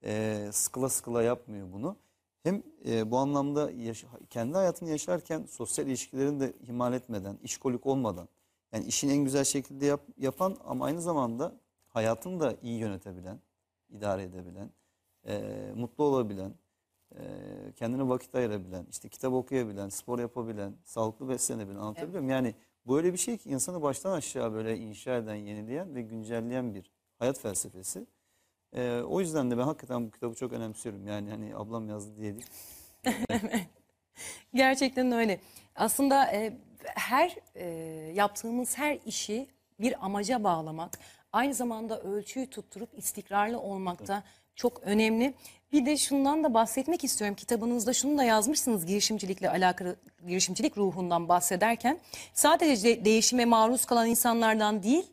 E, sıkıla sıkıla yapmıyor bunu. Hem e, bu anlamda yaş- kendi hayatını yaşarken sosyal ilişkilerini de ihmal etmeden, işkolik olmadan yani işini en güzel şekilde yap- yapan ama aynı zamanda hayatını da iyi yönetebilen, idare edebilen, e, mutlu olabilen, e, kendine vakit ayırabilen, işte kitap okuyabilen, spor yapabilen, sağlıklı beslenebilen anlatabiliyor muyum? Yani böyle bir şey ki insanı baştan aşağı böyle inşa eden, yenileyen ve güncelleyen bir hayat felsefesi. E, o yüzden de ben hakikaten bu kitabı çok önemsiyorum. Yani hani ablam yazdı diye değil. [LAUGHS] Gerçekten öyle. Aslında e, her e, yaptığımız her işi bir amaca bağlamak, aynı zamanda ölçüyü tutturup istikrarlı olmak da çok önemli. Bir de şundan da bahsetmek istiyorum. Kitabınızda şunu da yazmışsınız girişimcilikle alakalı, girişimcilik ruhundan bahsederken. Sadece de- değişime maruz kalan insanlardan değil,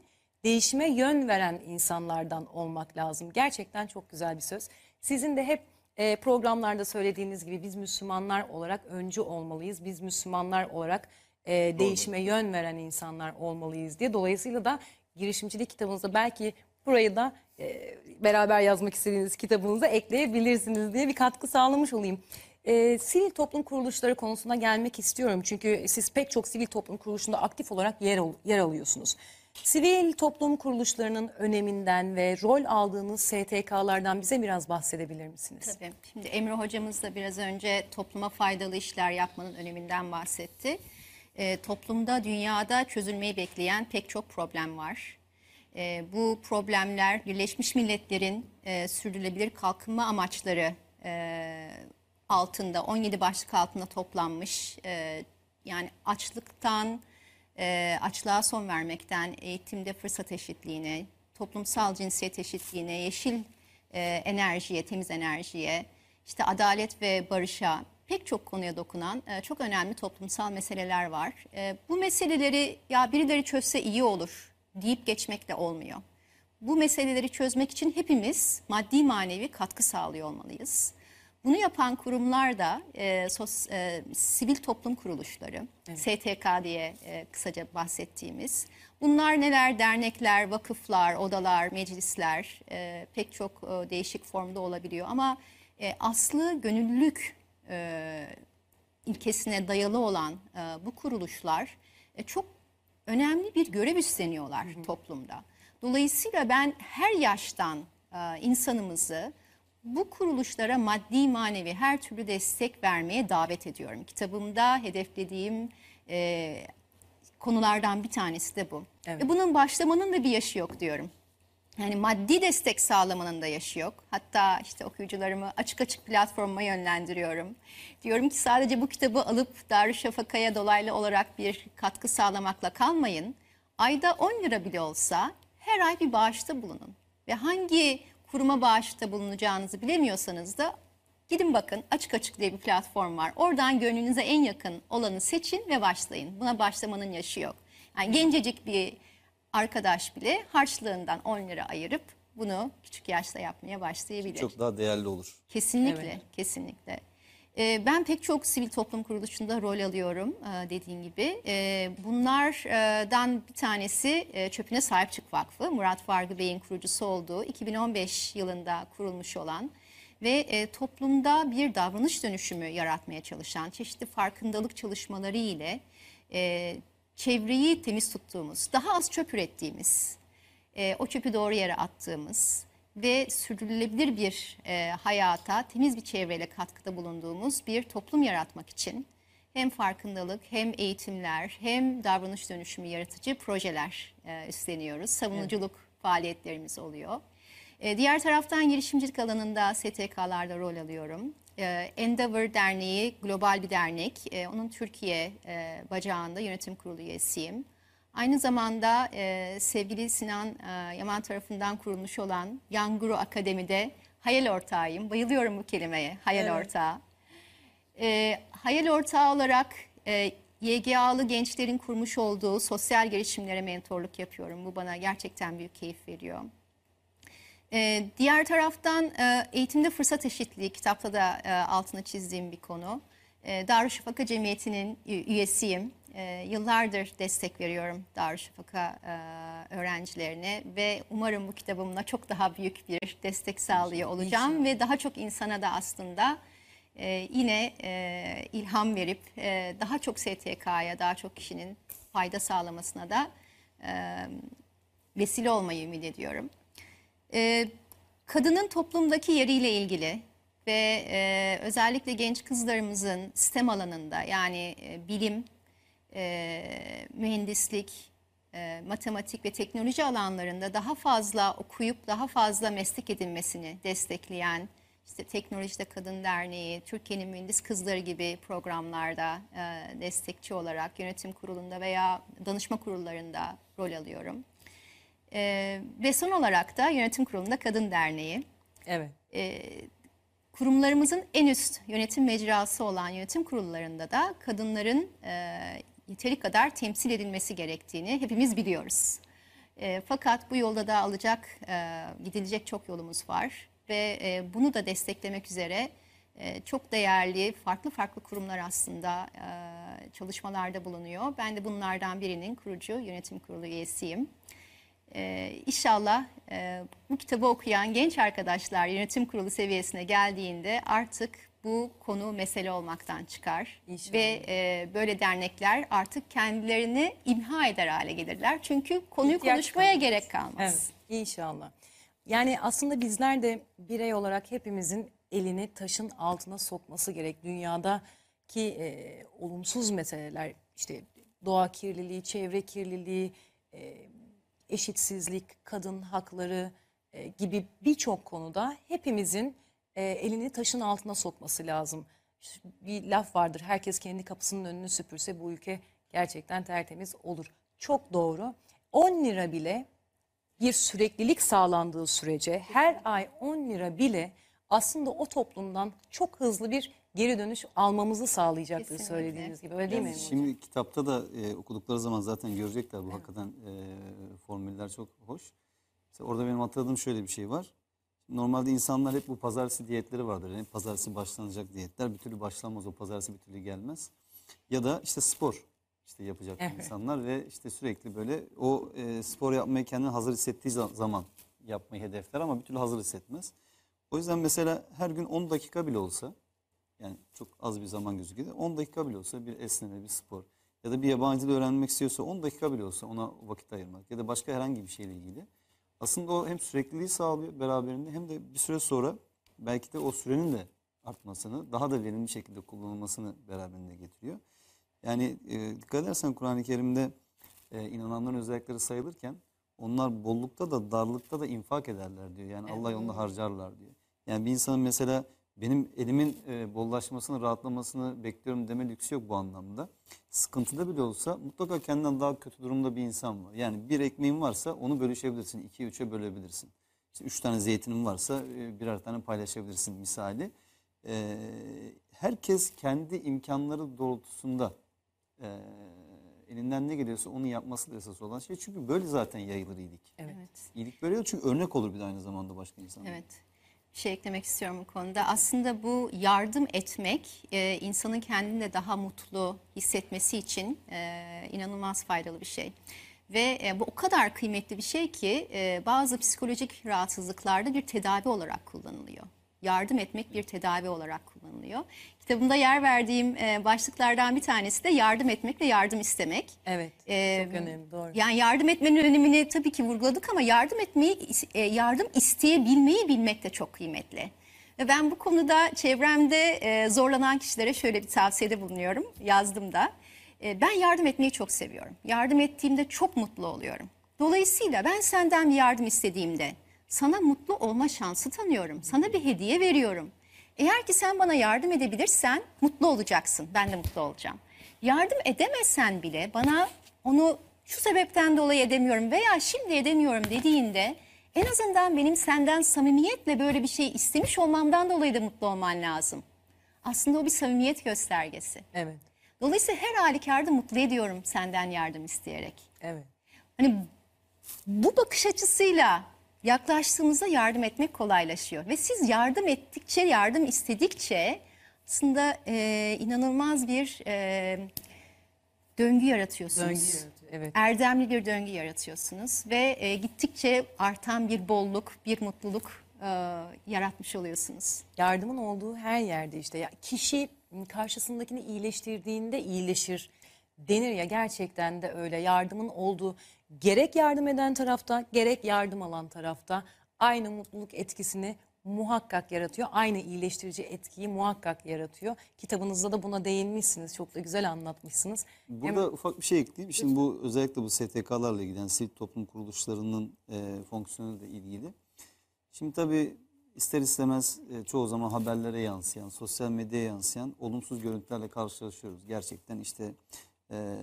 değişime yön veren insanlardan olmak lazım. Gerçekten çok güzel bir söz. Sizin de hep e, programlarda söylediğiniz gibi biz Müslümanlar olarak öncü olmalıyız. Biz Müslümanlar olarak e, değişime yön veren insanlar olmalıyız diye. Dolayısıyla da girişimcilik kitabınızda belki burayı da e, beraber yazmak istediğiniz kitabınıza ekleyebilirsiniz diye bir katkı sağlamış olayım. E, sivil toplum kuruluşları konusuna gelmek istiyorum. Çünkü siz pek çok sivil toplum kuruluşunda aktif olarak yer, al- yer alıyorsunuz. Sivil toplum kuruluşlarının öneminden ve rol aldığınız STK'lardan bize biraz bahsedebilir misiniz? Tabii. Şimdi Emre hocamız da biraz önce topluma faydalı işler yapmanın öneminden bahsetti. Ee, toplumda, dünyada çözülmeyi bekleyen pek çok problem var. Ee, bu problemler Birleşmiş Milletler'in e, sürdürülebilir kalkınma amaçları e, altında, 17 başlık altında toplanmış. E, yani açlıktan, e, açlığa son vermekten, eğitimde fırsat eşitliğine, toplumsal cinsiyet eşitliğine, yeşil e, enerjiye, temiz enerjiye, işte adalet ve barışa pek çok konuya dokunan e, çok önemli toplumsal meseleler var. E, bu meseleleri ya birileri çözse iyi olur deyip geçmekle olmuyor. Bu meseleleri çözmek için hepimiz maddi manevi katkı sağlıyor olmalıyız. Bunu yapan kurumlar da e, sos, e, sivil toplum kuruluşları, STK diye e, kısaca bahsettiğimiz. Bunlar neler? Dernekler, vakıflar, odalar, meclisler e, pek çok e, değişik formda olabiliyor. Ama e, aslı gönüllülük e, ilkesine dayalı olan e, bu kuruluşlar e, çok önemli bir görev üstleniyorlar toplumda. Dolayısıyla ben her yaştan e, insanımızı bu kuruluşlara maddi manevi her türlü destek vermeye davet ediyorum. Kitabımda hedeflediğim e, konulardan bir tanesi de bu. Evet. Ve bunun başlamanın da bir yaşı yok diyorum. Yani maddi destek sağlamanın da yaşı yok. Hatta işte okuyucularımı açık açık platformuma yönlendiriyorum. Diyorum ki sadece bu kitabı alıp Darüşşafaka'ya dolaylı olarak bir katkı sağlamakla kalmayın. Ayda 10 lira bile olsa her ay bir bağışta bulunun. Ve hangi kuruma bağışta bulunacağınızı bilemiyorsanız da gidin bakın açık açık diye bir platform var. Oradan gönlünüze en yakın olanı seçin ve başlayın. Buna başlamanın yaşı yok. Yani gencecik bir arkadaş bile harçlığından 10 lira ayırıp bunu küçük yaşta yapmaya başlayabilir. Çok daha değerli olur. Kesinlikle, Evet. kesinlikle. Ee, ben pek çok sivil toplum kuruluşunda rol alıyorum e, dediğin gibi. Ee, bunlardan bir tanesi e, Çöpüne Sahip Çık Vakfı. Murat Vargı Bey'in kurucusu olduğu 2015 yılında kurulmuş olan ve e, toplumda bir davranış dönüşümü yaratmaya çalışan çeşitli farkındalık çalışmaları ile çevreyi temiz tuttuğumuz, daha az çöp ürettiğimiz, o çöpü doğru yere attığımız ve sürdürülebilir bir e, hayata, temiz bir çevreyle katkıda bulunduğumuz bir toplum yaratmak için hem farkındalık hem eğitimler hem davranış dönüşümü yaratıcı projeler e, üstleniyoruz. Savunuculuk faaliyetlerimiz oluyor. E, diğer taraftan girişimcilik alanında STK'larda rol alıyorum. E, Endeavor Derneği global bir dernek. E, onun Türkiye e, bacağında yönetim kurulu üyesiyim. Aynı zamanda e, sevgili Sinan e, Yaman tarafından kurulmuş olan Yanguru Akademi'de hayal ortağıyım. Bayılıyorum bu kelimeye, hayal Evet. ortağı. E, hayal ortağı olarak e, YGA'lı gençlerin kurmuş olduğu sosyal girişimlere mentorluk yapıyorum. Bu bana gerçekten büyük keyif veriyor. Ee, diğer taraftan e, eğitimde fırsat eşitliği kitapta da e, altını çizdiğim bir konu. E, Darüşşafaka Cemiyeti'nin üyesiyim. E, yıllardır destek veriyorum Darüşşafaka e, öğrencilerine ve umarım bu kitabımla çok daha büyük bir destek sağlıyor olacağım ve daha çok insana da aslında e, yine e, ilham verip e, daha çok STK'ya, daha çok kişinin fayda sağlamasına da e, vesile olmayı ümit ediyorum. Ee, kadının toplumdaki yeriyle ilgili ve e, özellikle genç kızlarımızın STEM alanında yani e, bilim, e, mühendislik, e, matematik ve teknoloji alanlarında daha fazla okuyup daha fazla meslek edinmesini destekleyen işte Teknolojide Kadın Derneği, Türkiye'nin Mühendis Kızları gibi programlarda e, destekçi olarak yönetim kurulunda veya danışma kurullarında rol alıyorum. Ee, ve son olarak da yönetim kurulunda Kadın Derneği. Evet. Kurumlarımızın en üst yönetim mecrası olan yönetim kurullarında da kadınların e, yeteri kadar temsil edilmesi gerektiğini hepimiz biliyoruz. E, fakat bu yolda da alacak, e, gidilecek çok yolumuz var ve e, bunu da desteklemek üzere e, çok değerli farklı farklı kurumlar aslında e, çalışmalarda bulunuyor. Ben de bunlardan birinin kurucu yönetim kurulu üyesiyim. Ee, inşallah e, bu kitabı okuyan genç arkadaşlar yönetim kurulu seviyesine geldiğinde artık bu konu mesele olmaktan çıkar. İnşallah. Ve e, böyle dernekler artık kendilerini imha eder hale gelirler. Çünkü konuyu İhtiyaç konuşmaya kalmaz. gerek kalmaz. Evet, inşallah. Yani aslında bizler de birey olarak hepimizin elini taşın altına sokması gerek. Dünyadaki e, olumsuz meseleler işte doğa kirliliği, çevre kirliliği, e, eşitsizlik, kadın hakları e, gibi birçok konuda hepimizin e, elini taşın altına sokması lazım. Bir laf vardır, herkes kendi kapısının önünü süpürse bu ülke gerçekten tertemiz olur. Çok doğru. 10 lira bile bir süreklilik sağlandığı sürece her ay 10 lira bile aslında o toplumdan çok hızlı bir geri dönüş almamızı sağlayacaktır Kesinlikle. söylediğiniz gibi. Öyle değil mi? Emre Hocam? şimdi kitapta da e, okudukları zaman zaten görecekler bu hakikaten e, formüller çok hoş. Mesela orada benim hatırladığım şöyle bir şey var. Normalde insanlar hep bu pazartesi diyetleri vardır. Yani pazartesi başlanacak diyetler bir türlü başlanmaz. O pazartesi bir türlü gelmez. Ya da işte spor işte yapacak Evet. insanlar ve işte sürekli böyle o e, spor yapmayı kendini hazır hissettiği za- zaman yapmayı hedefler ama bir türlü hazır hissetmez. O yüzden mesela her gün 10 dakika bile olsa yani çok az bir zaman gözüküyor. 10 dakika bile olsa bir esneme, bir spor ya da bir yabancı dil öğrenmek istiyorsa 10 dakika bile olsa ona vakit ayırmak ya da başka herhangi bir şeyle ilgili. Aslında o hem sürekliliği sağlıyor beraberinde hem de bir süre sonra belki de o sürenin de artmasını, daha da verimli şekilde kullanılmasını beraberinde getiriyor. Yani e, dikkat edersen Kur'an-ı Kerim'de e, inananların özellikleri sayılırken onlar bollukta da darlıkta da infak ederler diyor. Yani Allah yolunda harcarlar diyor. Yani bir insanın mesela benim elimin e, bollaşmasını, rahatlamasını bekliyorum deme lüksü yok bu anlamda. Sıkıntıda bile olsa mutlaka kendinden daha kötü durumda bir insan var. Yani bir ekmeğin varsa onu bölüşebilirsin, ikiye üçe bölebilirsin. İşte üç tane zeytinin varsa e, birer tane paylaşabilirsin misali. E, herkes kendi imkanları doğrultusunda e, elinden ne geliyorsa onu yapması da esas olan şey. Çünkü böyle zaten yayılır iyilik. Evet. İyilik böyle çünkü örnek olur bir de aynı zamanda başka insanlara. Evet. Şey eklemek istiyorum bu konuda. Aslında bu yardım etmek e, insanın kendini de daha mutlu hissetmesi için e, inanılmaz faydalı bir şey. Ve e, bu o kadar kıymetli bir şey ki bazı psikolojik rahatsızlıklarda bir tedavi olarak kullanılıyor. Yardım etmek bir tedavi olarak kullanılıyor. Kitabımda yer verdiğim e, başlıklardan bir tanesi de yardım etmek ve yardım istemek. Evet. Ee, çok önemli. Doğru. Yani yardım etmenin önemini tabii ki vurguladık ama yardım etmeyi, e, yardım isteyebilmeyi bilmek de çok kıymetli. Ve Ben bu konuda çevremde e, zorlanan kişilere şöyle bir tavsiyede bulunuyorum. Yazdım da. E, ben yardım etmeyi çok seviyorum. Yardım ettiğimde çok mutlu oluyorum. Dolayısıyla ben senden bir yardım istediğimde sana mutlu olma şansı tanıyorum. Sana bir hediye veriyorum. Eğer ki sen bana yardım edebilirsen mutlu olacaksın. Ben de mutlu olacağım. Yardım edemezsen bile bana onu şu sebepten dolayı edemiyorum veya şimdi edemiyorum dediğinde en azından benim senden samimiyetle böyle bir şey istemiş olmamdan dolayı da mutlu olman lazım. Aslında o bir samimiyet göstergesi. Evet. Dolayısıyla her halükarda mutlu ediyorum senden yardım isteyerek. Evet. Hani bu bakış açısıyla yaklaştığımızda yardım etmek kolaylaşıyor. Ve siz yardım ettikçe, yardım istedikçe aslında e, inanılmaz bir e, döngü yaratıyorsunuz. Döngü yaratıyor, evet. Erdemli bir döngü yaratıyorsunuz ve e, gittikçe artan bir bolluk, bir mutluluk e, yaratmış oluyorsunuz. Yardımın olduğu her yerde işte ya kişi karşısındakini iyileştirdiğinde iyileşir denir ya gerçekten de öyle yardımın olduğu gerek yardım eden tarafta gerek yardım alan tarafta aynı mutluluk etkisini muhakkak yaratıyor. Aynı iyileştirici etkiyi muhakkak yaratıyor. Kitabınızda da buna değinmişsiniz. Çok da güzel anlatmışsınız. Burada ufak bir şey ekleyeyim. Şimdi bu özellikle bu STK'larla ilgili, yani sivil toplum kuruluşlarının e, fonksiyonuyla ilgili. Şimdi tabii ister istemez e, çoğu zaman haberlere yansıyan, sosyal medyaya yansıyan olumsuz görüntülerle karşılaşıyoruz. Gerçekten işte e,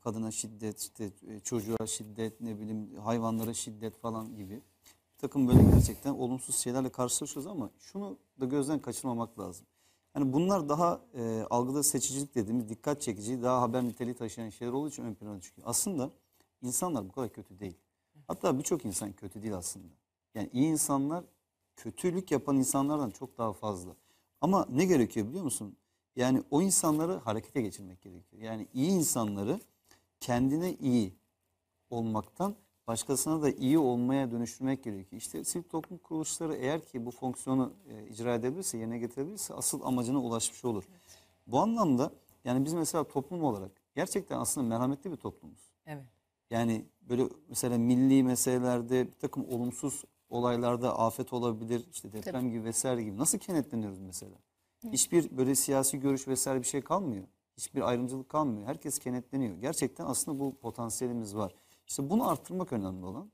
kadına şiddet, işte çocuğa şiddet, ne bileyim hayvanlara şiddet falan gibi bir takım böyle gerçekten olumsuz şeylerle karşılaşıyoruz ama şunu da gözden kaçırmamak lazım. Yani bunlar daha e, algıda seçicilik dediğimiz dikkat çekici, daha haber niteliği taşıyan şeyler olduğu için ön plana çıkıyor. Aslında insanlar bu kadar kötü değil. Hatta birçok insan kötü değil aslında. Yani iyi insanlar kötülük yapan insanlardan çok daha fazla. Ama ne gerekiyor biliyor musun? Yani o insanları harekete geçirmek gerekiyor. Yani iyi insanları kendine iyi olmaktan başkasına da iyi olmaya dönüştürmek gerekiyor. İşte sivil toplum kuruluşları eğer ki bu fonksiyonu e, icra edebilirse, yerine getirebilirse asıl amacına ulaşmış olur. Bu anlamda yani biz mesela toplum olarak gerçekten aslında merhametli bir toplumuz. Evet. Yani böyle mesela milli meselelerde bir takım olumsuz olaylarda afet olabilir, işte deprem gibi vesaire gibi nasıl kenetleniyoruz mesela? Hiçbir böyle siyasi görüş vesaire bir şey kalmıyor. Hiçbir ayrımcılık kalmıyor. Herkes kenetleniyor. Gerçekten aslında bu potansiyelimiz var. İşte bunu arttırmak önemli olan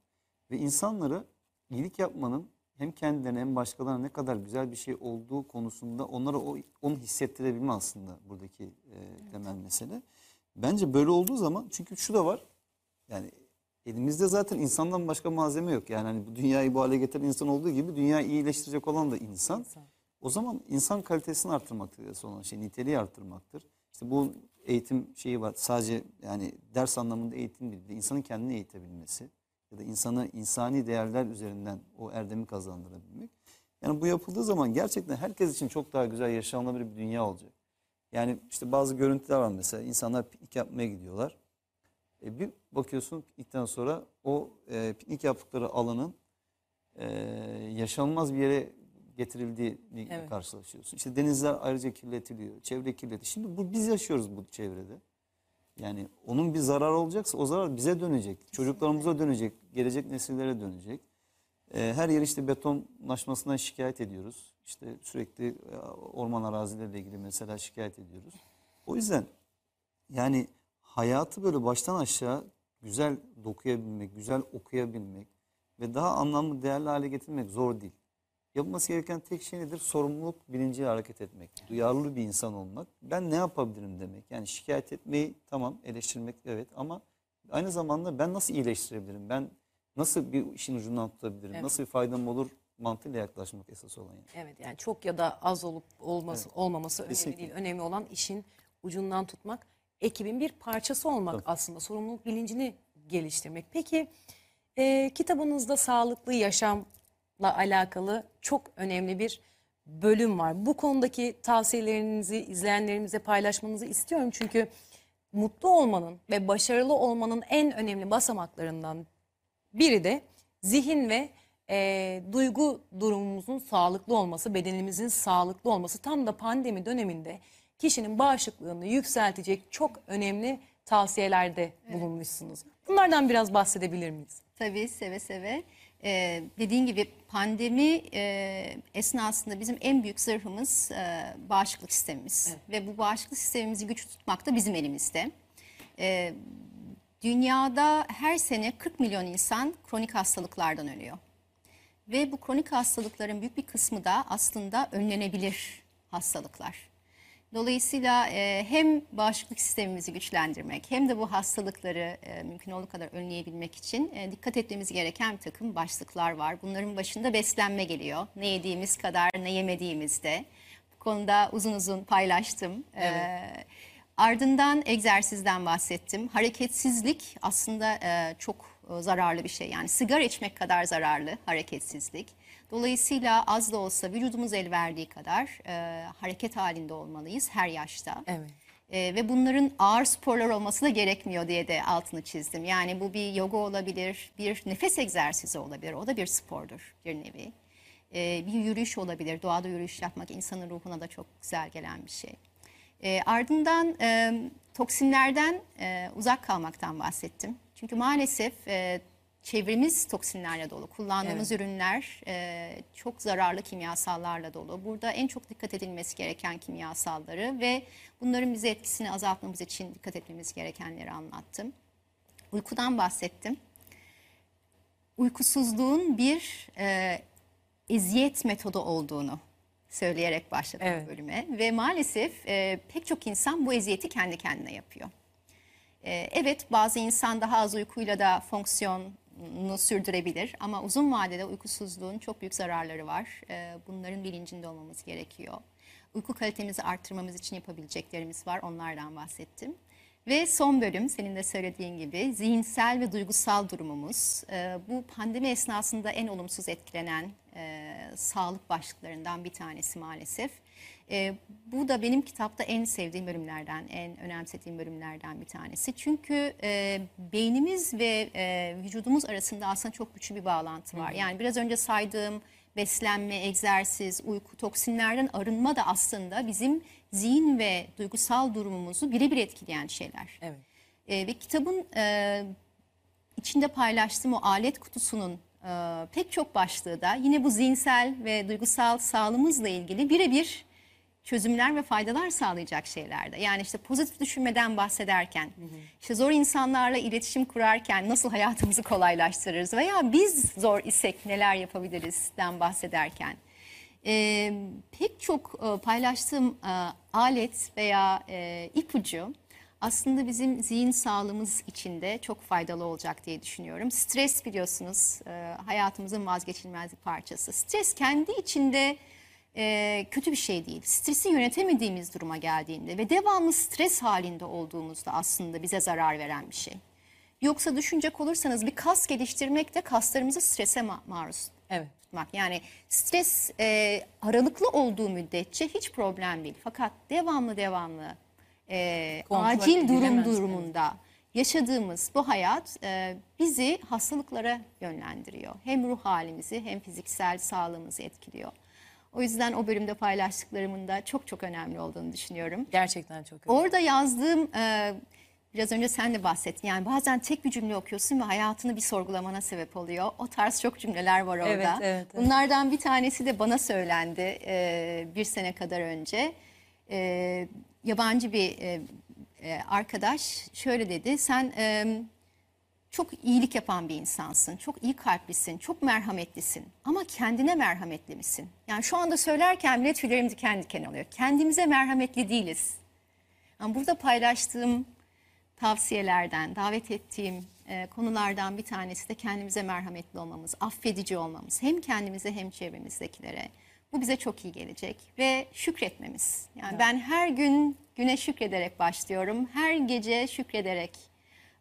ve insanlara iyilik yapmanın hem kendilerine hem başkalarına ne kadar güzel bir şey olduğu konusunda onlara o, onu hissettirebilme aslında buradaki e, temel mesele. Bence böyle olduğu zaman çünkü şu da var. Yani elimizde zaten insandan başka malzeme yok. Yani hani bu dünyayı bu hale getiren insan olduğu gibi dünyayı iyileştirecek olan da insan. İnsan. O zaman insan kalitesini arttırmaktır olan şey, niteliği arttırmaktır. İşte bu eğitim şeyi var. Sadece yani ders anlamında eğitim değil, de insanın kendini eğitebilmesi ya da insanı insani değerler üzerinden o erdemi kazandırabilmek. Yani bu yapıldığı zaman gerçekten herkes için çok daha güzel yaşanılabilir bir dünya olacak. Yani işte bazı görüntüler var mesela insanlar piknik yapmaya gidiyorlar. E bir bakıyorsun piknikten sonra o e, piknik yaptıkları alanın e, yaşanılmaz bir yere getirildiğini Evet. karşılaşıyorsun. İşte denizler ayrıca kirletiliyor, çevre kirletiliyor. Şimdi bu biz yaşıyoruz bu çevrede. Yani onun bir zararı olacaksa o zarar bize dönecek, çocuklarımıza dönecek, gelecek nesillere dönecek. E, her yer işte betonlaşmasından şikayet ediyoruz. İşte sürekli e, orman arazileriyle ilgili mesela şikayet ediyoruz. O yüzden yani hayatı böyle baştan aşağı güzel dokuyabilmek, güzel okuyabilmek ve daha anlamlı, değerli hale getirmek zor değil. Yapılması gereken tek şey nedir? Sorumluluk bilinciyle hareket etmek. Duyarlı bir insan olmak. Ben ne yapabilirim demek. Yani şikayet etmeyi tamam eleştirmek evet ama aynı zamanda ben nasıl iyileştirebilirim? Ben nasıl bir işin ucundan tutabilirim? Evet. Nasıl bir faydam olur mantığıyla yaklaşmak esas olan yani. Evet yani çok ya da az olup olması olmaması önemli Kesinlikle. değil. Önemli olan işin ucundan tutmak, ekibin bir parçası olmak Tabii. aslında. Sorumluluk bilincini geliştirmek. Peki e, kitabınızda sağlıklı yaşamla alakalı çok önemli bir bölüm var. Bu konudaki tavsiyelerinizi izleyenlerimize paylaşmanızı istiyorum. Çünkü mutlu olmanın ve başarılı olmanın en önemli basamaklarından biri de zihin ve e, duygu durumumuzun sağlıklı olması, bedenimizin sağlıklı olması. Tam da pandemi döneminde kişinin bağışıklığını yükseltecek çok önemli tavsiyelerde bulunmuşsunuz. Bunlardan biraz bahsedebilir miyiz? Tabii seve seve. Ee, dediğin gibi pandemi e, esnasında bizim en büyük zırhımız e, bağışıklık sistemimiz. Ve bu bağışıklık sistemimizi güç tutmak da bizim elimizde. Ee, dünyada her sene 40 milyon insan kronik hastalıklardan ölüyor. Ve bu kronik hastalıkların büyük bir kısmı da aslında önlenebilir hastalıklar. Dolayısıyla e, hem bağışıklık sistemimizi güçlendirmek hem de bu hastalıkları e, mümkün olduğu kadar önleyebilmek için e, dikkat etmemiz gereken bir takım başlıklar var. Bunların başında beslenme geliyor. Ne yediğimiz kadar ne yemediğimiz de. Bu konuda uzun uzun paylaştım. E, ardından egzersizden bahsettim. Hareketsizlik aslında e, çok e, zararlı bir şey. Yani sigara içmek kadar zararlı hareketsizlik. Dolayısıyla az da olsa vücudumuz el verdiği kadar e, hareket halinde olmalıyız her yaşta. Evet. E, ve bunların ağır sporlar olması da gerekmiyor diye de altını çizdim. Yani bu bir yoga olabilir, bir nefes egzersizi olabilir. O da bir spordur bir nevi. E, bir yürüyüş olabilir. Doğada yürüyüş yapmak insanın ruhuna da çok güzel gelen bir şey. E, ardından e, toksinlerden e, uzak kalmaktan bahsettim. Çünkü maalesef e, çevremiz toksinlerle dolu. Kullandığımız ürünler e, çok zararlı kimyasallarla dolu. Burada en çok dikkat edilmesi gereken kimyasalları ve bunların bize etkisini azaltmamız için dikkat etmemiz gerekenleri anlattım. Uykudan bahsettim. Uykusuzluğun bir e, eziyet metodu olduğunu söyleyerek başladım Evet. bölüme ve maalesef e, pek çok insan bu eziyeti kendi kendine yapıyor. Ee, Evet bazı insan daha az uykuyla da fonksiyonunu sürdürebilir ama uzun vadede uykusuzluğun çok büyük zararları var. Ee, Bunların bilincinde olmamız gerekiyor. Uyku kalitemizi arttırmamız için yapabileceklerimiz var onlardan bahsettim. Ve son bölüm senin de söylediğin gibi zihinsel ve duygusal durumumuz. Ee, Bu pandemi esnasında en olumsuz etkilenen e, sağlık başlıklarından bir tanesi maalesef. E, bu da benim kitapta en sevdiğim bölümlerden, en önemsediğim bölümlerden bir tanesi. Çünkü e, beynimiz ve e, vücudumuz arasında aslında çok güçlü bir bağlantı var. Yani biraz önce saydığım beslenme, egzersiz, uyku, toksinlerden arınma da aslında bizim zihin ve duygusal durumumuzu birebir etkileyen şeyler. Evet. E, ve kitabın e, içinde paylaştığım o alet kutusunun e, pek çok başlığı da yine bu zihinsel ve duygusal sağlığımızla ilgili birebir çözümler ve faydalar sağlayacak şeylerde. Yani işte pozitif düşünmeden bahsederken, işte zor insanlarla iletişim kurarken nasıl hayatımızı kolaylaştırırız veya biz zor isek neler yapabilirizden bahsederken. e, pek çok e, paylaştığım e, alet veya e, ipucu aslında bizim zihin sağlığımız için de çok faydalı olacak diye düşünüyorum. Stres biliyorsunuz e, hayatımızın vazgeçilmez bir parçası. Stres kendi içinde e, kötü bir şey değil. Stresi yönetemediğimiz duruma geldiğinde ve devamlı stres halinde olduğumuzda aslında bize zarar veren bir şey. Yoksa düşünecek olursanız bir kas geliştirmek de kaslarımızı strese ma- maruz Evet. tutmak. Yani stres e, aralıklı olduğu müddetçe hiç problem değil. Fakat devamlı devamlı e, Kontrol acil durum durumunda yaşadığımız bu hayat e, bizi hastalıklara yönlendiriyor. Hem ruh halimizi hem fiziksel sağlığımızı etkiliyor. O yüzden o bölümde paylaştıklarımın da çok çok önemli olduğunu düşünüyorum. Gerçekten çok önemli. Orada yazdığım e, biraz önce sen de bahsettin. Yani bazen tek bir cümle okuyorsun ve hayatını bir sorgulamana sebep oluyor. O tarz çok cümleler var orada. Evet, evet, evet. Bunlardan bir tanesi de bana söylendi e, bir sene kadar önce. E, yabancı bir e, arkadaş şöyle dedi. Sen e, çok iyilik yapan bir insansın. Çok iyi kalplisin, çok merhametlisin. Ama kendine merhametli misin? Yani şu anda söylerken bile tüylerim diken diken oluyor. Kendimize merhametli değiliz. Yani burada paylaştığım tavsiyelerden, davet ettiğim e, konulardan bir tanesi de kendimize merhametli olmamız, affedici olmamız. Hem kendimize hem çevremizdekilere. Bu bize çok iyi gelecek ve şükretmemiz. Yani ben her gün güne şükrederek başlıyorum. Her gece şükrederek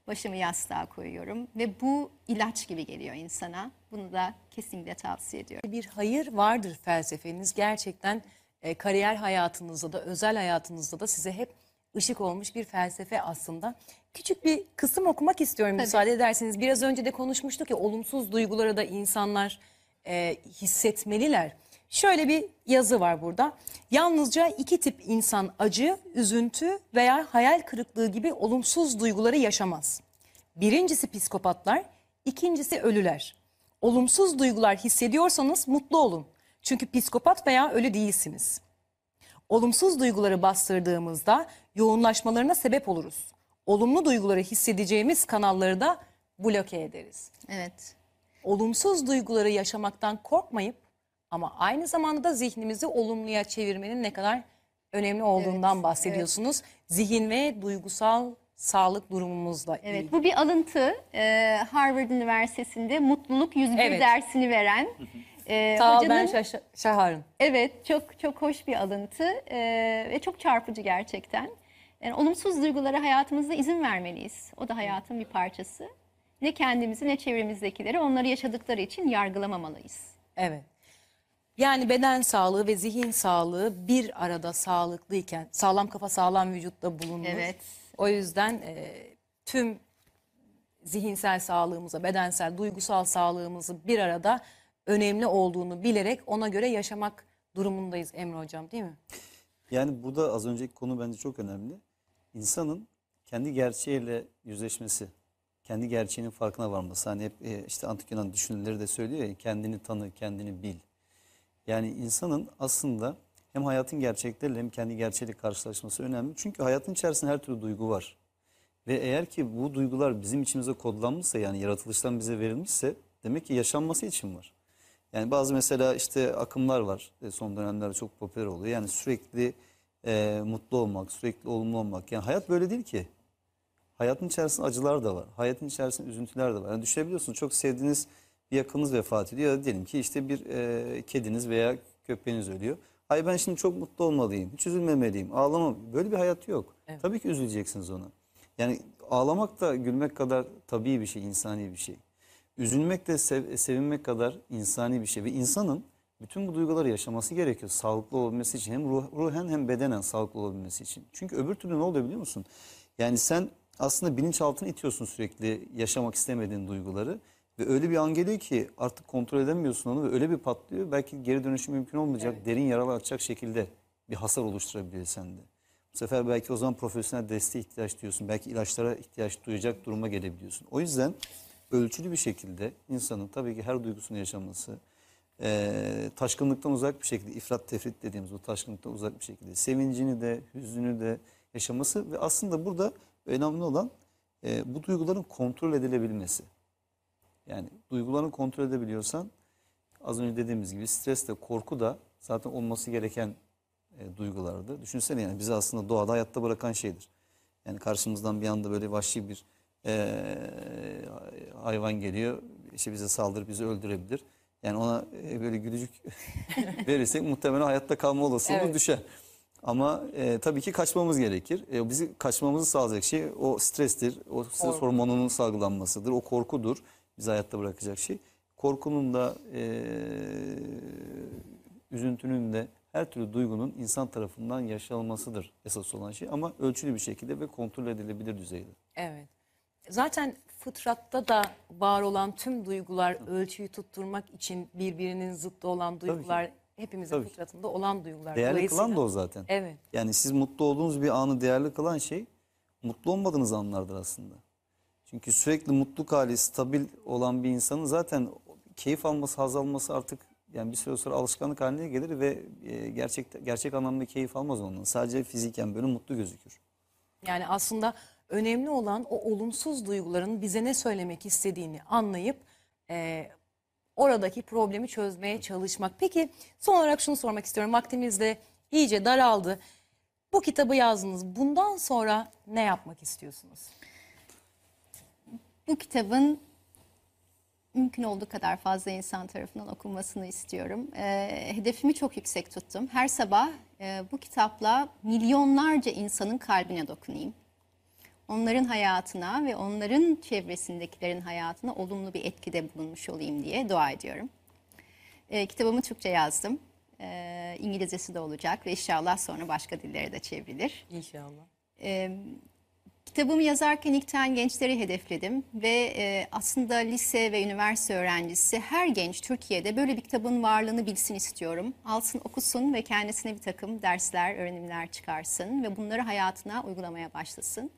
başımı yastığa koyuyorum ve bu ilaç gibi geliyor insana. Bunu da kesinlikle tavsiye ediyorum. Bir hayır vardır felsefeniz gerçekten e, kariyer hayatınızda da özel hayatınızda da size hep ışık olmuş bir felsefe aslında. Küçük bir kısım okumak istiyorum müsaade ederseniz. Biraz önce de konuşmuştuk ya olumsuz duyguları da insanlar e, hissetmeliler. Şöyle bir yazı var burada. Yalnızca iki tip insan acı, üzüntü veya hayal kırıklığı gibi olumsuz duyguları yaşamaz. Birincisi psikopatlar, ikincisi ölüler. Olumsuz duygular hissediyorsanız mutlu olun. Çünkü psikopat veya ölü değilsiniz. Olumsuz duyguları bastırdığımızda yoğunlaşmalarına sebep oluruz. Olumlu duyguları hissedeceğimiz kanalları da bloke ederiz. Evet. Olumsuz duyguları yaşamaktan korkmayıp ama aynı zamanda da zihnimizi olumluya çevirmenin ne kadar önemli olduğundan bahsediyorsunuz. Zihin ve duygusal sağlık durumumuzla Evet, ilgili. bu bir alıntı. Ee, Harvard Üniversitesi'nde mutluluk 101 Evet. dersini veren e, Sağ ol hocanın ben Şaş- Şahar'ın. Evet, çok çok hoş bir alıntı ee, ve çok çarpıcı gerçekten. Yani olumsuz duygulara hayatımızda izin vermeliyiz. O da hayatın bir parçası. Ne kendimizi ne çevremizdekileri onları yaşadıkları için yargılamamalıyız. Evet. Yani beden sağlığı ve zihin sağlığı bir arada sağlıklıyken sağlam kafa sağlam vücutta bulunur. Evet. O yüzden e, tüm zihinsel sağlığımıza, bedensel, duygusal sağlığımızı bir arada önemli olduğunu bilerek ona göre yaşamak durumundayız Emre Hocam değil mi? Yani burada az önceki konu bence çok önemli. İnsanın kendi gerçeğiyle yüzleşmesi, kendi gerçeğinin farkına varması. Hani hep e, işte antik Yunan düşünürleri de söylüyor ya kendini tanı, kendini bil. Yani insanın aslında hem hayatın gerçekleriyle hem kendi gerçeğiyle karşılaşması önemli. Çünkü hayatın içerisinde her türlü duygu var. Ve eğer ki bu duygular bizim içimize kodlanmışsa yani yaratılıştan bize verilmişse demek ki yaşanması için var. Yani bazı mesela işte akımlar var e, son dönemlerde çok popüler oluyor. Yani sürekli e, mutlu olmak, sürekli olumlu olmak. Yani hayat böyle değil ki. Hayatın içerisinde acılar da var. Hayatın içerisinde üzüntüler de var. Yani düşünebiliyorsunuz çok sevdiğiniz bir yakınınız vefat ediyor. Ya da diyelim ki işte bir e, kediniz veya köpeğiniz ölüyor. Ay ben şimdi çok mutlu olmalıyım, hiç üzülmemeliyim, ağlamam. Böyle bir hayat yok. Tabii ki üzüleceksiniz ona. Yani ağlamak da gülmek kadar tabii bir şey, insani bir şey. Üzülmek de sev- sevinmek kadar insani bir şey. Ve insanın bütün bu duyguları yaşaması gerekiyor sağlıklı olabilmesi için. Hem ruh, ruhen hem bedenen sağlıklı olabilmesi için. Çünkü öbür türlü ne oluyor biliyor musun? Yani sen aslında bilinçaltına itiyorsun sürekli yaşamak istemediğin duyguları. Ve öyle bir an geliyor ki artık kontrol edemiyorsun onu ve öyle bir patlıyor. Belki geri dönüşü mümkün olmayacak, derin yaralar açacak şekilde bir hasar oluşturabilir sende. Bu sefer belki o zaman profesyonel desteğe ihtiyaç duyuyorsun. Belki ilaçlara ihtiyaç duyacak duruma gelebiliyorsun. O yüzden ölçülü bir şekilde insanın tabii ki her duygusunu yaşaması, eee, taşkınlıktan uzak bir şekilde, ifrat tefrit dediğimiz o taşkınlıktan uzak bir şekilde sevincini de, hüznünü de yaşaması ve aslında burada önemli olan eee, bu duyguların kontrol edilebilmesi. Yani duygularını kontrol edebiliyorsan az önce dediğimiz gibi stres de korku da zaten olması gereken e, duygulardı. Düşünsene yani bizi aslında doğada hayatta bırakan şeydir. Yani karşımızdan bir anda böyle vahşi bir e, hayvan geliyor. işte bize saldırıp bizi öldürebilir. Yani ona e, böyle gülücük [LAUGHS] verirsek muhtemelen hayatta kalma olasılığı Evet. düşer. Ama e, tabii ki kaçmamız gerekir. E, bizi kaçmamızı sağlayacak şey o strestir. O stres Korku. hormonunun salgılanmasıdır. O korkudur. Bizi hayatta bırakacak şey. Korkunun da e, üzüntünün de her türlü duygunun insan tarafından yaşanılmasıdır esas olan şey. Ama ölçülü bir şekilde ve kontrol edilebilir düzeyde. Evet. Zaten fıtratta da var olan tüm duygular ölçüyü tutturmak için birbirinin zıttı olan duygular hepimizin Tabii fıtratında olan duygular. Değerli kılan da o zaten. Evet. Yani siz mutlu olduğunuz bir anı değerli kılan şey mutlu olmadığınız anlardır aslında. Çünkü sürekli mutluluk hali stabil olan bir insanın zaten keyif alması, haz alması artık yani bir süre sonra alışkanlık haline gelir ve e, gerçek gerçek anlamda keyif almaz ondan. Sadece fiziken böyle mutlu gözükür. Yani aslında önemli olan o olumsuz duyguların bize ne söylemek istediğini anlayıp e, oradaki problemi çözmeye çalışmak. Peki son olarak şunu sormak istiyorum. Vaktimiz de iyice daraldı. Bu kitabı yazdınız. Bundan sonra ne yapmak istiyorsunuz? Bu kitabın mümkün olduğu kadar fazla insan tarafından okunmasını istiyorum. Ee, hedefimi çok yüksek tuttum. Her sabah e, bu kitapla milyonlarca insanın kalbine dokunayım. Onların hayatına ve onların çevresindekilerin hayatına olumlu bir etkide bulunmuş olayım diye dua ediyorum. Ee, kitabımı Türkçe yazdım. Ee, İngilizcesi de olacak ve inşallah sonra başka dillere de çevrilir. İnşallah. Kitabımı yazarken ilkten gençleri hedefledim ve e, aslında lise ve üniversite öğrencisi her genç Türkiye'de böyle bir kitabın varlığını bilsin istiyorum. Alsın, okusun ve kendisine bir takım dersler, öğrenimler çıkarsın ve bunları hayatına uygulamaya başlasın.